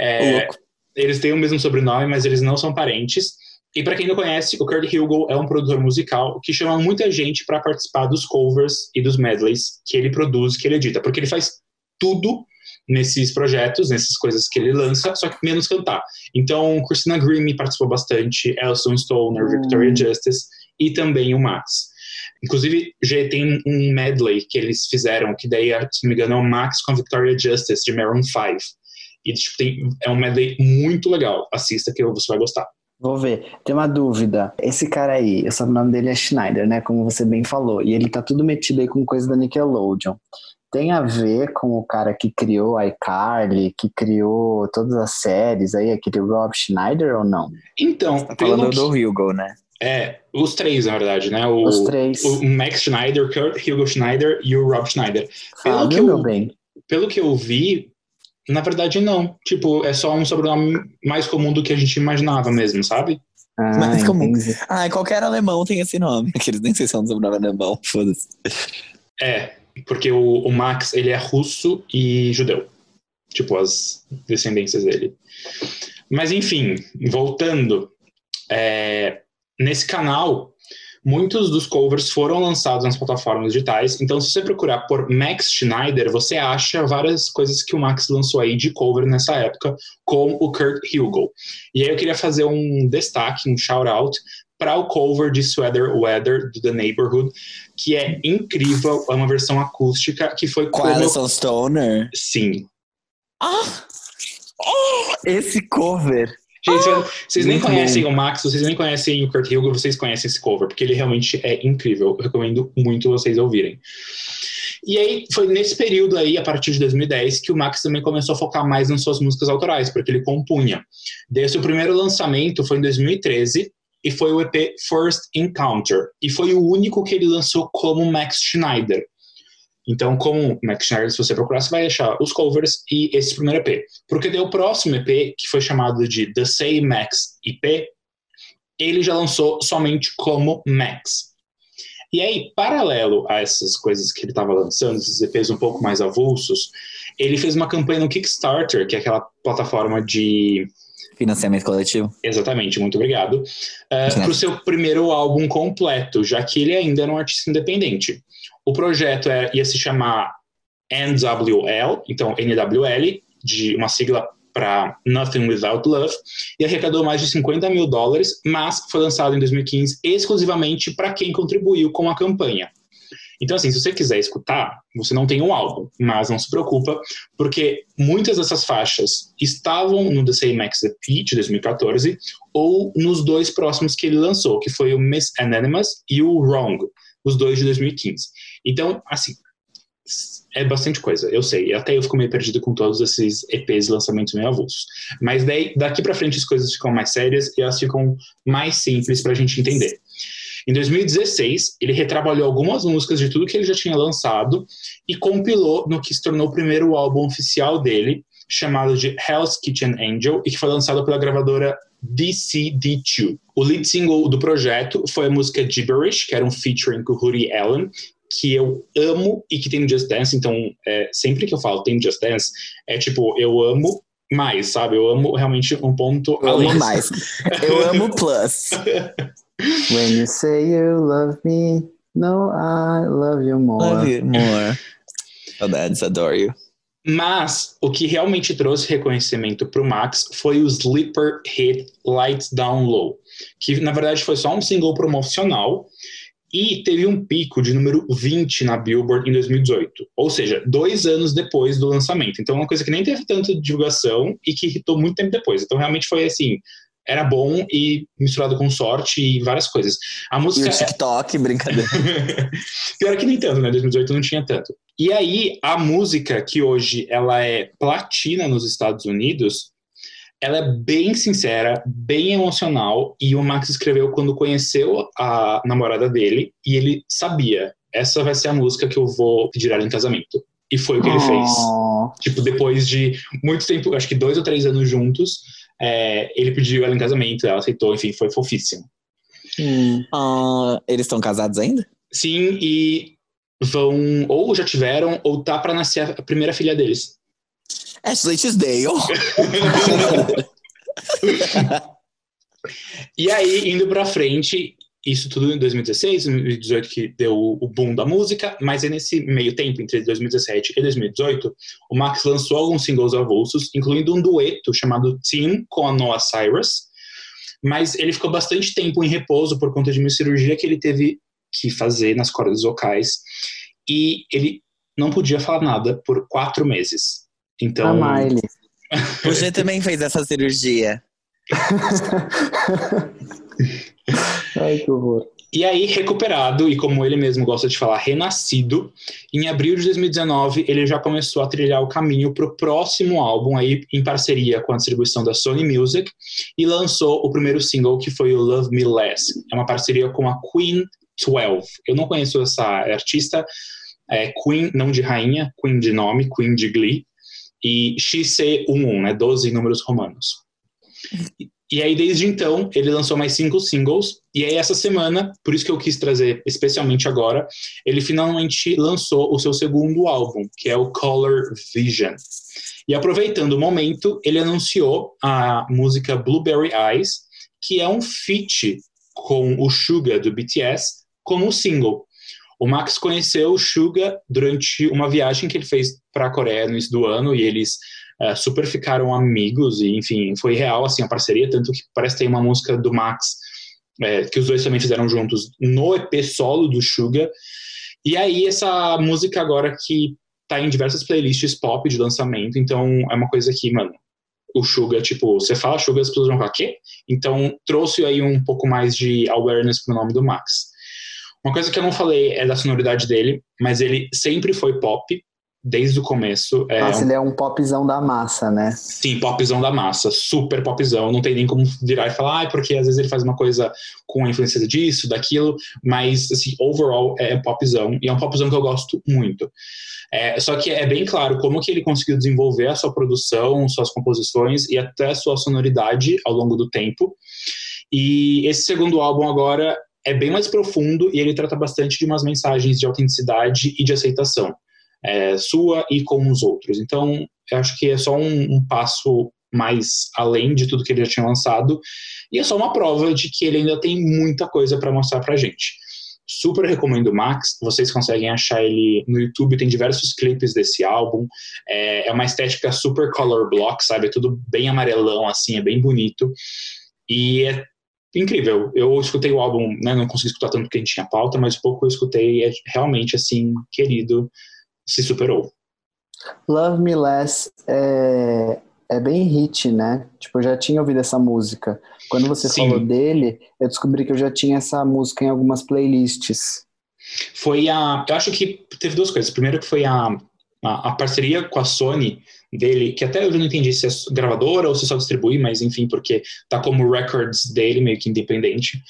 É, eles têm o mesmo sobrenome, mas eles não são parentes. E para quem não conhece, o Kurt Hugo é um produtor musical que chama muita gente para participar dos covers e dos medleys que ele produz, que ele edita, porque ele faz tudo nesses projetos, nessas coisas que ele lança, só que menos cantar. Então, Christina Grimmie participou bastante, Elson Stoner, hum. Victoria Justice e também o Max. Inclusive, já tem um medley que eles fizeram, que daí, se não me engano, é o Max com a Victoria Justice, de Maroon 5. E tipo, tem, é um medley muito legal. Assista que você vai gostar. Vou ver. Tem uma dúvida. Esse cara aí, o sobrenome dele é Schneider, né? Como você bem falou. E ele tá tudo metido aí com coisa da Nickelodeon tem a ver com o cara que criou iCarly, que criou todas as séries aí, aquele Rob Schneider ou não? Então, Você tá falando que... do Hugo, né? É, os três, na verdade, né? O, os três. O Max Schneider, Kurt Hugo Schneider e o Rob Schneider. Pelo Fábio, que eu, meu bem. Pelo que eu vi, na verdade não. Tipo, é só um sobrenome mais comum do que a gente imaginava mesmo, sabe? Ah, mais comum. Ah, qualquer alemão tem esse nome. [LAUGHS] Aqueles nem sei se é um sobrenome alemão, foda-se. É, porque o, o Max, ele é russo e judeu. Tipo, as descendências dele. Mas, enfim, voltando. É, nesse canal, muitos dos covers foram lançados nas plataformas digitais. Então, se você procurar por Max Schneider, você acha várias coisas que o Max lançou aí de cover nessa época, com o Kurt Hugo. E aí eu queria fazer um destaque, um shout-out para o cover de Sweater Weather do The Neighborhood, que é incrível, é uma versão acústica que foi com. Alison Stoner. Sim. Ah! Oh, esse cover. Gente, ah, vocês nem conhecem o Max, vocês nem conhecem o Kurt Hugo, vocês conhecem esse cover, porque ele realmente é incrível. Eu recomendo muito vocês ouvirem. E aí, foi nesse período aí, a partir de 2010, que o Max também começou a focar mais nas suas músicas autorais, porque ele compunha. Desde o primeiro lançamento foi em 2013, e foi o EP First Encounter. E foi o único que ele lançou como Max Schneider. Então, como Max Schneider, se você procurar, você vai achar os covers e esse primeiro EP. Porque deu o próximo EP, que foi chamado de The Say Max EP, ele já lançou somente como Max. E aí, paralelo a essas coisas que ele estava lançando, esses EPs um pouco mais avulsos, ele fez uma campanha no Kickstarter, que é aquela plataforma de Financiamento coletivo. Exatamente, muito obrigado. Uh, para o seu primeiro álbum completo, já que ele ainda era um artista independente. O projeto é, ia se chamar NWL, então NWL, de uma sigla para Nothing Without Love, e arrecadou mais de 50 mil dólares, mas foi lançado em 2015 exclusivamente para quem contribuiu com a campanha. Então, assim, se você quiser escutar, você não tem um álbum, mas não se preocupa, porque muitas dessas faixas estavam no The Same Max EP de 2014 ou nos dois próximos que ele lançou, que foi o Miss Anonymous e o Wrong, os dois de 2015. Então, assim, é bastante coisa, eu sei. Até eu fico meio perdido com todos esses EPs lançamentos meio avulsos. Mas daí, daqui para frente as coisas ficam mais sérias e elas ficam mais simples para a gente entender. Em 2016, ele retrabalhou algumas músicas de tudo que ele já tinha lançado e compilou no que se tornou o primeiro álbum oficial dele, chamado de Hell's Kitchen Angel, e que foi lançado pela gravadora DCD2. O lead single do projeto foi a música Gibberish, que era um featuring com Woody Allen, que eu amo e que tem no Just Dance, então é, sempre que eu falo tem no Just Dance, é tipo, eu amo mais, sabe? Eu amo realmente um ponto eu além. amo mais. Eu amo plus. [LAUGHS] When you say you love me, no, I love you more. Love you more. [LAUGHS] Saudades, adore you. Mas o que realmente trouxe reconhecimento para o Max foi o sleeper hit Lights Down Low, que na verdade foi só um single promocional e teve um pico de número 20 na Billboard em 2018, ou seja, dois anos depois do lançamento. Então, uma coisa que nem teve tanta divulgação e que irritou muito tempo depois. Então, realmente foi assim, era bom e misturado com sorte e várias coisas. A música. E o TikTok, é... [LAUGHS] brincadeira. Pior que nem tanto, né? 2018 não tinha tanto. E aí, a música, que hoje ela é platina nos Estados Unidos, ela é bem sincera, bem emocional, e o Max escreveu quando conheceu a namorada dele, e ele sabia, essa vai ser a música que eu vou pedir ela em casamento. E foi o que ele fez. Ó. Tipo, depois de muito tempo, acho que dois ou três anos juntos, é, ele pediu ela em casamento, ela aceitou, enfim, foi fofíssimo. Hum. Ah, eles estão casados ainda? Sim, e vão, ou já tiveram, ou tá pra nascer a primeira filha deles. Ashley Tisdale. [LAUGHS] E aí, indo pra frente, isso tudo em 2016, 2018 que deu o boom da música, mas é nesse meio tempo, entre 2017 e 2018, o Max lançou alguns singles avulsos, incluindo um dueto chamado Team com a Noah Cyrus, mas ele ficou bastante tempo em repouso por conta de uma cirurgia que ele teve que fazer nas cordas vocais, e ele não podia falar nada por quatro meses. Então, A Miley. [LAUGHS] O G também fez essa cirurgia. [LAUGHS] Ai, que horror. E aí, recuperado, e como ele mesmo gosta de falar, renascido, em abril de 2019, ele já começou a trilhar o caminho para o próximo álbum, aí, em parceria com a distribuição da Sony Music, e lançou o primeiro single, que foi o Love Me Less. É uma parceria com a Queen 12. Eu não conheço essa artista, é Queen, não de rainha, Queen de nome, Queen de Glee, e XC11, né, 12 números romanos. E aí, desde então, ele lançou mais cinco singles. E aí, essa semana, por isso que eu quis trazer especialmente agora, ele finalmente lançou o seu segundo álbum, que é o Color Vision. E aproveitando o momento, ele anunciou a música Blueberry Eyes, que é um feat com o Suga do BTS como single. O Max conheceu o Suga durante uma viagem que ele fez para a Coreia no início do ano e eles é, super ficaram amigos e enfim foi real assim a parceria tanto que parece que tem uma música do Max é, que os dois também fizeram juntos no EP solo do Suga e aí essa música agora que tá em diversas playlists pop de lançamento então é uma coisa que mano o Suga, tipo, você fala Suga, as pessoas vão falar, quê? Então, trouxe aí um pouco mais de awareness pro nome do Max. Uma coisa que eu não falei é da sonoridade dele, mas ele sempre foi pop, desde o começo. É Nossa, um- ele é um popzão da massa, né? Sim, popzão da massa, super popzão. Não tem nem como virar e falar, ah, porque às vezes ele faz uma coisa com a influência disso, daquilo, mas, assim, overall é popzão, e é um popzão que eu gosto muito. É, só que é bem claro como que ele conseguiu desenvolver a sua produção, suas composições e até a sua sonoridade ao longo do tempo. E esse segundo álbum agora é bem mais profundo e ele trata bastante de umas mensagens de autenticidade e de aceitação é, sua e com os outros. Então, eu acho que é só um, um passo mais além de tudo que ele já tinha lançado e é só uma prova de que ele ainda tem muita coisa para mostrar pra gente. Super recomendo o Max, vocês conseguem achar ele no YouTube, tem diversos clipes desse álbum. É, é uma estética super color block, sabe? É tudo bem amarelão, assim, é bem bonito. E é incrível. Eu escutei o álbum, né? Não consegui escutar tanto porque a gente tinha pauta, mas pouco eu escutei é realmente, assim, querido se superou. Love Me Less é, é bem hit, né? Tipo, eu já tinha ouvido essa música. Quando você Sim. falou dele, eu descobri que eu já tinha essa música em algumas playlists. Foi a. Eu acho que teve duas coisas. Primeiro que foi a, a, a parceria com a Sony dele, que até eu não entendi se é gravadora ou se só distribui, mas enfim, porque tá como records dele, meio que independente.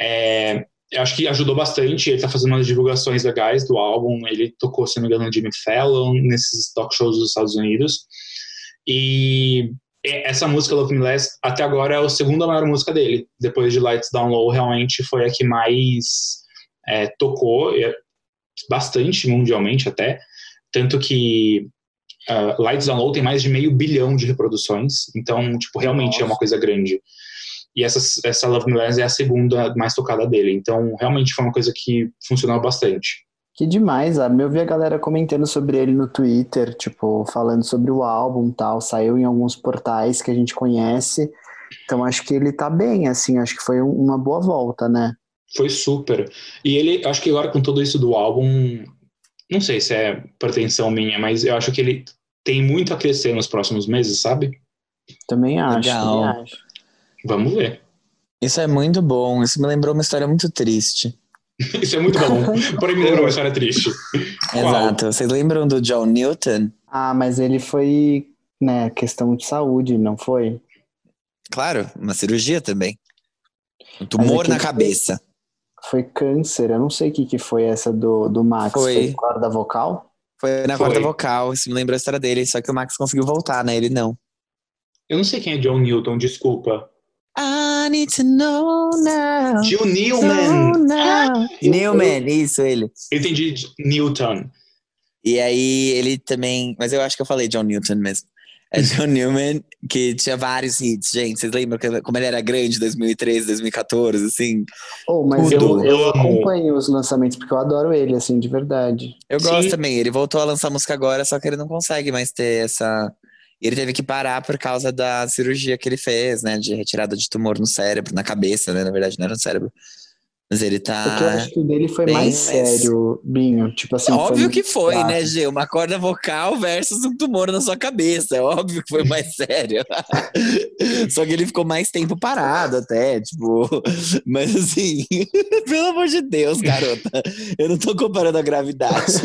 É, eu acho que ajudou bastante. Ele tá fazendo umas divulgações legais do álbum. Ele tocou, se não me engano, no Jimmy Fallon, nesses talk shows dos Estados Unidos. E essa música, Love Me Less, até agora é a segunda maior música dele. Depois de Lights Down Low, realmente foi a que mais é, tocou, é, bastante mundialmente até. Tanto que uh, Lights Down Low tem mais de meio bilhão de reproduções. Então, tipo, realmente é uma coisa grande. E essa, essa Love Me Less é a segunda mais tocada dele. Então, realmente foi uma coisa que funcionou bastante. Que demais, sabe? Eu vi a galera comentando sobre ele no Twitter, tipo, falando sobre o álbum e tal. Saiu em alguns portais que a gente conhece. Então acho que ele tá bem, assim, acho que foi um- uma boa volta, né? Foi super. E ele, acho que agora com tudo isso do álbum, não sei se é pretensão minha, mas eu acho que ele tem muito a crescer nos próximos meses, sabe? Também acho, Legal. também acho. Vamos ver. Isso é muito bom. Isso me lembrou uma história muito triste. [LAUGHS] Isso é muito bom. Porém, me lembrou uma história triste. [LAUGHS] Exato. Vocês lembram do John Newton? Ah, mas ele foi, né, questão de saúde, não foi? Claro, uma cirurgia também. Um tumor aqui na foi- cabeça. Foi câncer, eu não sei o que, que foi essa do, do Max. Foi. Foi corda vocal? Foi na Foi. corda vocal, isso me lembrou a história dele, só que o Max conseguiu voltar, né? Ele não. Eu não sei quem é John Newton, desculpa. I need to know now. Gil Newman. Know Eu- Newman, isso, ele. Eu entendi Newton. E aí ele também. Mas eu acho que eu falei John Newton mesmo. É John [LAUGHS] Newman, que tinha vários hits, gente. Vocês lembram que- como ele era grande em 2013, 2014, assim? Oh, mas Tudo. eu, eu acompanho os lançamentos porque eu adoro ele, assim, de verdade. Eu Sim. gosto também. Ele voltou a lançar música agora, só que ele não consegue mais ter essa. Ele teve que parar por causa da cirurgia que ele fez, né? De retirada de tumor no cérebro, na cabeça, né? Na verdade, não era no cérebro. Mas ele tá. Porque eu acho que o dele foi bem mais sério, Binho. Tipo assim, óbvio que foi, né, Gê? Uma corda vocal versus um tumor na sua cabeça. É óbvio que foi mais [LAUGHS] sério. Só que ele ficou mais tempo parado até, tipo. Mas assim, [LAUGHS] pelo amor de Deus, garota. Eu não tô comparando a gravidade.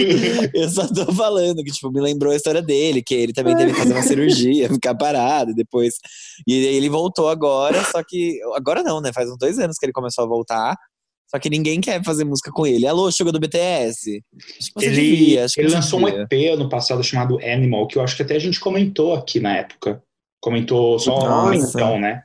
[LAUGHS] Eu só tô falando que, tipo, me lembrou a história dele, que ele também teve que fazer uma cirurgia, ficar parado depois. E ele voltou agora, só que. Agora não, né? Faz uns dois anos que ele começou a voltar. Só que ninguém quer fazer música com ele. Alô, Suga do BTS. Acho que você Ele, devia, acho que ele lançou um. EP ano passado chamado Animal, que eu acho que até a gente comentou aqui na época. Comentou só então, né?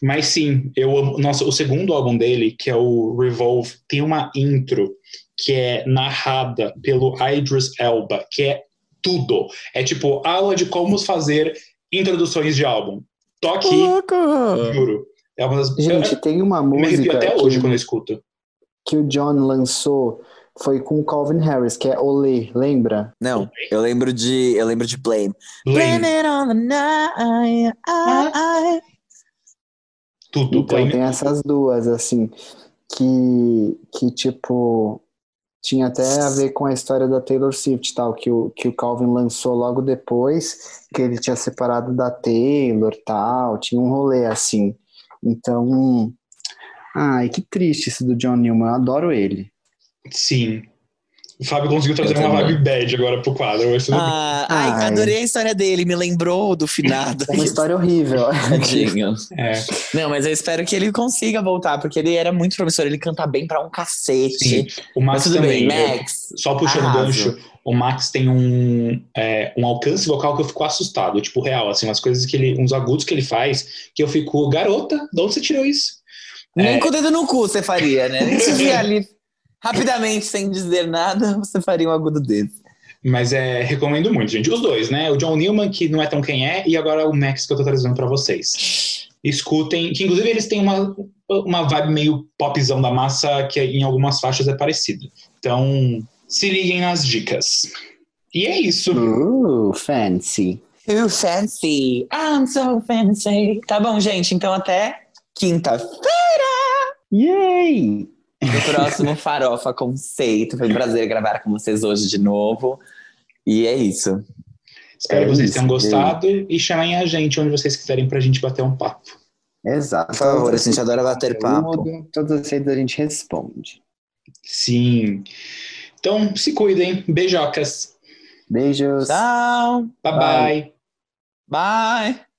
Mas sim, eu amo. Nossa, o segundo álbum dele, que é o Revolve, tem uma intro que é narrada pelo Idris Elba, que é tudo. É tipo aula de como fazer introduções de álbum. Louco! juro. É uma das. Gente, tem uma música até que, hoje quando eu escuto. que o John lançou, foi com o Calvin Harris, que é Olê, lembra? Não, eu lembro de. Eu lembro de Blame. Blame, it on the night. I- tudo. Então Blame. tem essas duas, assim, que, que tipo, tinha até a ver com a história da Taylor Swift e tal, que o, que o Calvin lançou logo depois, que ele tinha separado da Taylor e tal, tinha um rolê assim. Então, ai, que triste isso do John Newman, eu adoro ele. Sim. O Fábio conseguiu trazer uma vibe bad agora pro quadro. Mas. Ah, ai, Ai. adorei a história dele, me lembrou do finado. É uma história horrível. [LAUGHS] Tadinho. É, Não, mas eu espero que ele consiga voltar, porque ele era muito promissor, ele canta bem pra um cacete. sim. O Mas Max tudo também. bem, Max. Só puxando o gancho, o Max tem um, é, um alcance vocal que eu fico assustado, tipo, real, assim, umas coisas que ele. uns agudos que ele faz, que eu fico, garota, de onde você tirou isso? Nem É. com o dedo no cu você faria, né? Nem se vier ali rapidamente, sem dizer nada, você faria um agudo desse. Mas é, recomendo muito, gente. Os dois, né? O John Newman, que não é tão quem é, e agora o Max que eu tô trazendo pra vocês. Escutem, que inclusive eles têm uma, uma vibe meio popzão da massa, que em algumas faixas é parecida. Então, se liguem nas dicas. E é isso. Uh, fancy. You fancy, I'm so fancy. Tá bom, gente, então até quinta-feira. Yay! No próximo [LAUGHS] Farofa Conceito. Foi um prazer gravar com vocês hoje de novo. E é isso. Espero É que vocês isso, tenham gostado e chamem a gente onde vocês quiserem pra gente bater um papo. Exato. Por favor, a gente adora bater papo. As redes a gente responde. Sim. Então, se cuidem. Beijocas. Beijos. Tchau. Bye Bye. bye. Bye.